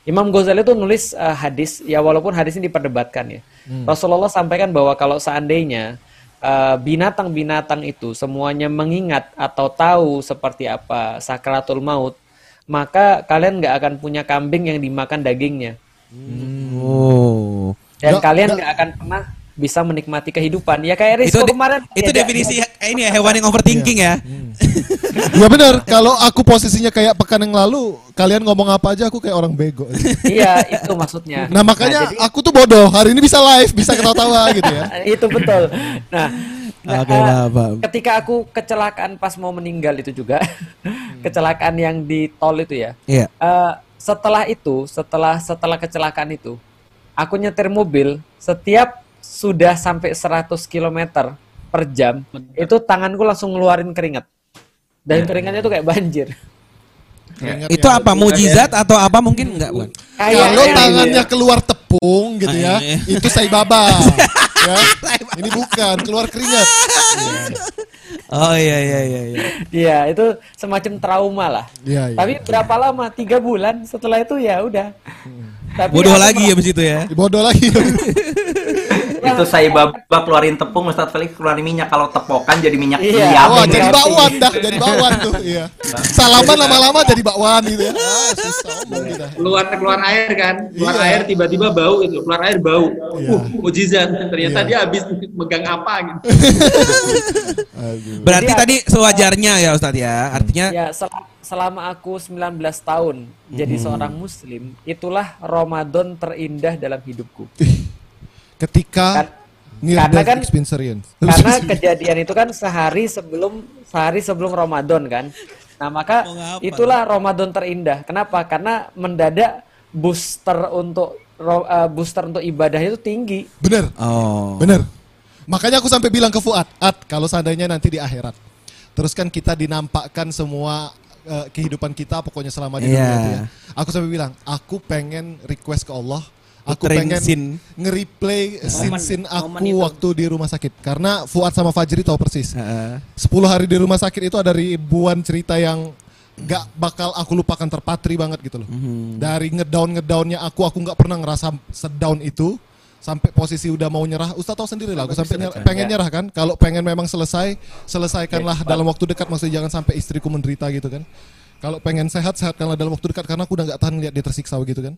Imam Ghazali itu nulis eh, hadis, ya walaupun hadis ini diperdebatkan ya. Rasulullah sampaikan bahwa kalau seandainya eh, binatang-binatang itu semuanya mengingat atau tahu seperti apa sakratul maut, maka kalian nggak akan punya kambing yang dimakan dagingnya. oh Dan Nggak- kalian nggak- akan pernah bisa menikmati kehidupan. Ya kayak itu Rizko de- kemarin. itu Ya, definisi eh, ini ya hewan yang overthinking ya Ya benar, kalau aku posisinya kayak pekan yang lalu, kalian ngomong apa aja aku kayak orang bego. iya, itu maksudnya. Nah makanya jadi- aku tuh bodoh, hari ini bisa live, bisa ketawa-tawa gitu ya. itu betul. Nah, nah, Oke, eh, paham, paham. ketika aku kecelakaan pas mau meninggal itu juga, kecelakaan yang di tol itu ya. Iya. Eh, setelah itu, setelah setelah kecelakaan itu, aku nyetir mobil setiap sudah sampai 100 km per jam, itu tanganku langsung ngeluarin keringat. Dan keringatnya tuh kayak banjir. Keringat Itu apa mujizat atau apa mungkin enggak bukan? Kalau Kayak- tangannya keluar tepung gitu ya, Ah, iya. itu Sai Baba. ya. Ini bukan keluar keringat. Oh iya iya iya iya. Iya, itu semacam trauma lah. Iya, iya. Tapi berapa lama? Tiga bulan. Setelah itu ya udah. Tapi Bodoh lagi ya habis itu ya. Bodoh lagi. Itu saya babak keluarin tepung, Ustadz Felix keluarin minyak. Kalau tepokan jadi minyak Iya. diamin Wah, ya. jadi bakwan dah, jadi bakwan tuh. Iya. Salaman lama-lama jadi bakwan gitu ya. Ah, susah omong kita. keluar keluar air kan keluar Iya. air tiba-tiba bau gitu keluar air bau uh mujizat ternyata Iya. dia habis megang apa gitu. Berarti Jadi- tadi sewajarnya ya Ustadz ya. Artinya Ya, sel- selama aku 19 tahun jadi seorang muslim, itulah Ramadan terindah dalam hidupku. Ketika Kan- near karena death kan- experience. Karena kejadian itu kan sehari sebelum sehari sebelum Ramadan kan. Nah, maka itulah Ramadan terindah. Kenapa? Karena mendadak booster untuk eh, booster untuk ibadah itu tinggi. Bener, oh. bener. Makanya aku sampai bilang ke Fuad, At, kalau seandainya nanti di akhirat, terus kan kita dinampakkan semua eh, kehidupan kita pokoknya selama di dunia Iya. itu ya. Aku sampai bilang, aku pengen request ke Allah, aku Puterin pengen scene. nge-replay scene-scene aku itu. waktu di rumah sakit. Karena Fuad sama Fajri tahu persis. Heeh. 10 hari di rumah sakit itu ada ribuan cerita yang gak bakal aku lupakan terpatri banget gitu loh. Dari ngedown ngedownnya aku, aku nggak pernah ngerasa sedown itu sampai posisi udah mau nyerah. Ustaz tahu sendiri lah, aku sampai nyer- pengen nyerah kan. Kalau pengen memang selesai, selesaikanlah dalam waktu dekat. Maksudnya jangan sampai istriku menderita gitu kan. Kalau pengen sehat, sehatkanlah dalam waktu dekat karena aku udah nggak tahan lihat dia tersiksa gitu kan.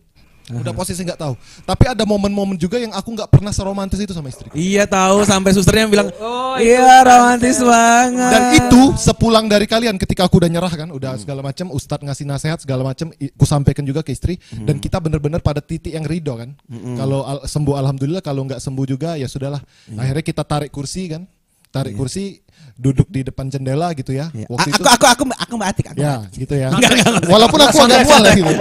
Udah posisi nggak tahu. Tapi ada momen-momen juga yang aku nggak pernah seromantis itu sama istriku. Iya tahu sampai susternya bilang, Oh, itu iya romantis banget. Dan itu sepulang dari kalian ketika aku udah nyerah kan, udah segala macam, Ustadz ngasih nasihat segala macam, i- ku sampaikan juga ke istri dan kita bener-bener pada titik yang ridho kan. Kalau al- sembuh alhamdulillah, kalau nggak sembuh juga ya sudahlah. Akhirnya kita tarik kursi kan, tarik kursi, duduk di depan jendela gitu ya. Iya. Waktu A- itu aku aku aku aku batik aku. ya gitu ya. Enggak, enggak, enggak. Walaupun aku agak mual ya gitu.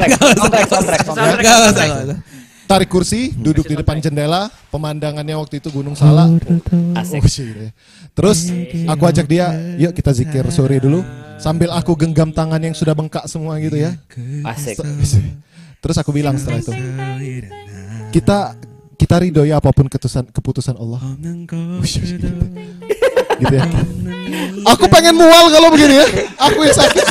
Tarik kursi, duduk di depan jendela, pemandangannya waktu itu Gunung Salak. Asik. Oh, shit, ya. Terus aku ajak dia, yuk kita zikir sore dulu sambil aku genggam tangan yang sudah bengkak semua gitu ya. Asik. Terus aku bilang setelah itu, kita kita ridho ya apa pun keputusan keputusan Allah. Gitu ya. Aku pengen mual kalau begini ya. Aku yang sakit.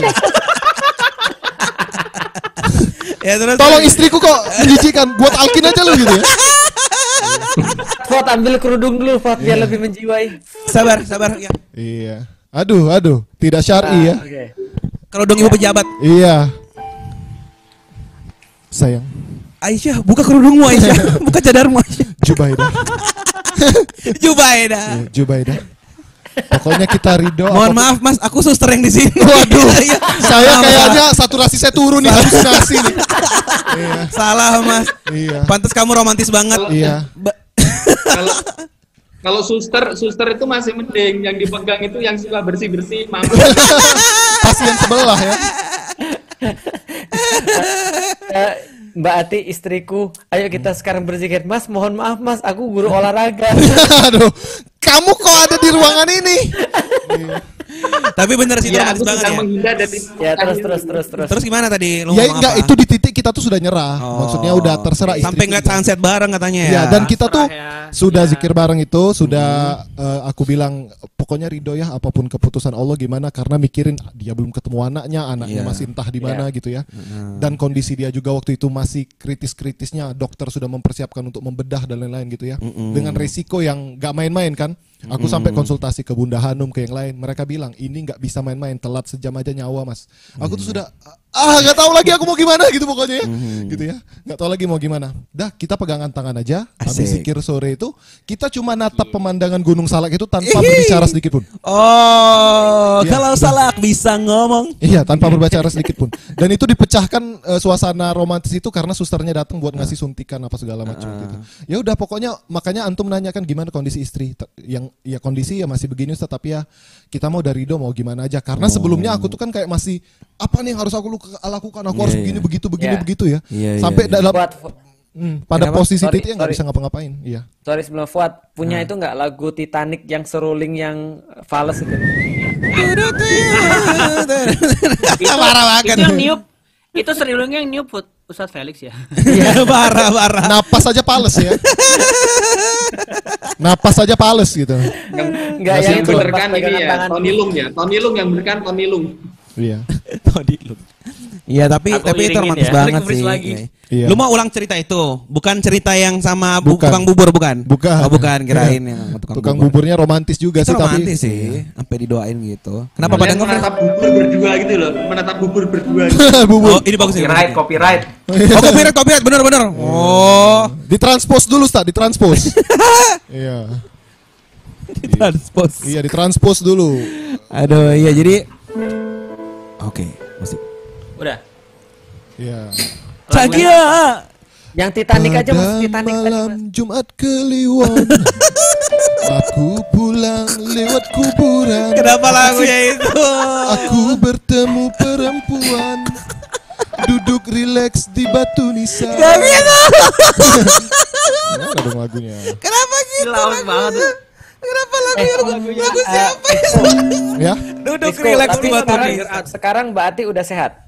Ya terus Tolong istriku kok menjijikan. Buat Alkin aja lu gitu ya. Fat ambil kerudung dulu, Fat biar lebih menjiwai. sabar sabar ya. Iya. Aduh, aduh, tidak syar'i ya. Oke. Kalau dong ibu pejabat, Iya. Sayang, Aisyah buka kerudungmu Aisyah, buka cadarmu Aisyah. Jubaida. Iya, Jubaidah. Pokoknya kita ridho. Mohon maaf Mas, aku suster yang di sini. Waduh, Iya. saya Maaf, kayaknya saturasi saya turun nih halusinasi nih. Iya. salah Mas. Iya. Pantes kamu romantis banget. Iya. Ba- kalau kalau suster suster itu masih mending yang dipegang itu yang suka bersih bersih mama Pasien sebelah ya. Eh, Mbak Ati istriku, ayo kita sekarang berzikir. Mas, mohon maaf Mas, aku guru olahraga. Aduh, kamu kok ada di ruangan ini? Tapi bener sih itu ya banget ya. menghindar dari ya terus terus terus terus. Terus gimana tadi? Lu Ya enggak, apa? itu di titik kita tuh sudah nyerah. Maksudnya udah terserah Sampai istriku ngeliat juga. sunset bareng katanya ya. Ya, dan kita tuh ya. sudah Iya. zikir bareng itu, sudah eh, aku bilang pokoknya ridho ya apa pun keputusan Allah gimana karena mikirin dia belum ketemu anaknya, anaknya Iya. masih entah di mana gitu ya. Dan kondisi dia juga waktu itu masih kritis-kritisnya, dokter sudah mempersiapkan untuk membedah dan lain-lain gitu ya. Dengan resiko yang gak main-main kan. Aku sampai konsultasi ke Bunda Hanum ke yang lain, mereka bilang ini nggak bisa main-main, telat sejam aja nyawa mas. Aku tuh sudah ah nggak tahu lagi aku mau gimana gitu pokoknya ya Mhm. gitu ya nggak tahu lagi mau gimana dah kita pegangan tangan aja habis Asik. zikir sore itu kita cuma natap pemandangan Gunung Salak itu tanpa berbicara sedikit pun Oh, Iya, kalau udah. salah bisa ngomong. Iya, tanpa berbicara sedikit pun. Dan itu dipecahkan eh, suasana romantis itu karena susternya datang buat ngasih suntikan apa segala macam gitu. Ya udah pokoknya makanya antum nanyakan gimana kondisi istri T- yang ya kondisi ya masih begini Ustaz, tapi ya kita mau dari do mau gimana aja karena sebelumnya aku tuh kan kayak masih apa nih yang harus aku lakukan aku harus Iya, begini iya. begitu begini Iya. begitu ya. Iya, iya, Sampai iya. dalam Buat Hmm, pada Kenapa? posisi Sorry, titik nggak sorry. bisa ngapa-ngapain. Iya. Sorry sebelum Fuad punya itu nggak lagu Titanic yang seruling yang fals itu? Itu, Parah banget. Itu yang niup. Itu serilungnya yang niup Ustadz Felix ya. Iya, parah, parah. Napas aja pales ya. Napas aja pales gitu. Yang, Nggak, yang, itu bener kan ini ya. Tony Lung ya. Tony Lung yang bener kan Tony Lung. Iya. Tadi lu. Iya, tapi Aku tapi itu romantis ya. banget sih. lagi. Iya. Iya. Lu mau ulang cerita itu, bukan cerita yang sama bu- Bukan. tukang bubur bukan? Bukan. Oh, bukan, kirain yang sama tukang, Tukang bubur. buburnya romantis juga Itu sih tapi romantis sih, sampai didoain gitu. Kenapa pada ngefans? menatap bubur berdua gitu loh, menatap bubur berdua. Gitu. bubur. Oh, ini bagus ini. Copyright, copyright. Oh, copyright, copyright, bener bener. Oh, Ditranspos dulu, Ustaz, ditranspos. iya. transpos. Iya, ditranspos dulu. Aduh, iya jadi Oke, musik. Udah. Iya. Cagia. Yang Titanic aja mas Pada Titanic tadi malam mas. Jumat Kliwon Aku pulang lewat kuburan Kenapa lagunya itu? Aku bertemu perempuan Duduk rileks di batu nisan Gak bisa. Mana dong lagunya Kenapa gitu? Banget. tuh. Kenapa lagunya? Lagu Eh, siapa? Ya Duduk Disco, relax tapi di batu nisan. sekarang Mbak Ati udah sehat.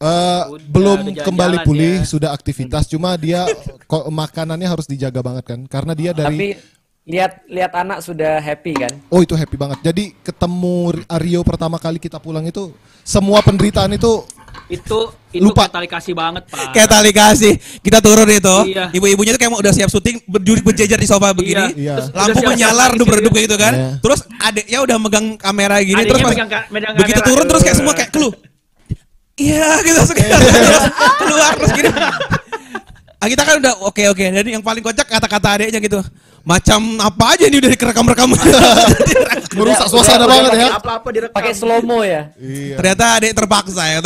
Eh, Udah, belum udah kembali pulih dia. sudah aktivitas cuma dia kok makanannya harus dijaga banget kan karena dia dari Tapi lihat lihat anak sudah happy kan? oh itu happy banget jadi ketemu Aryo pertama kali kita pulang itu semua penderitaan itu Itu itu Lupa. tali kasih banget, Pak. Kayak tali kasih. Kita turun itu. Iya. Ibu-ibunya tuh kayak mau udah siap syuting berdiri berjejer di sofa begini. Iya. Terus Lampu siap-siap menyalar nangis redup-redup gitu. kayak gitu kan. Iya. Terus adiknya udah megang kamera gini Adiknya terus pas megang megang begitu kamera. turun terus kayak semua kayak keluh. Iya gitu terus terus keluar terus gini. Ah, kita kan udah oke oke. Jadi yang paling kocak kata-kata adiknya gitu. Macam apa aja ini udah dikerekam-rekam. merusak suasana udah- banget udah ya Apa-apa direkam. Pakai slow mo ya. iya Ternyata adik terpaksa ya.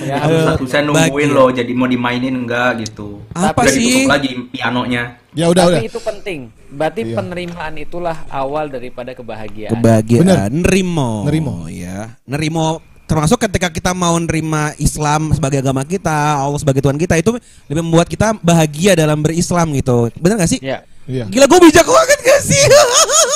Ya, Satu-satunya nungguin loh, jadi mau dimainin enggak gitu. Apa Udah sih? ditutup lagi pianonya. Ya udah udah Tapi itu penting. Berarti Iya. penerimaan itulah awal daripada kebahagiaan. Kebahagiaan. Bener. Nerimo. Nerimo. ya. Nerimo termasuk ketika kita mau nerima Islam sebagai agama kita, Allah sebagai Tuhan kita itu lebih membuat kita bahagia dalam berislam gitu. Bener gak sih? Ya. iya Gila gue bijak banget gak sih?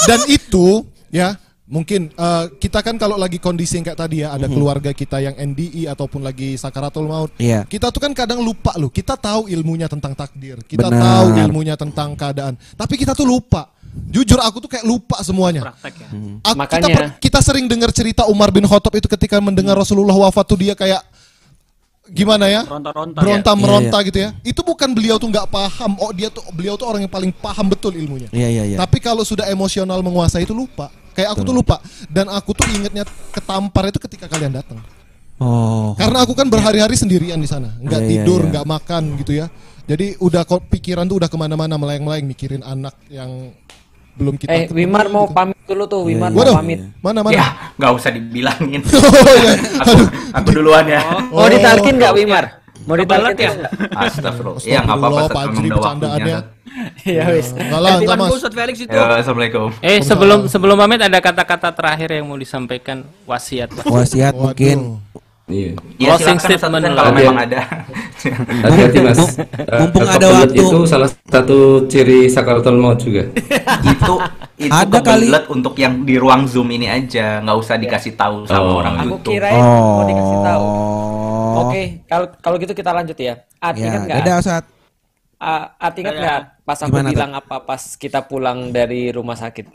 dan itu ya mungkin eh, kita kan kalau lagi kondisi yang kayak tadi ya ada keluarga kita yang NDI ataupun lagi sakaratul maut Iya. kita tuh kan kadang lupa loh kita tahu ilmunya tentang takdir kita Benar. tahu ilmunya tentang keadaan tapi kita tuh lupa jujur aku tuh kayak lupa semuanya Praktek ya. Aku- kita, Makanya- per- kita sering dengar cerita Umar bin Khattab itu ketika mendengar Rasulullah wafat tuh dia kayak gimana ya Ronta-ronta. beronta Iya, meronta gitu ya itu bukan beliau tuh nggak paham oh dia tuh beliau tuh orang yang paling paham betul ilmunya Iya iya iya. tapi kalau sudah emosional menguasai itu lupa. Kayak aku tuh lupa. Dan aku tuh ingetnya ketampar itu ketika kalian datang. Oh. Karena aku kan berhari-hari sendirian di sana, nggak Iya, iya, tidur, iya. nggak makan gitu ya. Jadi udah kok pikiran tuh udah ke mana-mana melayang-layang mikirin anak yang belum kita. Eh, ketemu Wimar mau gitu. pamit dulu tuh. Wimar Iya, mau Waduh, pamit. mana mana? Ya, nggak usah dibilangin. oh, iya. aku, aku duluan ya. Mau ditalkin nggak Wimar? Mau ditalkin ya? nggak? Astagfirullah. Ya nggak apa-apa, Pak Ajri bercandaannya. waktunya. Sat. Iya wis. Enggak lah, enggak Teman mas. Felix itu. Ya, Assalamualaikum. Eh sebelum sebelum pamit ada kata-kata terakhir yang mau disampaikan wasiat Pak. Wasiat mungkin. Iya. Ya, Closing statement kalau Ada memang ada. Hati-hati mas. Eh, mumpung ada waktu. Itu salah satu ciri sakaratul maut juga. itu itu Ada kali. untuk yang di ruang zoom ini aja, nggak usah dikasih tahu sama Oh. orang Aku YouTube. kirain mau dikasih tahu. Oh. Oke, kalau kalau gitu kita lanjut ya. Ati Ya, ingat nggak? dadah saat. Ah, Ati ingat Dadah. nggak pas aku Gimana, bilang apa pas kita pulang dari rumah sakit?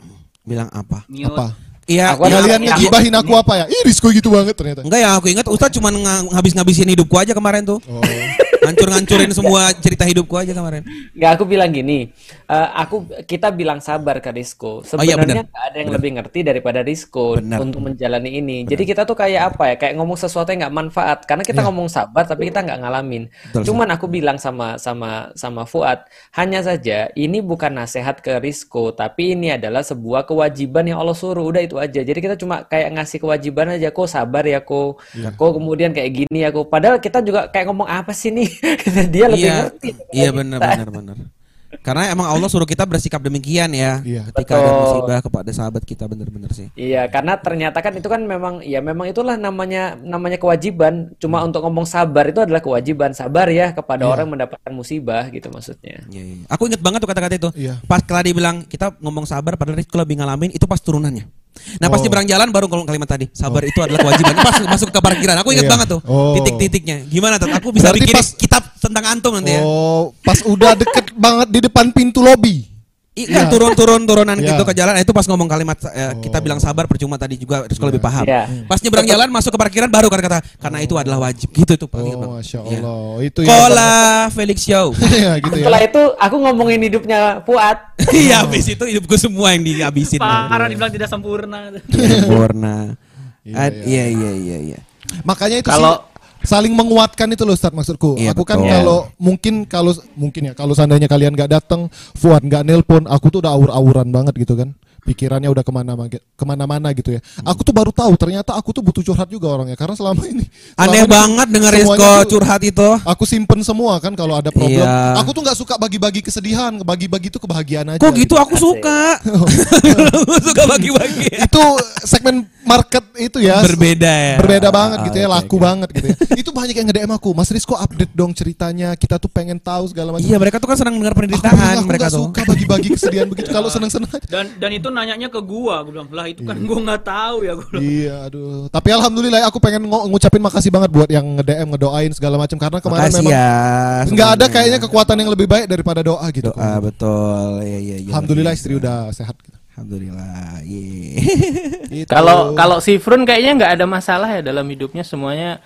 Bilang apa? Mute. Apa? Iya, Aku ada- Kalian iya. ngegibahin aku apa ya? Ih, Rizko gitu banget ternyata. Enggak ya, aku ingat Ustadz cuma ngabis-ngabisin hidupku aja kemarin tuh. Oh. Hancur-hancurin semua cerita hidupku aja kemarin. Nggak, aku bilang gini, eh, aku kita bilang sabar ke Risco. Oh iya, Sebenarnya benar. nggak ada yang lebih ngerti daripada Risco untuk menjalani ini. Jadi kita tuh kayak apa ya? Kayak ngomong sesuatu yang nggak manfaat. Karena kita Iya. ngomong sabar, tapi kita nggak ngalamin. Betul, Cuman aku bilang sama sama sama Fuad, hanya saja ini bukan nasihat ke Risco, tapi ini adalah sebuah kewajiban yang Allah suruh. Udah itu aja. Jadi kita cuma kayak ngasih kewajiban aja. Kok sabar ya, kok. Iya. Kok kemudian kayak gini ya, kok. Padahal kita juga kayak ngomong apa sih nih? Dia lebih iya, ngerti. Iya benar benar benar. Karena emang Allah suruh kita bersikap demikian ya. Iya. Ketika ada Betul. musibah kepada sahabat kita benar-benar sih. Iya, karena ternyata kan itu kan memang ya memang itulah namanya namanya kewajiban. Cuma untuk ngomong sabar itu adalah kewajiban. Sabar ya kepada Iya. orang mendapatkan musibah gitu maksudnya. Iya, iya. Aku inget banget tuh kata-kata itu. Iya. Pas Keladi bilang kita ngomong sabar padahal Rizky lebih ngalamin itu pas turunannya. Nah pas Oh. nyebrang jalan baru ngomong kalimat tadi sabar itu adalah kewajiban. Pas masuk ke parkiran aku inget Iya. banget tuh Oh. titik-titiknya. Gimana tuh? Aku bisa Berarti bikin pas- kitab tentang antum nanti ya. Oh, pas udah deket banget di depan pintu lobi. Iya turun-turun turunan Iya. gitu ke jalan itu pas ngomong kalimat eh, kita bilang sabar percuma tadi juga Rizky lebih paham. Iya. Pas nyebrang jalan masuk ke parkiran baru kata-kata karena itu adalah wajib gitu tuh paling Oh, masya Iya. Allah. Itu yang Kola Felix Show. Iya, gitu ya. Setelah itu aku ngomongin hidupnya Fuad. Iya habis itu hidupku semua yang dihabisin. Parah dibilang tidak sempurna. Sempurna. Iya, Ad- Iya iya iya iya. Makanya itu Kalau- sih saling menguatkan itu loh Ustaz maksudku. Iya, aku kan betul. kalau mungkin kalau mungkin ya kalau seandainya kalian nggak datang, Fuad nggak nelpon, aku tuh udah aur-auran banget gitu kan. Pikirannya udah ke mana ke mana-mana gitu ya. Aku tuh baru tahu ternyata aku tuh butuh curhat juga orangnya karena selama ini selama Aneh ini banget Rizko tuh curhat itu. Aku simpen semua kan kalau ada problem. Iya. Aku tuh nggak suka bagi-bagi kesedihan, bagi-bagi itu kebahagiaan aja. Kok gitu aku suka. aku suka bagi-bagi. itu segmen market itu ya Berbeda ya. berbeda banget gitu ya Oke, laku banget gitu ya itu banyak yang nge-DM aku Mas Rizko update dong ceritanya kita tuh pengen tahu segala macam Iya mereka tuh kan senang dengar penderitaan aku mereka tuh. suka bagi-bagi kesedihan begitu kalau seneng-seneng aja Dan dan itu nanyanya ke gua, gua bilang lah itu kan gua nggak tahu ya gua. bilang. iya aduh tapi alhamdulillah aku pengen ngo- ngucapin makasih banget buat yang nge-DM ngedoain segala macam karena kemarin Makasih memang ya. nggak ada kayaknya kekuatan yang lebih baik daripada doa gitu Doa betul. Iya iya iya. alhamdulillah istri udah sehat Alhamdulillah. Iya. Gitu. Kalau kalau si Frun kayaknya nggak ada masalah ya dalam hidupnya semuanya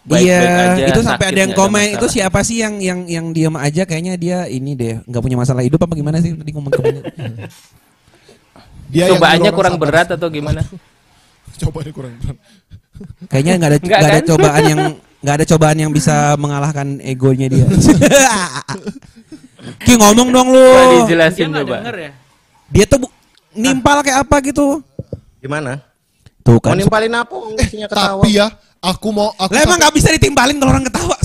baik-baik Iya, aja. itu sampai ada yang komen itu masalah. siapa sih yang yang yang diam aja kayaknya dia ini deh nggak punya masalah hidup apa gimana sih tadi ngomong ke mana? Dia Cobaannya kurang sabar. berat atau gimana? cobaannya kurang berat Kayaknya nggak ada Nggak ada kan? cobaan yang nggak ada cobaan yang bisa mengalahkan egonya dia. Ki ngomong dong lu. Coba Dia dijelasin nggak coba. denger ya. Dia tuh bu- nimpal kayak apa gitu. Gimana? Tuh Mau kan. nimpalin apa? Isinya ketawa. tapi ya aku mau aku Lah emang nggak bisa ditimpalin kalau orang ketawa.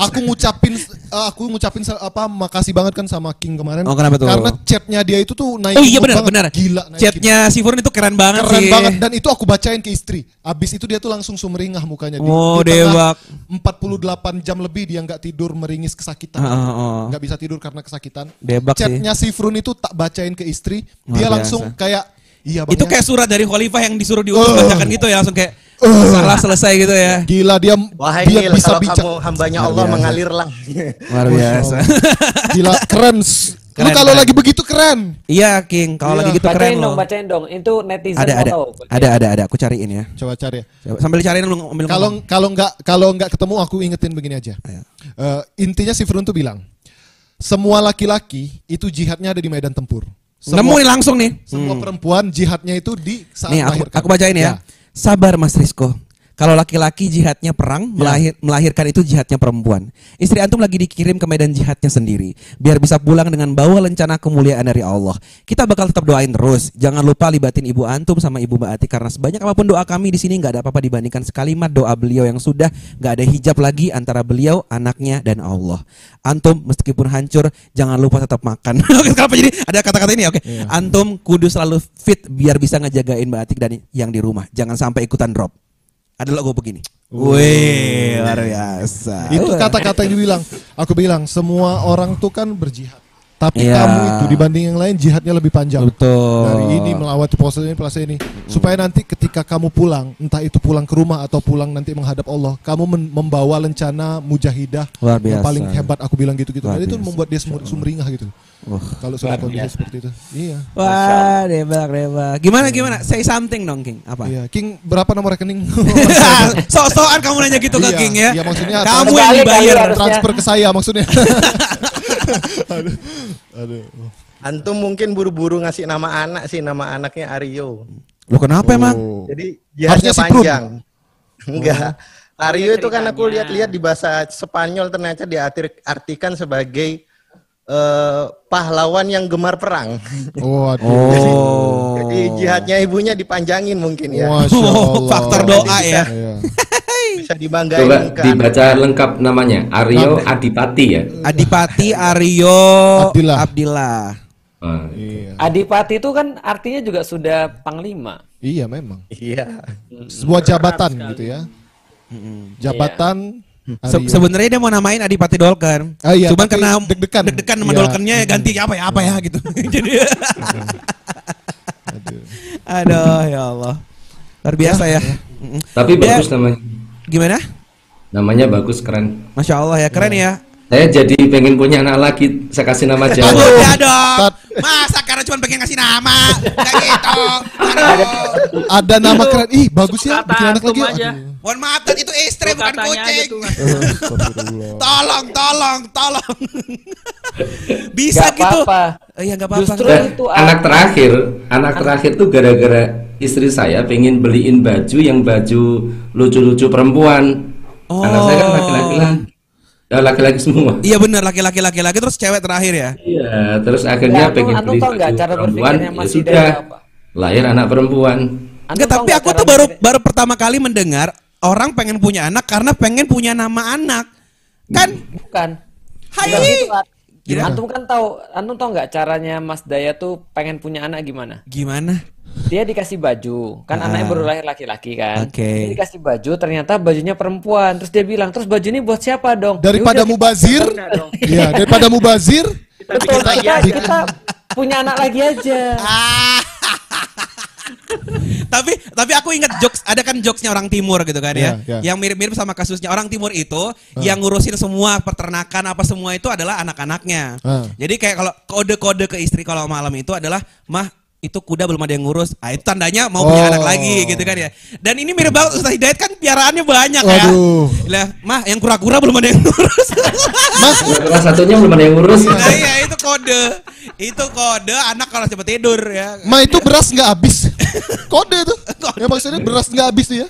Aku ngucapin eh, aku ngucapin apa makasih banget kan sama King kemarin Oh, kenapa tuh? karena chatnya dia itu tuh naik Oh iya benar benar. gila naikin. Chatnya si Furun itu keren banget keren sih. banget dan itu aku bacain ke istri abis itu dia tuh langsung sumringah mukanya di, Oh, di debak. 48 jam lebih dia nggak tidur meringis kesakitan Ah, ah, ah. nggak bisa tidur karena kesakitan Debak sih. chatnya si Frun itu tak bacain ke istri dia biasa. langsung kayak iya bang Itu ya." kayak surat dari khalifah yang disuruh diutus Oh. bacakan gitu ya langsung kayak salah selesai gitu ya. gila dia Wahai dia Nil, bisa kalau bicara kamu hambanya Allah mengalirlah. Luar biasa. gila keren lu Keren, kalau keren. lagi begitu keren Iya King, kalau Iya. lagi gitu bacain keren dong, loh. bacain dong. Itu netizen Ada ada tahu. ada ada ada aku cariin ya. coba cari ya Coba, sambil dicariin lu ambil Kalau kalau nggak kalau nggak ketemu aku ingetin begini aja. Ayo. Eh, intinya si Frun tuh bilang, semua laki-laki itu jihadnya ada di medan tempur. Semua, Nemu nih langsung nih. semua Hmm. perempuan jihadnya itu di saat Nih aku, melahirkan. aku bacain ya. Sabar Mas Rizko. Kalau laki-laki jihadnya perang, Ya. melahir, melahirkan itu jihadnya perempuan. Istri antum lagi dikirim ke medan jihadnya sendiri, biar bisa pulang dengan bawa lencana kemuliaan dari Allah. Kita bakal tetap doain terus. Jangan lupa libatin ibu antum sama ibu Mbak Ati karena sebanyak apa pun doa kami di sini nggak ada apa-apa dibandingkan sekalimat doa beliau yang sudah nggak ada hijab lagi antara beliau, anaknya dan Allah. Antum meskipun hancur, jangan lupa tetap makan. Oke, Kenapa jadi ada kata-kata ini? Oke, Iya. antum kudu selalu fit biar bisa ngejagain Mbak Atik dan yang di rumah. Jangan sampai ikutan drop. Ada logo begini. Wih, luar biasa. Itu kata-kata yang dibilang. Aku bilang semua orang tuh kan berjihad. Tapi Iya. kamu itu dibanding yang lain jihadnya lebih panjang. Betul. Dari ini melawati puasa ini, puasa ini. Supaya nanti ketika kamu pulang, entah itu pulang ke rumah atau pulang nanti menghadap Allah, kamu membawa lencana mujahidah Luar yang biasa. paling hebat aku bilang gitu gitu. Luar itu membuat dia sumringah gitu. Wah. Kalau sudah kondisi seperti itu. Iya. Wah, debak, debak. Gimana, gimana? Say something dong, King. Apa? Iya, King berapa nomor rekening? Sok-sokan kamu nanya gitu ke Iya, King ya. iya, maksudnya kamu yang dibayar. transfer ke saya maksudnya. aduh. Aduh. Antum mungkin buru-buru ngasih nama anak sih, nama anaknya Aryo. Lo kenapa emang? Oh. Jadi Harusnya jihadnya si panjang. Enggak. Aryo itu kan aku lihat-lihat di bahasa Spanyol ternyata diartikan sebagai eh, pahlawan yang gemar perang. Oh, aduh. Oh. Jadi jihadnya ibunya dipanjangin mungkin ya. Masya Allah. Faktor doa ya. Iya. Bisa dibanggain Coba ke dibaca lengkap namanya Aryo Adipati ya. Adipati Aryo Abdillah. Abdillah. Ah, Iya. Adipati itu kan artinya juga sudah panglima. Iya memang. Iya. Sebuah jabatan gitu ya. Jabatan Se- Aryo. sebenarnya dia mau namain Adipati Dolken. Ah, iya, Cuman karena deg-degan. deg-degan sama Iya. Dolkennya ya ganti apa ya apa ya gitu. Jadi Aduh. aduh ya Allah. Luar biasa ya. Mm-mm. Tapi bagus namanya. Gimana? Namanya bagus keren. Masya Allah ya keren ya. Saya jadi pengen punya anak lagi. Saya kasih nama Jawa. Udah dong. Masa karena cuma pengen ngasih nama. Kayak gitu. Ada nama keren. Ih, bagus ya bikin anak lagi. aja. Aduh. Mohon maaf Tat, itu istri bukan kucing. tuh. Astagfirullah. Tolong, tolong, tolong. Bisa Gak gitu. apa-apa. Oh, iya nggak apa-apa. Justru Dan itu anak terakhir, anak terakhir tuh gara-gara istri saya pengen beliin baju yang baju lucu-lucu perempuan. Anak saya kan laki-laki lah. Ya, laki-laki semua. Iya benar laki-laki laki-laki terus cewek terakhir ya. Iya, terus akhirnya Ya, anu- pengen anu beli tau nggak baju cara perempuan. Ya sudah, apa? lahir anak perempuan. Enggak, tahu tapi aku tuh baru berpikir- baru pertama kali mendengar orang pengen punya anak karena pengen punya nama anak. Kan? bukan. Hai. Bukan gitu? Antum kan tahu, antum tahu nggak caranya Mas Daya tuh pengen punya anak gimana? Gimana? Dia dikasih baju, kan Ah. anaknya baru lahir laki-laki kan. Oke. Dia dikasih baju, ternyata bajunya perempuan. Terus dia bilang, terus baju ini buat siapa dong? Daripada Yaudah, kita- mubazir, iya daripada mubazir, Betul, lagi kita, aja. kita punya anak lagi aja. Ah. tapi tapi aku ingat jokes ada kan jokesnya orang timur gitu kan ya, Iya, iya. yang mirip-mirip sama kasusnya orang timur itu yang ngurusin semua peternakan apa semua itu adalah anak-anaknya. Ah. Jadi kayak kalau kode-kode ke istri kalau malam itu adalah mah itu kuda belum ada yang ngurus. Ah, itu tandanya mau punya Oh. anak lagi gitu kan ya. Dan ini mirip banget Ustaz Hidayat kan piaraannya banyak ya. Waduh. Lah, mah yang kura-kura belum ada yang ngurus. Mas, Salah satunya belum ada yang ngurus. nah, iya itu kode. Itu kode anak kalau cepet tidur ya. Ma itu beras nggak habis. Kode tuh. Ya maksudnya beras nggak habis tuh ya.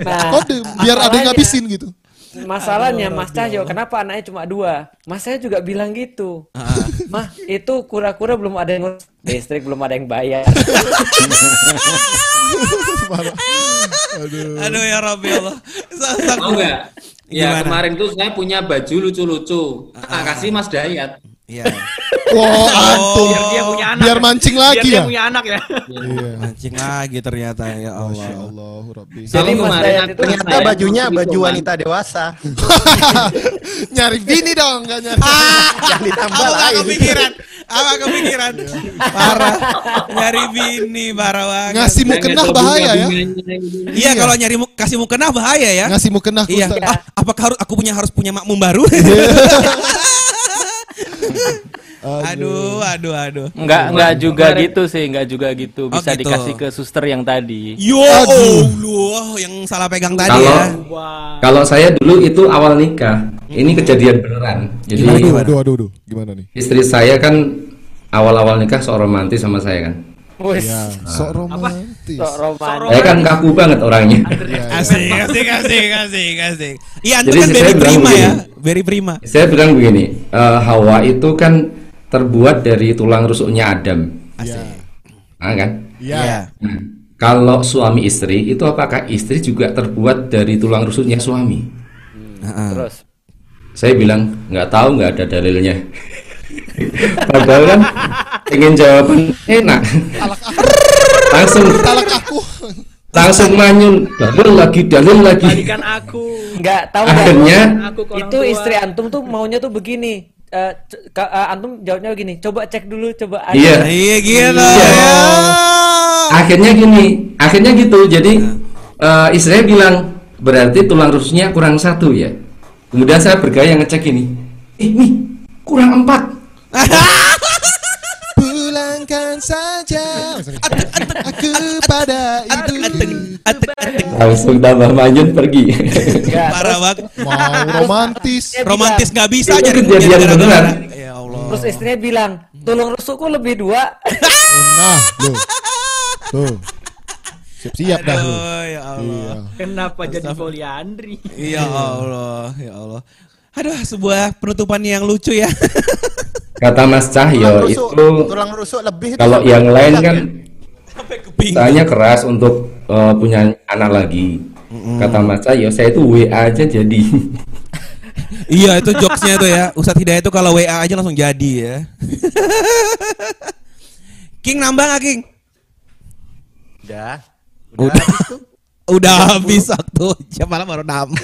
Nah, Kode biar ada yang ngabisin gitu. Masalahnya Mas Cahyo, kenapa anaknya cuma dua? Mas saya juga bilang gitu. Ah. Mah, itu kura-kura belum ada yang ngurus. listrik, belum ada yang bayar. Aduh ya Rabbi Allah. Mau nggak? Ya Gimana? kemarin tuh saya punya baju lucu-lucu. Tak kasih Mas Dayat. Iya. Wow, antum. Biar dia punya anak. Biar mancing Biar lagi dia ya. punya anak ya. Iya. Mancing lagi ternyata ya Masya Allah. Allah, Rabbi. Jadi kemarin Dayat aku- itu Ternyata bajunya baju wanita dewasa. Nyari bini dong, nggak nyari. Yang ditambah lain. kepikiran? Apa kepikiran? Parah. Nyari bini parah banget. Ngasih mukenah bahaya ya. Iya kalau nyari mu- kasih mukena bahaya ya. Ngasih mukenah Iya. Ustaz. Ah, apakah harus aku punya harus punya makmum baru? Aduh, aduh, aduh. Enggak, enggak juga gitu sih, enggak juga gitu. Oh, Bisa gitu. dikasih ke suster yang tadi. Yo, Allah, yang salah pegang tadi Kalau ya. kalau saya dulu itu awal nikah, ini kejadian beneran. Jadi Aduh, aduh, aduh, aduh. Gimana nih? istri saya kan awal-awal nikah sok romantis sama saya kan. Wis, Ya, sok romantis. Sok romantis. Saya kan kaku banget orangnya. Asik, asik, asik, asik, asik. Iya, itu Jadi kan saya very bilang prima ya. begini. Very prima. Saya bilang begini, eh, Hawa itu kan terbuat dari tulang rusuknya Adam, Iya. ah, kan? Iya. Nah, kalau suami istri itu apakah istri juga terbuat dari tulang rusuknya suami? Terus. Saya bilang nggak tahu nggak ada dalilnya. Padahal kan pengen jawaban enak. Langsung Talak aku. langsung manyun dalil lagi dalil lagi. Balikan aku. Enggak tahu nggak? Akhirnya Aku Itu tua. istri antum tuh maunya tuh begini. eh, c- ka- eh, antum jawabnya begini. Coba cek dulu, coba. ada. Iya. Iya gitu. Iya. Ya. Akhirnya gini, akhirnya gitu. Jadi eh, istrinya bilang berarti tulang rusuknya kurang satu ya. Kemudian saya bergaya ngecek ini. Eh, nih kurang empat. Pulangkan saja aku pada ibu. Langsung tambah manyun pergi. Enggak, Parah banget. Mau romantis. Romantis nggak bisa Itu jadi kejadian beneran. Ya Allah. Terus istrinya bilang, tolong rusukku lebih dua. Nah, tuh. Tuh. Siap-siap dah lu. Ya Allah. Iya. Kenapa jadi poliandri? Ya Allah, ya Allah. Aduh, sebuah penutupan yang lucu ya. Kata Mas Cahyo tulang rusuk, itu tulang rusuk lebih itu kalau sampai yang lain kan ya? Saya keras untuk eh, punya anak lagi. Kata Mas Cahyo, saya itu WA aja jadi. iya, itu jokesnya tuh ya. Ustadz Hidayat itu kalau WA aja langsung jadi ya. King nambah nggak King? Udah. Udah. Udah habis waktu. Siapa malam baru nambah.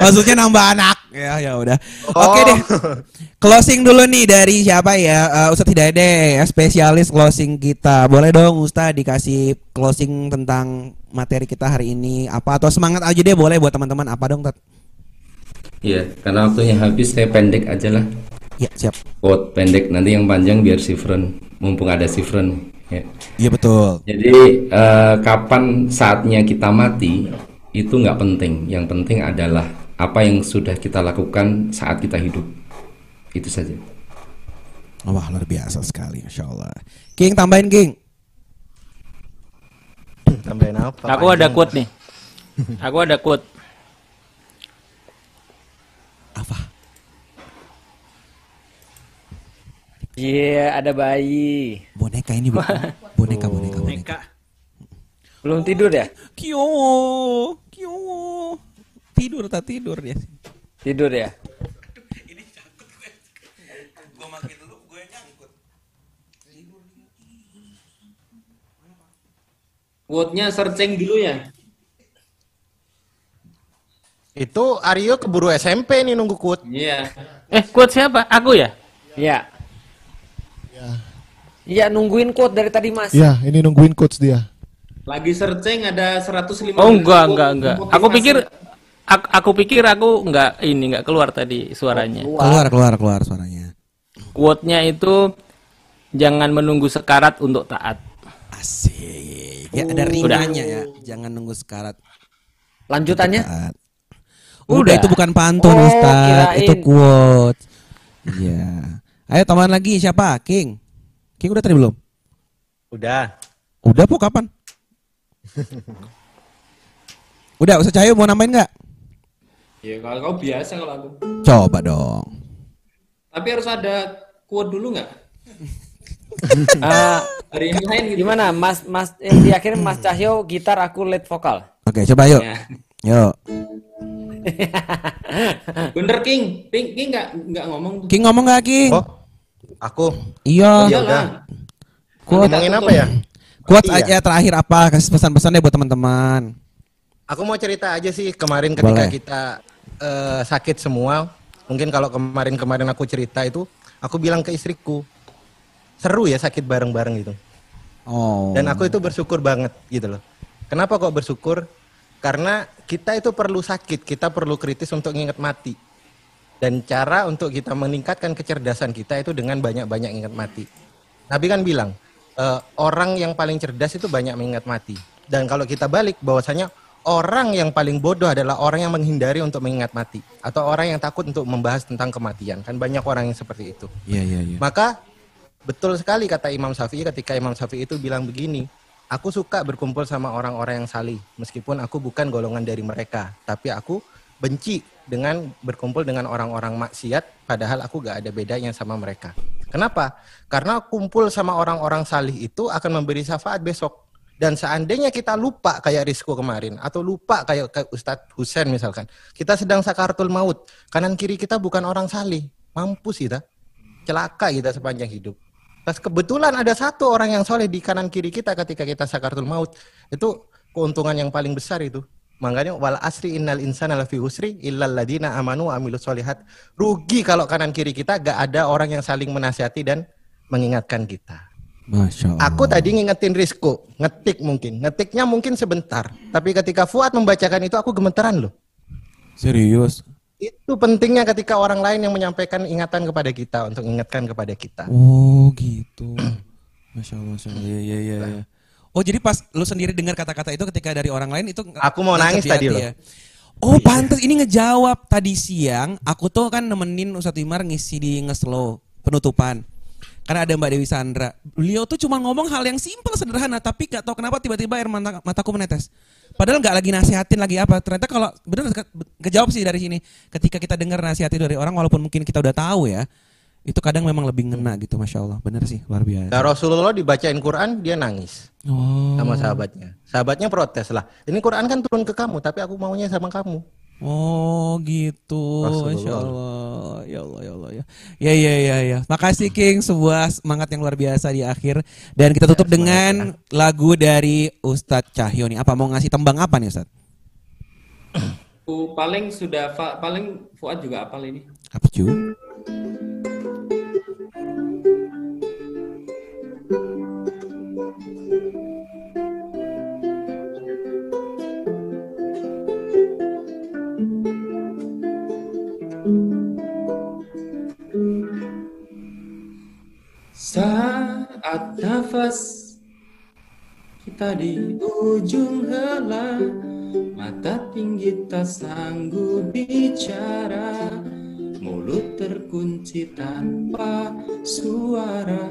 Maksudnya nambah anak. Ya, ya udah. Oke Oh. deh. Closing dulu nih dari siapa ya? Uh, Ustadz Hidayat deh, ya, spesialis closing kita. Boleh dong Ustadz dikasih closing tentang materi kita hari ini apa atau semangat aja deh boleh buat teman-teman apa dong Tat? Iya, karena waktunya habis saya pendek aja lah. Ya, siap. Quote pendek nanti yang panjang biar Sifren mumpung ada Sifren. Ya. Iya betul. Jadi eh, kapan saatnya kita mati itu nggak penting. Yang penting adalah apa yang sudah kita lakukan saat kita hidup. Itu saja. Wah luar biasa sekali, masya Allah. King tambahin King. Tambahin apa? Aku ada quote nih. Aku ada quote. Iya, ada bayi. Boneka ini bukan. Boneka, boneka, boneka. Boneka. Belum tidur ya? Kyo, kyo. Tidur tak tidur dia. Tidur ya? Quote-nya searching dulu ya. Itu Aryo keburu SMP nih nunggu quote. Iya. Eh, quote siapa? Aku ya? Iya. Iya, nungguin quote dari tadi Mas. Ya, ini nungguin coach dia. Lagi searching ada 150 Oh enggak enggak enggak. Aku pikir aku, aku pikir aku enggak ini enggak keluar tadi suaranya. Keluar, keluar, keluar suaranya. Quote-nya itu jangan menunggu sekarat untuk taat. Asik. Ya ada Udah. ringannya ya. Jangan nunggu sekarat. Lanjutannya? Taat. Udah, Udah. itu bukan pantun Oh, Ustaz, kirain. itu quote. Iya. Ayo tambahan lagi siapa? King. King udah tadi belum? Udah. Udah po kapan? Udah, Ustaz Cahyo mau nambahin nggak? Ya kalau kau biasa kalau aku. Coba dong. Tapi harus ada quote dulu nggak? Ah, Hari ini lain gitu. gimana Mas Mas eh, di akhir Mas Cahyo gitar aku lead vokal. Oke, coba yuk. Ya. Yuk. Bener King, King, King nggak nggak ngomong. tuh. King ngomong nggak King? Oh, aku. Iya. Iyalah. Quote, Ngomongin apa ya? quote Iya. aja terakhir apa? Kasih pesan-pesan deh buat teman-teman. Aku mau cerita aja sih kemarin ketika Boleh. kita eh, sakit semua. Mungkin kalau kemarin-kemarin aku cerita itu, aku bilang ke istriku, seru ya sakit bareng-bareng gitu. Oh. Dan aku itu bersyukur banget gitu loh. Kenapa kok bersyukur? Karena kita itu perlu sakit, kita perlu kritis untuk ingat mati. Dan cara untuk kita meningkatkan kecerdasan kita itu dengan banyak-banyak ingat mati. Nabi kan bilang, eh, orang yang paling cerdas itu banyak mengingat mati. Dan kalau kita balik bahwasanya orang yang paling bodoh adalah orang yang menghindari untuk mengingat mati atau orang yang takut untuk membahas tentang kematian. Kan banyak orang yang seperti itu. Iya, iya, iya. Maka betul sekali kata Imam Syafi'i ketika Imam Syafi'i itu bilang begini, aku suka berkumpul sama orang-orang yang salih meskipun aku bukan golongan dari mereka, tapi aku benci dengan berkumpul dengan orang-orang maksiat padahal aku gak ada bedanya sama mereka. Kenapa? Karena kumpul sama orang-orang salih itu akan memberi syafaat besok. Dan seandainya kita lupa kayak Rizko kemarin atau lupa kayak kayak Ustadz Husain misalkan, kita sedang sakaratul maut, kanan kiri kita bukan orang salih, mampus kita celaka kita sepanjang hidup. Terus kebetulan ada satu orang yang soleh di kanan kiri kita ketika kita sakaratul maut. Itu keuntungan yang paling besar itu. Makanya wal asri innal insana lafi usri illal ladina amanu wa amilus solihat. Rugi kalau kanan kiri kita gak ada orang yang saling menasihati dan mengingatkan kita. Masya Allah. Aku tadi ngingetin Rizko, ngetik mungkin. Ngetiknya mungkin sebentar. Tapi ketika Fuad membacakan itu aku gemetaran loh. Serius. Itu pentingnya ketika orang lain yang menyampaikan ingatan kepada kita untuk ingatkan kepada kita. Oh gitu. Masya Allah, Masya Allah. Iya, iya, iya. iya. Oh jadi pas lu sendiri dengar kata-kata itu ketika dari orang lain itu Aku mau nangis di tadi loh. ya? Oh pantas ini ngejawab tadi siang aku tuh kan nemenin Ustadz Imar ngisi di ngeslow penutupan. Karena ada Mbak Dewi Sandra. Beliau tuh cuma ngomong hal yang simpel sederhana tapi gak tahu kenapa tiba-tiba air mata, mataku menetes. Padahal nggak lagi nasihatin lagi apa. Ternyata kalau bener ke- kejawab sih dari sini. Ketika kita dengar nasihat itu dari orang walaupun mungkin kita udah tahu ya, itu kadang memang lebih ngena gitu, masya Allah. Bener sih, luar biasa. Nah, Rasulullah dibacain Quran dia nangis Oh. sama sahabatnya. Sahabatnya protes lah. Ini Quran kan turun ke kamu tapi aku maunya sama kamu. Oh gitu. Masya Allah, ya Allah, ya Allah ya, ya ya ya ya. Makasih King, sebuah semangat yang luar biasa di akhir. Dan kita tutup dengan lagu dari Ustadz Cahyo nih. Apa mau ngasih tembang apa nih Ustadz? Paling sudah paling Fuad juga apal ini. Apa cuy? Saat nafas kita di ujung hela Mata tinggi tak sanggup bicara Mulut terkunci tanpa suara.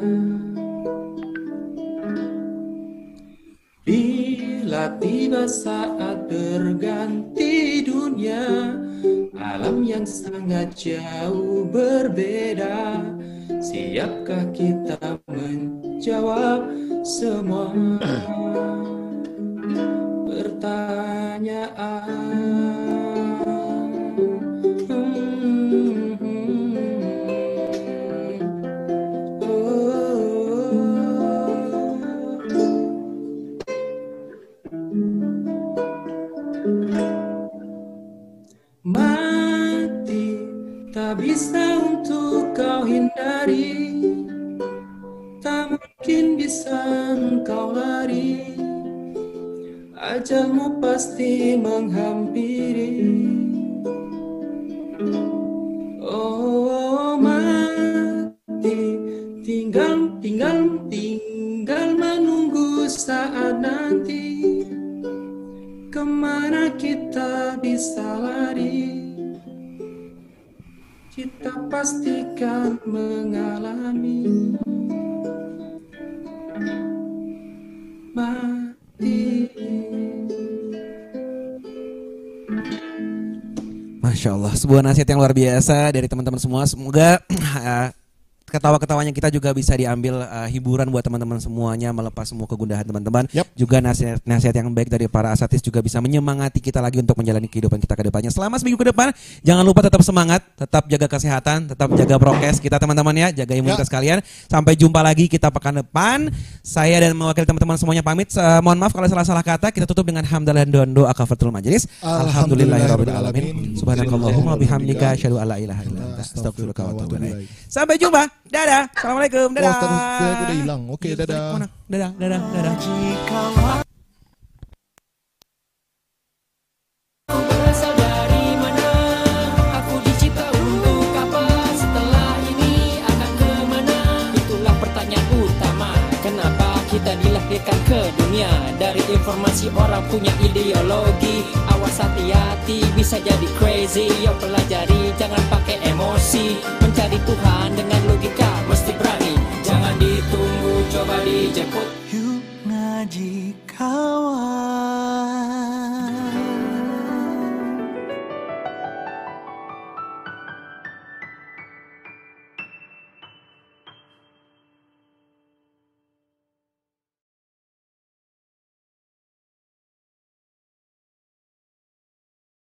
Bila tiba saat berganti dunia Alam yang sangat jauh berbeda Siapkah kita menjawab semua pertanyaan? Mungkin bisa engkau lari. Ajalmu pasti menghampiri. Oh mati. Tinggal, tinggal, tinggal menunggu saat nanti. Ke mana kita bisa lari? Kita pastikan mengalami Masya Allah, sebuah nasihat yang luar biasa dari teman-teman semua. Semoga eh, ketawa-ketawanya kita juga bisa diambil eh, hiburan buat teman-teman semuanya, melepas semua kegundahan teman-teman. Juga nasihat-nasihat yang baik dari para asatis juga bisa menyemangati kita lagi untuk menjalani kehidupan kita ke depannya. Selama seminggu ke depan, jangan lupa tetap semangat, tetap jaga kesehatan, tetap jaga prokes kita teman-teman ya, jaga imunitas kalian. Sampai jumpa lagi kita pekan depan. Saya dan mewakili teman-teman semuanya pamit. Eh, mohon maaf kalau salah-salah kata. Kita tutup dengan hamdalah dan doa kafatul majelis. Alhamdulillahirabbil alamin. Subhanakallahumma bihamdika asyhadu an la ilaha illa anta astaghfiruka wa atubu ilaik. Sampai jumpa. Dadah. Assalamualaikum. Dadah. Oh, saya udah hilang. Oke, dadah. Dadah, dadah, dadah. Berasal dari mana? Aku dicipta untuk apa? Setelah ini akan ke mana? Itulah pertanyaan utama. Kenapa kita dilahirkan ke dunia? Dari informasi orang punya ideologi. Awas hati-hati bisa jadi crazy. Yo pelajari jangan pakai emosi cari Tuhan dengan logika mesti berani. Jangan ditunggu coba dijemput Yuk ngaji kawan.